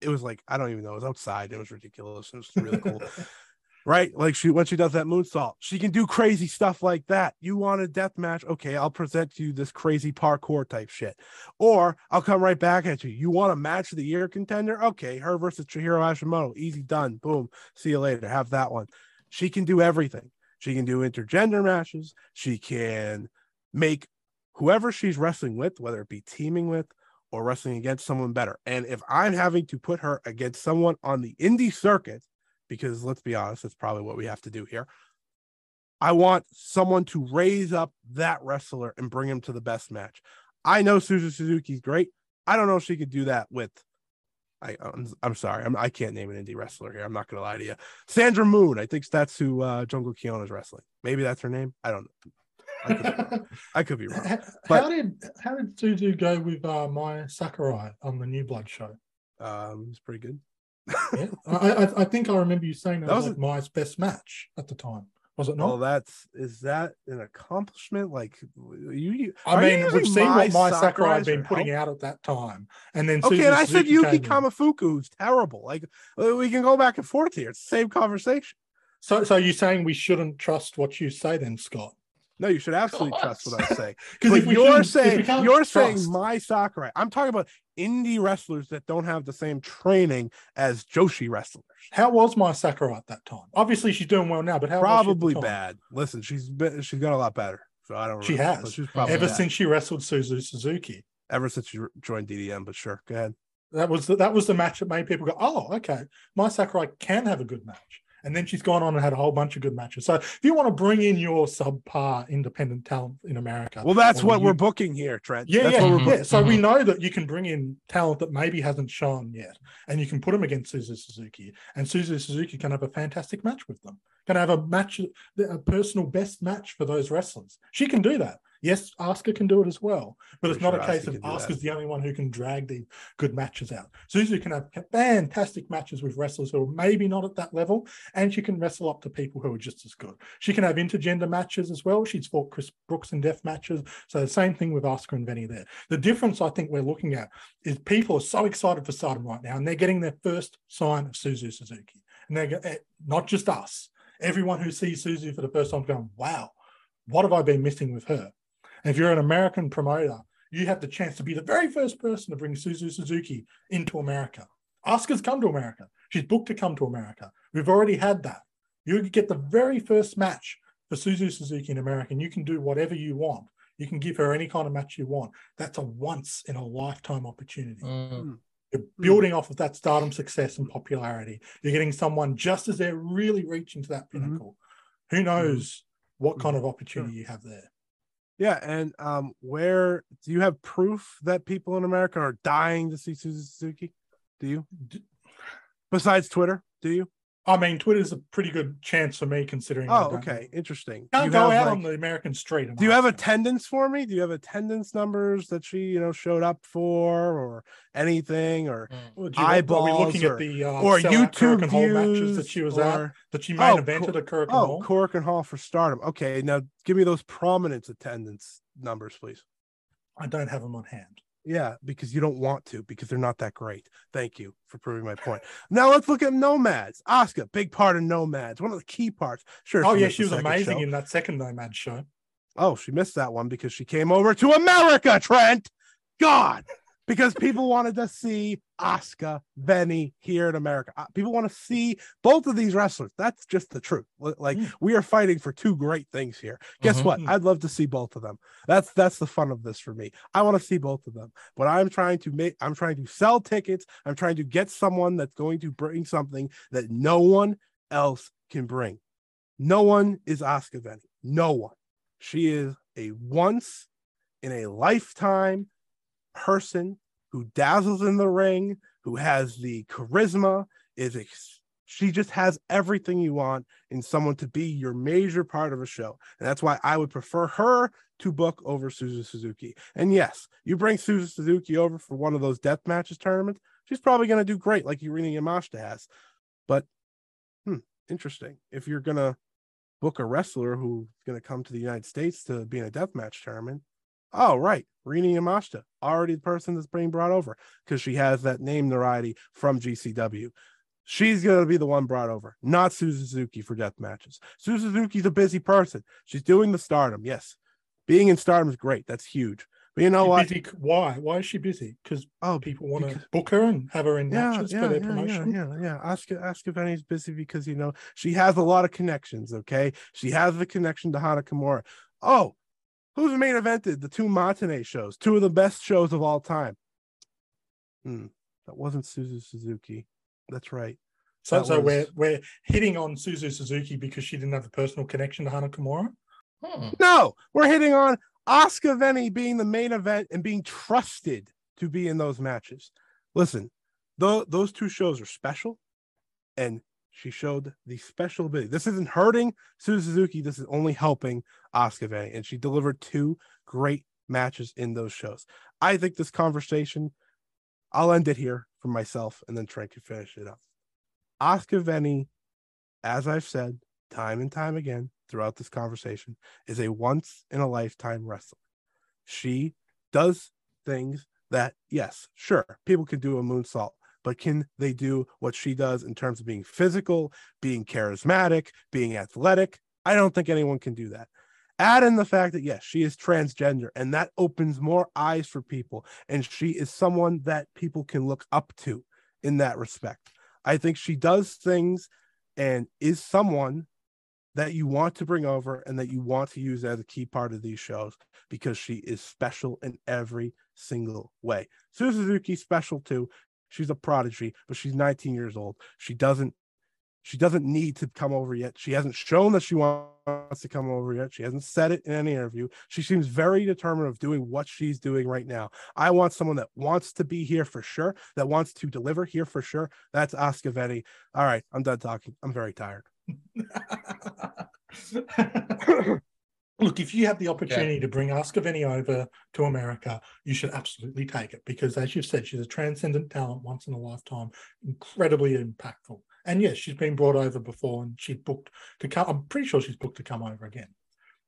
it was like I don't even know, it was outside. It was ridiculous. It was really cool. right? Like she when she does that moonsault, she can do crazy stuff like that. You want a death match? Okay, I'll present you this crazy parkour type shit. Or I'll come right back at you. You want a match of the year contender? Okay, her versus Chihiro Hashimoto. Easy done. Boom. See you later. Have that one. She can do everything. She can do intergender matches. She can make whoever she's wrestling with, whether it be teaming with or wrestling against someone better. And if I'm having to put her against someone on the indie circuit, because let's be honest, that's probably what we have to do here. I want someone to raise up that wrestler and bring him to the best match. I know Suzu Suzuki's great. I don't know if she could do that with. I, I'm, I'm sorry, I'm, I can't name an indie wrestler here. I'm not going to lie to you. Sandra Moone, I think that's who uh, Jungle Kyona is wrestling. Maybe that's her name. I don't know. I could be wrong. I could be wrong. How, But- how did how did Suzu go with uh, Mai Sakurai on the New Blood show? Um, it's pretty good. Yeah, I, I I think I remember you saying that, That was like my best match at the time. Was it Oh, not? that's is that an accomplishment? Like you, you I mean, we've seen what Mai Sakurai Sakurai had been putting out at that time, and then Okay, and I said Yuki. Kamifuku, who's terrible. Like we can go back and forth here. It's the same conversation. So, so you're saying we shouldn't trust what you say, then, Scott? No, you should absolutely trust what I'm saying. Because you're if saying you're saying trust- Mai Sakurai. I'm talking about indie wrestlers that don't have the same training as Joshi wrestlers. how was Mai Sakurai at that time? Obviously, she's doing well now, but how was she at the Probably bad. Listen, she's been, she's got a lot better. So I don't. Know. She remember, has. she's probably Ever bad. since she wrestled Suzu Suzuki, ever since she joined DDM. But sure, go ahead. that was the, that was the match that made people go, "Oh, okay, Mai Sakurai can have a good match." And then she's gone on and had a whole bunch of good matches. So if you want to bring in your subpar independent talent in America, Well, that's what you- we're booking here, Trent. Yeah, That's yeah, what we're booking. yeah. So we mm-hmm. know that you can bring in talent that maybe hasn't shown yet, and you can put them against Suzu Suzuki, and Suzu Suzuki can have a fantastic match with them. Can have a match, a personal best match for those wrestlers. She can do that. Yes, Asuka can do it as well, but it's not a case Asuka of do the only one who can drag the good matches out. Suzu can have fantastic matches with wrestlers who are maybe not at that level, and she can wrestle up to people who are just as good. She can have intergender matches as well. She's fought Chris Brooks in death matches. So the same thing with Asuka and Veni there. The difference I think we're looking at is people are so excited for Stardom right now, and they're getting their first sign of Suzu Suzuki. And they're eh, not just us. Everyone who sees Suzu for the first time going, wow, what have I been missing with her? And if you're an American promoter, you have the chance to be the very first person to bring Suzu Suzuki into America. Asuka's come to America. She's booked to come to America. We've already had that. You get the very first match for Suzu Suzuki in America, and you can do whatever you want. You can give her any kind of match you want. That's a once in a lifetime opportunity. Mm. You're building off of that stardom success and popularity. You're getting someone just as they're really reaching to that Mhm. pinnacle. Who knows what kind of opportunity you have there? Yeah, and um, where do you have proof that people in America are dying to see Suzu Suzuki? Do you? Besides Twitter, do you? I mean, Twitter's a pretty good chance for me considering. Oh, okay, interesting. Can't you go have, out like- on the American street. do you have ask attendance for me? Do you have attendance numbers that she, you know, showed up for, or anything, or Mm. Well, do you're we eyeballs looking or- at the uh, or sellout YouTube Korakuen Hall matches views that she was at, that she might Oh, evented cool. at Korakuen Oh, Hall? Korakuen Hall for Stardom. Okay, now give me those prominence attendance numbers, please. I don't have them on hand. Yeah, because you don't want to, because they're not that great. Thank you for proving my point. Now let's look at Nomads. Asuka, big part of Nomads, one of the key parts. Sure. Oh yeah, she was amazing show. in that second Nomad show. Oh, she missed that one because she came over to America, Trent. God, because people wanted to see Asuka Veni here in America. Uh, People want to see both of these wrestlers. That's just the truth. Like Mm. we are fighting for two great things here. Guess what? Mm. I'd love to see both of them. That's that's the fun of this for me. I want to see both of them. But I'm trying to make I'm trying to sell tickets. I'm trying to get someone that's going to bring something that no one else can bring. No one is Asuka Veni. No one. She is a once in a lifetime person who dazzles in the ring, who has the charisma, is ex- she just has everything you want in someone to be your major part of a show. And that's why I would prefer her to book over Suzu Suzuki. And yes, you bring Suzu Suzuki over for one of those death matches tournaments, she's probably going to do great like Irina Yamashita has. But hmm, interesting. If you're going to book a wrestler who's going to come to the United States to be in a death match tournament, oh, right, Rina Yamashita, already the person that's being brought over because she has that name notoriety from GCW. She's going to be the one brought over, not Suzuki for death matches. Suzuki's a busy person. She's doing the stardom. Yes. Being in stardom is great. That's huge. But you know what? busy- Why? Why is she busy? Because Oh, people want to book her and have her in yeah, matches yeah, for their yeah, promotion. Yeah, yeah, yeah. Ask ask if Annie's busy because you know she has a lot of connections. Okay, she has the connection to Hana Kimura. Oh, who's main evented the two Matane shows, two of the best shows of all time? Hmm, that wasn't Suzu Suzuki. That's right. So, That so we're we're hitting on Suzu Suzuki because she didn't have a personal connection to Hana Kimura. Hmm. No, we're hitting on Asuka Veni being the main event and being trusted to be in those matches. Listen, tho- those two shows are special, and she showed the special ability. This isn't hurting Suzu Suzuki. This is only helping Asuka Veni, and she delivered two great matches in those shows. I think this conversation, I'll end it here for myself, and then Trent can finish it up. Asuka Veni, as I've said time and time again throughout this conversation, is a once in a lifetime wrestler. She does things that, yes, sure, people can do a moonsault, but can they do what she does in terms of being physical, being charismatic, being athletic? I don't think anyone can do that. Add in the fact that, yes, she is transgender, and that opens more eyes for people. And she is someone that people can look up to in that respect. I think she does things and is someone that you want to bring over and that you want to use as a key part of these shows because she is special in every single way. Suzu Suzuki's special too. She's a prodigy, but she's 19 years old. She doesn't she doesn't need to come over yet. She hasn't shown that she wants to come over yet. She hasn't said it in any interview. She seems very determined of doing what she's doing right now. I want someone that wants to be here for sure, that wants to deliver here for sure. That's Asuka Veni. All right, I'm done talking. I'm very tired. Look, if you have the opportunity to bring Asuka Veni over to America, you should absolutely take it because, as you've said, she's a transcendent talent, once in a lifetime, incredibly impactful. And yes, she's been brought over before, and she's booked to come. I'm pretty sure she's booked to come over again.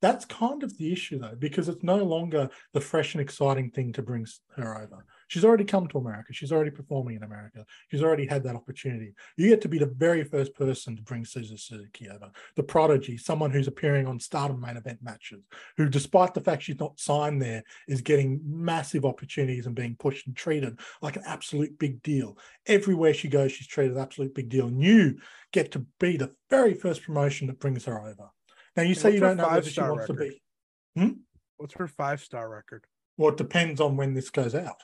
That's kind of the issue, though, because it's no longer the fresh and exciting thing to bring her over. She's already come to America. She's already performing in America. She's already had that opportunity. You get to be the very first person to bring Suzu Suzuki over, the prodigy, someone who's appearing on Stardom main event matches, who, despite the fact she's not signed there, is getting massive opportunities and being pushed and treated like an absolute big deal. Everywhere she goes, she's treated an absolute big deal. And you get to be the very first promotion that brings her over. Now you say you don't know whether she wants record? to be. Hmm? What's her five star record? Well, it depends on when this goes out.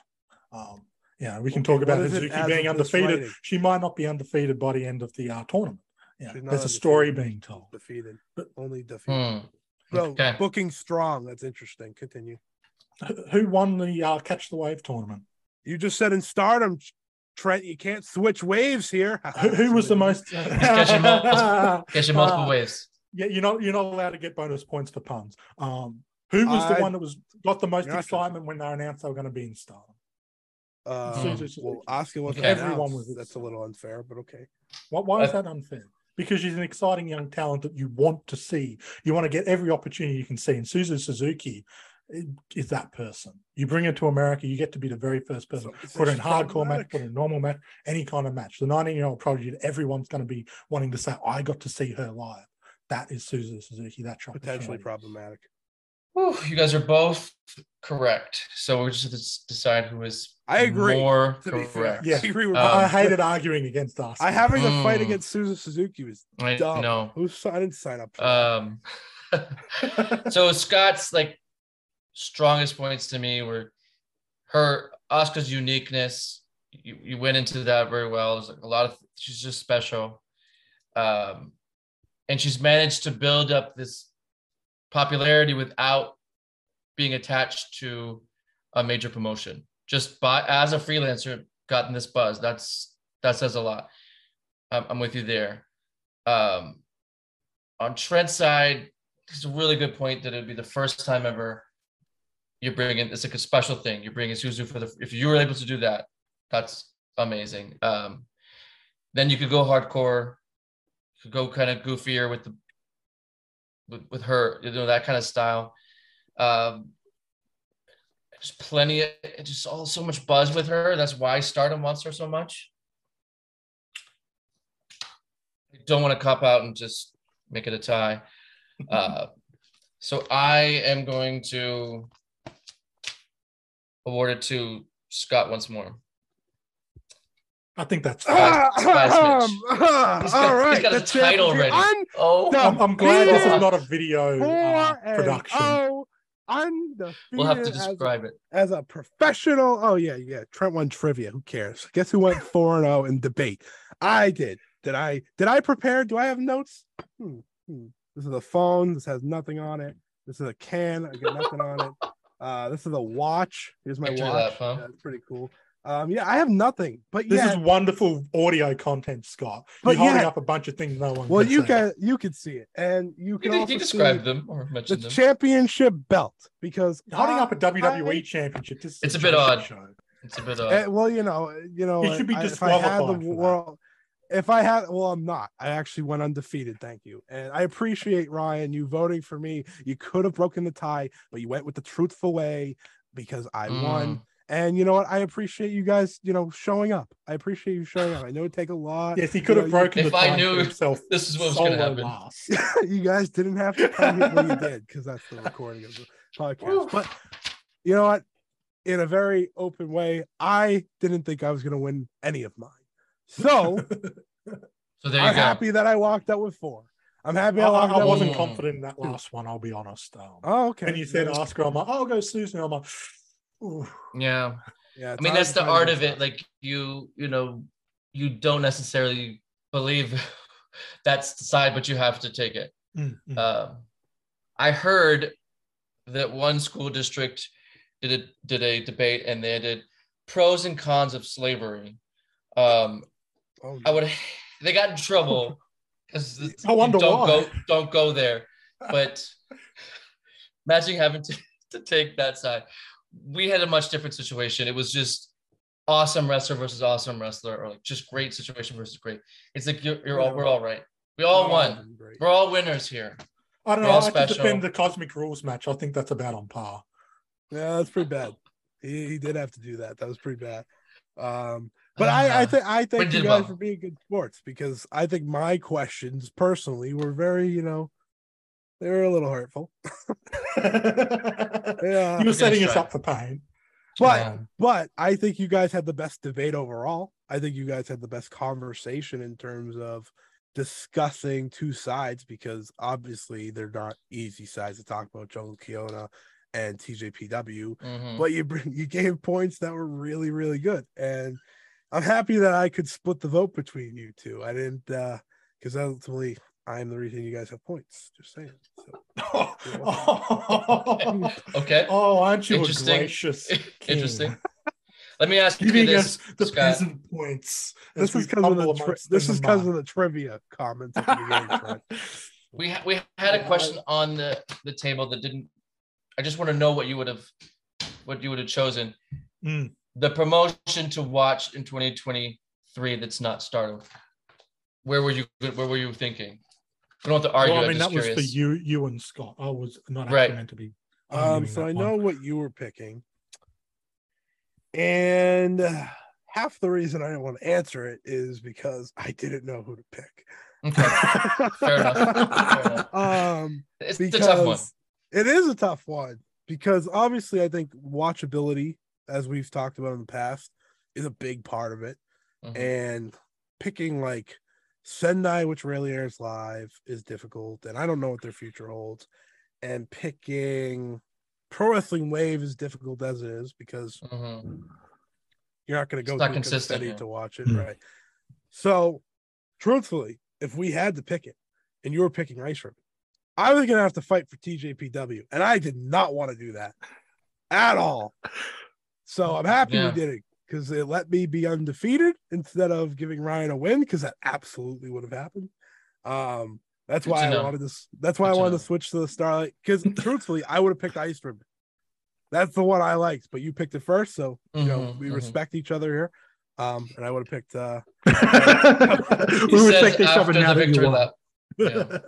Um, yeah, we can Okay, talk about is Hazuki being undefeated. writing? She might not be undefeated by the end of the uh, tournament. Yeah, there's a story being told. Defeated, But- only defeated. Hmm. So Okay. booking strong. That's interesting. Continue. Who- Who won the uh, Catch the Wave tournament? You just said in Stardom, Trent. You can't switch waves here. Who, who was the most? catching multiple- Catching multiple Uh, waves. Yeah, you're not you're not allowed to get bonus points for puns. Um, who was the one that was got the most You're excitement when they announced they were going to be in Stardom? Uh, Suzu well, Asuka wasn't Okay. Everyone was. That's a little unfair, but okay. Why, why is Uh, that unfair? Because she's an exciting young talent that you want to see. You want to get every opportunity you can see. And Suzu Suzuki is that person. You bring her to America, you get to be the very first person. So- so put her in hardcore match, put her in normal match, any kind of match. The 19 year old prodigy that everyone's going to be wanting to say, I got to see her live. That is Suzu Suzuki. That's your Potentially problematic. Whew, you guys are both correct. So we're just going to decide who is I agree, more to be fair. correct. Yeah. I agree with Um, I hated arguing against us. I having a fight Mm. against Suzu Suzuki was I dumb. know. Who's I didn't sign up for. Um, so Scott's like strongest points to me were her Asuka's uniqueness. You, you went into that very well. There's like a lot of she's just special, um, and she's managed to build up this popularity without being attached to a major promotion. Just by as a freelancer, gotten this buzz. That's that says a lot. I'm, I'm with you there. Um, on Trent's side, it's a really good point that it'd be the first time ever you're bringing it's like a special thing. You're bringing Suzu for the if you were able to do that, that's amazing. Um, then you could go hardcore, could go kind of goofier with the with, with her, you know that kind of style. Um, just plenty of just all so much buzz with her. That's why Stardom wants her so much. don't want to cop out and just make it a tie. Uh, so I am going to award it to Scott once more. I think that's. Ah! fair. Spice Ah, He's got, all right, he's got the a title ready. Oh, I'm, I'm glad this is not a video uh, production. oh, we'll have to as- describe it. as a professional. Oh yeah, yeah. Trent won trivia. Who cares? Guess who went four and zero in debate? I did. Did I? Did I prepare? Do I have notes? Hmm, hmm. This is a phone. This has nothing on it. This is a can. I got nothing on it. Uh, this is a watch. Here's my watch. that, huh? That's pretty cool. Um, yeah, I have nothing. But This yeah, is wonderful audio content, Scott. But You're holding yeah. up a bunch of things no one. well, can you see. can you can see it, and you You, can did- also you see them or the mentioned them. championship belt because holding I- up a WWE I- championship. This is It's a bit odd. Show. It's a bit odd. Eh, well, you know, you know, it should be I- if I had the disqualified that. world, if I had, well, I'm not. I actually went undefeated. Thank you, and I appreciate Ryan you voting for me. You could have broken the tie, but you went with the truthful way because I won. And you know what? I appreciate you guys, you know, showing up. I appreciate you showing up. I know it take a lot. Yes, he could You have know, broken If the I knew for himself. this is what was gonna solo happen. last. you guys didn't have to come here. Well, you did because that's the recording of the podcast. Woo. But you know what? In a very open way, I didn't think I was going to win any of mine. So so there you I'm go. happy that I walked out with four. I'm happy I, I, I wasn't. Confident in that last one. I'll be honest. Um, Oh, okay. And you said Yeah. Asuka, I'm like, oh, I'll go Susan. I'm like, Ooh. Yeah. Yeah, I mean, that's the art of it. Like you, you know, you don't necessarily believe that's the side, but you have to take it. Mm, mm. Um, I heard that one school district did a, did a debate and they did pros and cons of slavery. Um, Oh, I would they got in trouble because don't why. go don't go there. But imagine having to, to take that side. We had a much different situation. It was just awesome wrestler versus awesome wrestler, or like just great situation versus great. It's like you're, you're all we're all right. We all won. Great. We're all winners here. I don't we're know. all I could special. defend the Cosmic Rules match. I think that's about on par. Yeah, that's pretty bad. He, he did have to do that. That was pretty bad. Um, but I, I Uh, think I thank you guys well. for being good sports because I think my questions personally were very, you know, they were a little hurtful. Yeah. you were setting us try. up for pain. But Yeah. but I think you guys had the best debate overall. I think you guys had the best conversation in terms of discussing two sides because obviously they're not easy sides to talk about Joe Kyona and TJPW. Mhm. But you bring you gave points that were really really good, and I'm happy that I could split the vote between you two. I didn't uh because ultimately I am the reason you guys have points. Just saying. So. Okay. Oh, aren't you a Interesting. gracious king? Interesting. Let me ask you this, us the Scott. peasant points. This is because of the tri- this is because of the trivia comments the beginning. We ha- we had a question on the the table that didn't. I just want to know what you would have, what you would have chosen. Mm. The promotion to watch in 2023 that's not started. Where were you? Where were you thinking? We don't have to argue. Well, I I'm mean, just that was curious. for you, you and Scott. I was not actually Right. meant to be. Um, so that I one. know what you were picking, and uh, half the reason I didn't want to answer it is because I didn't know who to pick. Okay. Fair enough. Fair enough. um, It's, because it's a tough one. it is a tough one because obviously I think watchability, as we've talked about in the past, is a big part of it, Mhm. and picking like Sendai, which rarely airs live, is difficult, and I don't know what their future holds. And picking Pro Wrestling Wave is difficult as it is because Mhm. you're not going to go not consistent, yeah. to watch it, Hmm. right? So, truthfully, if we had to pick it, and you were picking Ice Ribbon, I was going to have to fight for TJPW, and I did not want to do that at all. So I'm happy Yeah. we did it because it let me be undefeated instead of giving Ryan a win because that absolutely would have happened. Um, that's Good why I know. wanted this. That's why Good I to wanted know. to switch to the Starlight because truthfully, I would have picked Ice Ribbon. That's the one I liked, but you picked it first, so you know Mhm, we mhm. respect each other here. Um, and I would have picked. uh we He says respect each other now the that you victory won. lap. Yeah.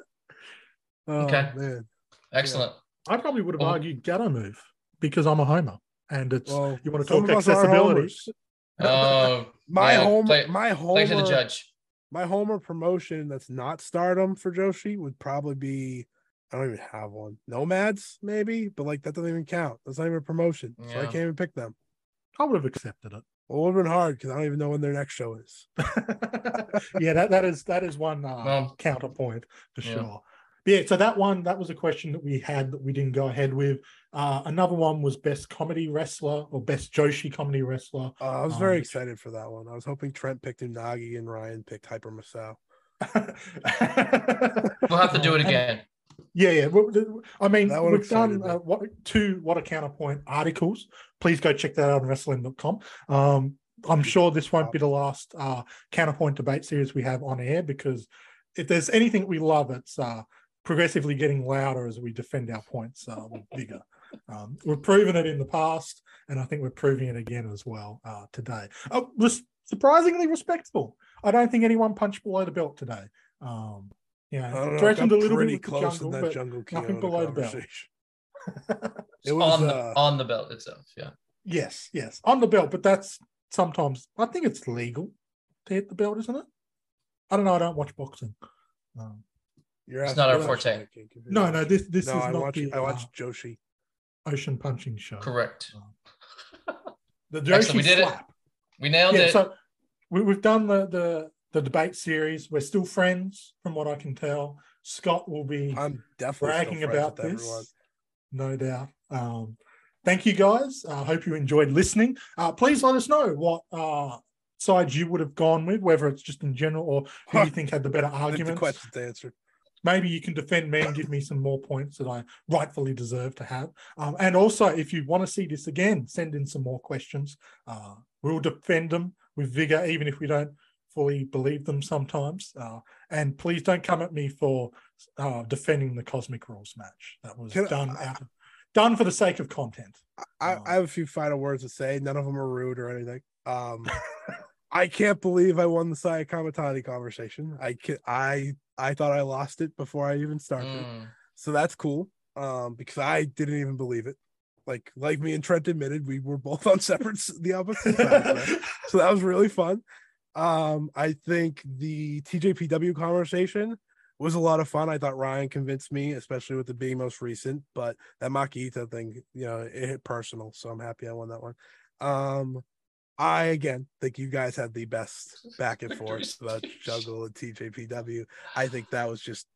Oh, Okay. man. Excellent. I probably would have Well- argued Gatoh Move because I'm a homer, and it's Well, you want to talk of us are accessibility. homers. Oh, My Yeah, home, play- my home, play to the judge. my Homer promotion that's not stardom for Joshi would probably be I don't even have one. Nomads, maybe, but like that doesn't even count. That's not even a promotion. So I can't even pick them. I would have accepted it. Well, it would have been hard because I don't even know when their next show is. yeah, that, that is that is one uh, Well, counterpoint for yeah. sure. But yeah, so that one that was a question that we had that we didn't go ahead with. Uh, another one was best comedy wrestler or best Joshi comedy wrestler. Uh, I was very Um, excited for that one. I was hoping Trent picked Unagi and Ryan picked Hyper Misao. We'll have to do it And- again. Yeah, yeah. I mean, we've excited done uh, what two what a counterpoint articles. Please go check that out on wrestling.com. Um, I'm sure this won't be the last uh, counterpoint debate series we have on air because if there's anything we love, it's uh, progressively getting louder as we defend our points uh, with vigor. Um, we've proven it in the past, and I think we're proving it again as well uh, today. Uh, res- surprisingly respectable. I don't think anyone punched below the belt today. Um, you know, I don't threatened got a little bit with the close jungle, in that but jungle nothing below the belt. It was on the uh, on the belt itself. Yeah. Yes, yes, on the belt, but that's sometimes I think it's legal to hit the belt, isn't it? I don't know. I don't watch boxing. Um, you're It's not our you're forte. asking me, Kinky. no, no, this this no, is I not watch the I watch uh, Joshi. ocean punching show. Correct. The Excellent, Joshi we did it. slap. We nailed Yeah, it. so we, we've done the, the the debate series. We're still friends, from what I can tell. Scott will be I'm definitely bragging about this, everyone. no doubt. Um, thank you guys. I hope you enjoyed listening. Uh, please let us know what uh, sides you would have gone with, whether it's just in general or who you think had the better I think the arguments. questions answered. Maybe you can defend me and give me some more points that I rightfully deserve to have. Um, and also, if you want to see this again, send in some more questions. Uh, we'll defend them with vigor, even if we don't fully believe them sometimes. Uh, and please don't come at me for uh, defending the Cosmic Rules match. That was Can I- done out of, done for the sake of content. I, I have a few final words to say. None of them are rude or anything. Um, I can't believe I won the Saya Kamitani conversation. I can, I I thought I lost it before I even started. Mm. So that's cool. Um, because I didn't even believe it. Like like me and Trent admitted, we were both on separate the opposite sides. so that was really fun. Um, I think the TJPW conversation was a lot of fun. I thought Ryan convinced me, especially with it being most recent. But that Makita thing, you know, it hit personal. So I'm happy I won that one. Um, I again think you guys had the best back and forth about Jungle and TJPW. I think that was just.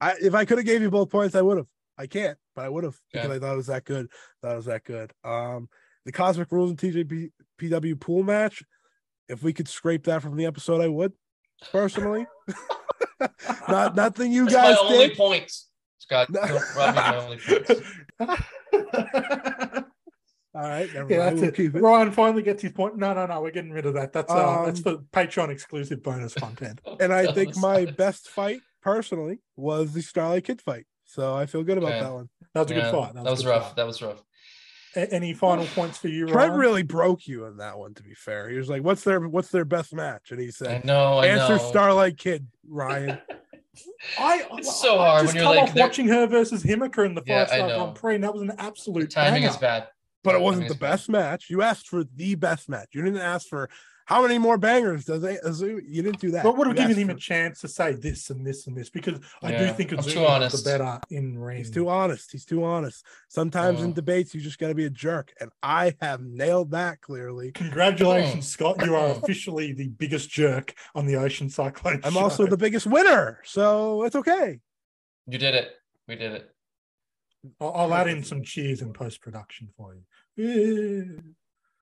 I if I could have gave you both points, I would have. I can't, but I would have because I thought it was that good. Thought it was that good. Um, the Cosmic Rules and TJPW pool match. If we could scrape that from the episode, I would. Personally, not nothing you That's guys my only did. points. Scott, No. don't me my only points. All right, never yeah, mind. that's We'll it. keep it. Ryan finally gets his point. No, no, no, we're getting rid of that. That's uh, that's Um, for Patreon exclusive bonus content. And I think my best fight personally was the Starlight Kid fight. So I feel good about Okay. that one. That was a Yeah, good fight. That a was good rough. fight. That was rough. A- any final points for you, Trent Ryan? really broke you in that one. To be fair, he was like, "What's their What's their best match?" And he said, "No, "Answer know. Starlight Kid, Ryan." I, It's so I hard just when you're come like, off watching her versus Himeka in the Yeah, five I star know. Grand Prix, and that was an The absolute timing banger. is bad. But it wasn't the best match. You asked for the best match. You didn't ask for how many more bangers does it. You didn't do that. But would have given asked him a chance to say this and this and this because I do think I'm too Azumi was honest. the better in ring. He's too honest. He's too honest. Sometimes in Mm. debates, you just got to be a jerk, and I have nailed that clearly. Congratulations, Mm. Scott. You are officially the biggest jerk on the Ocean Cyclone. I'm show. also the biggest winner, so it's okay. You did it. We did it. I'll, I'll add in some cheers in post production for you.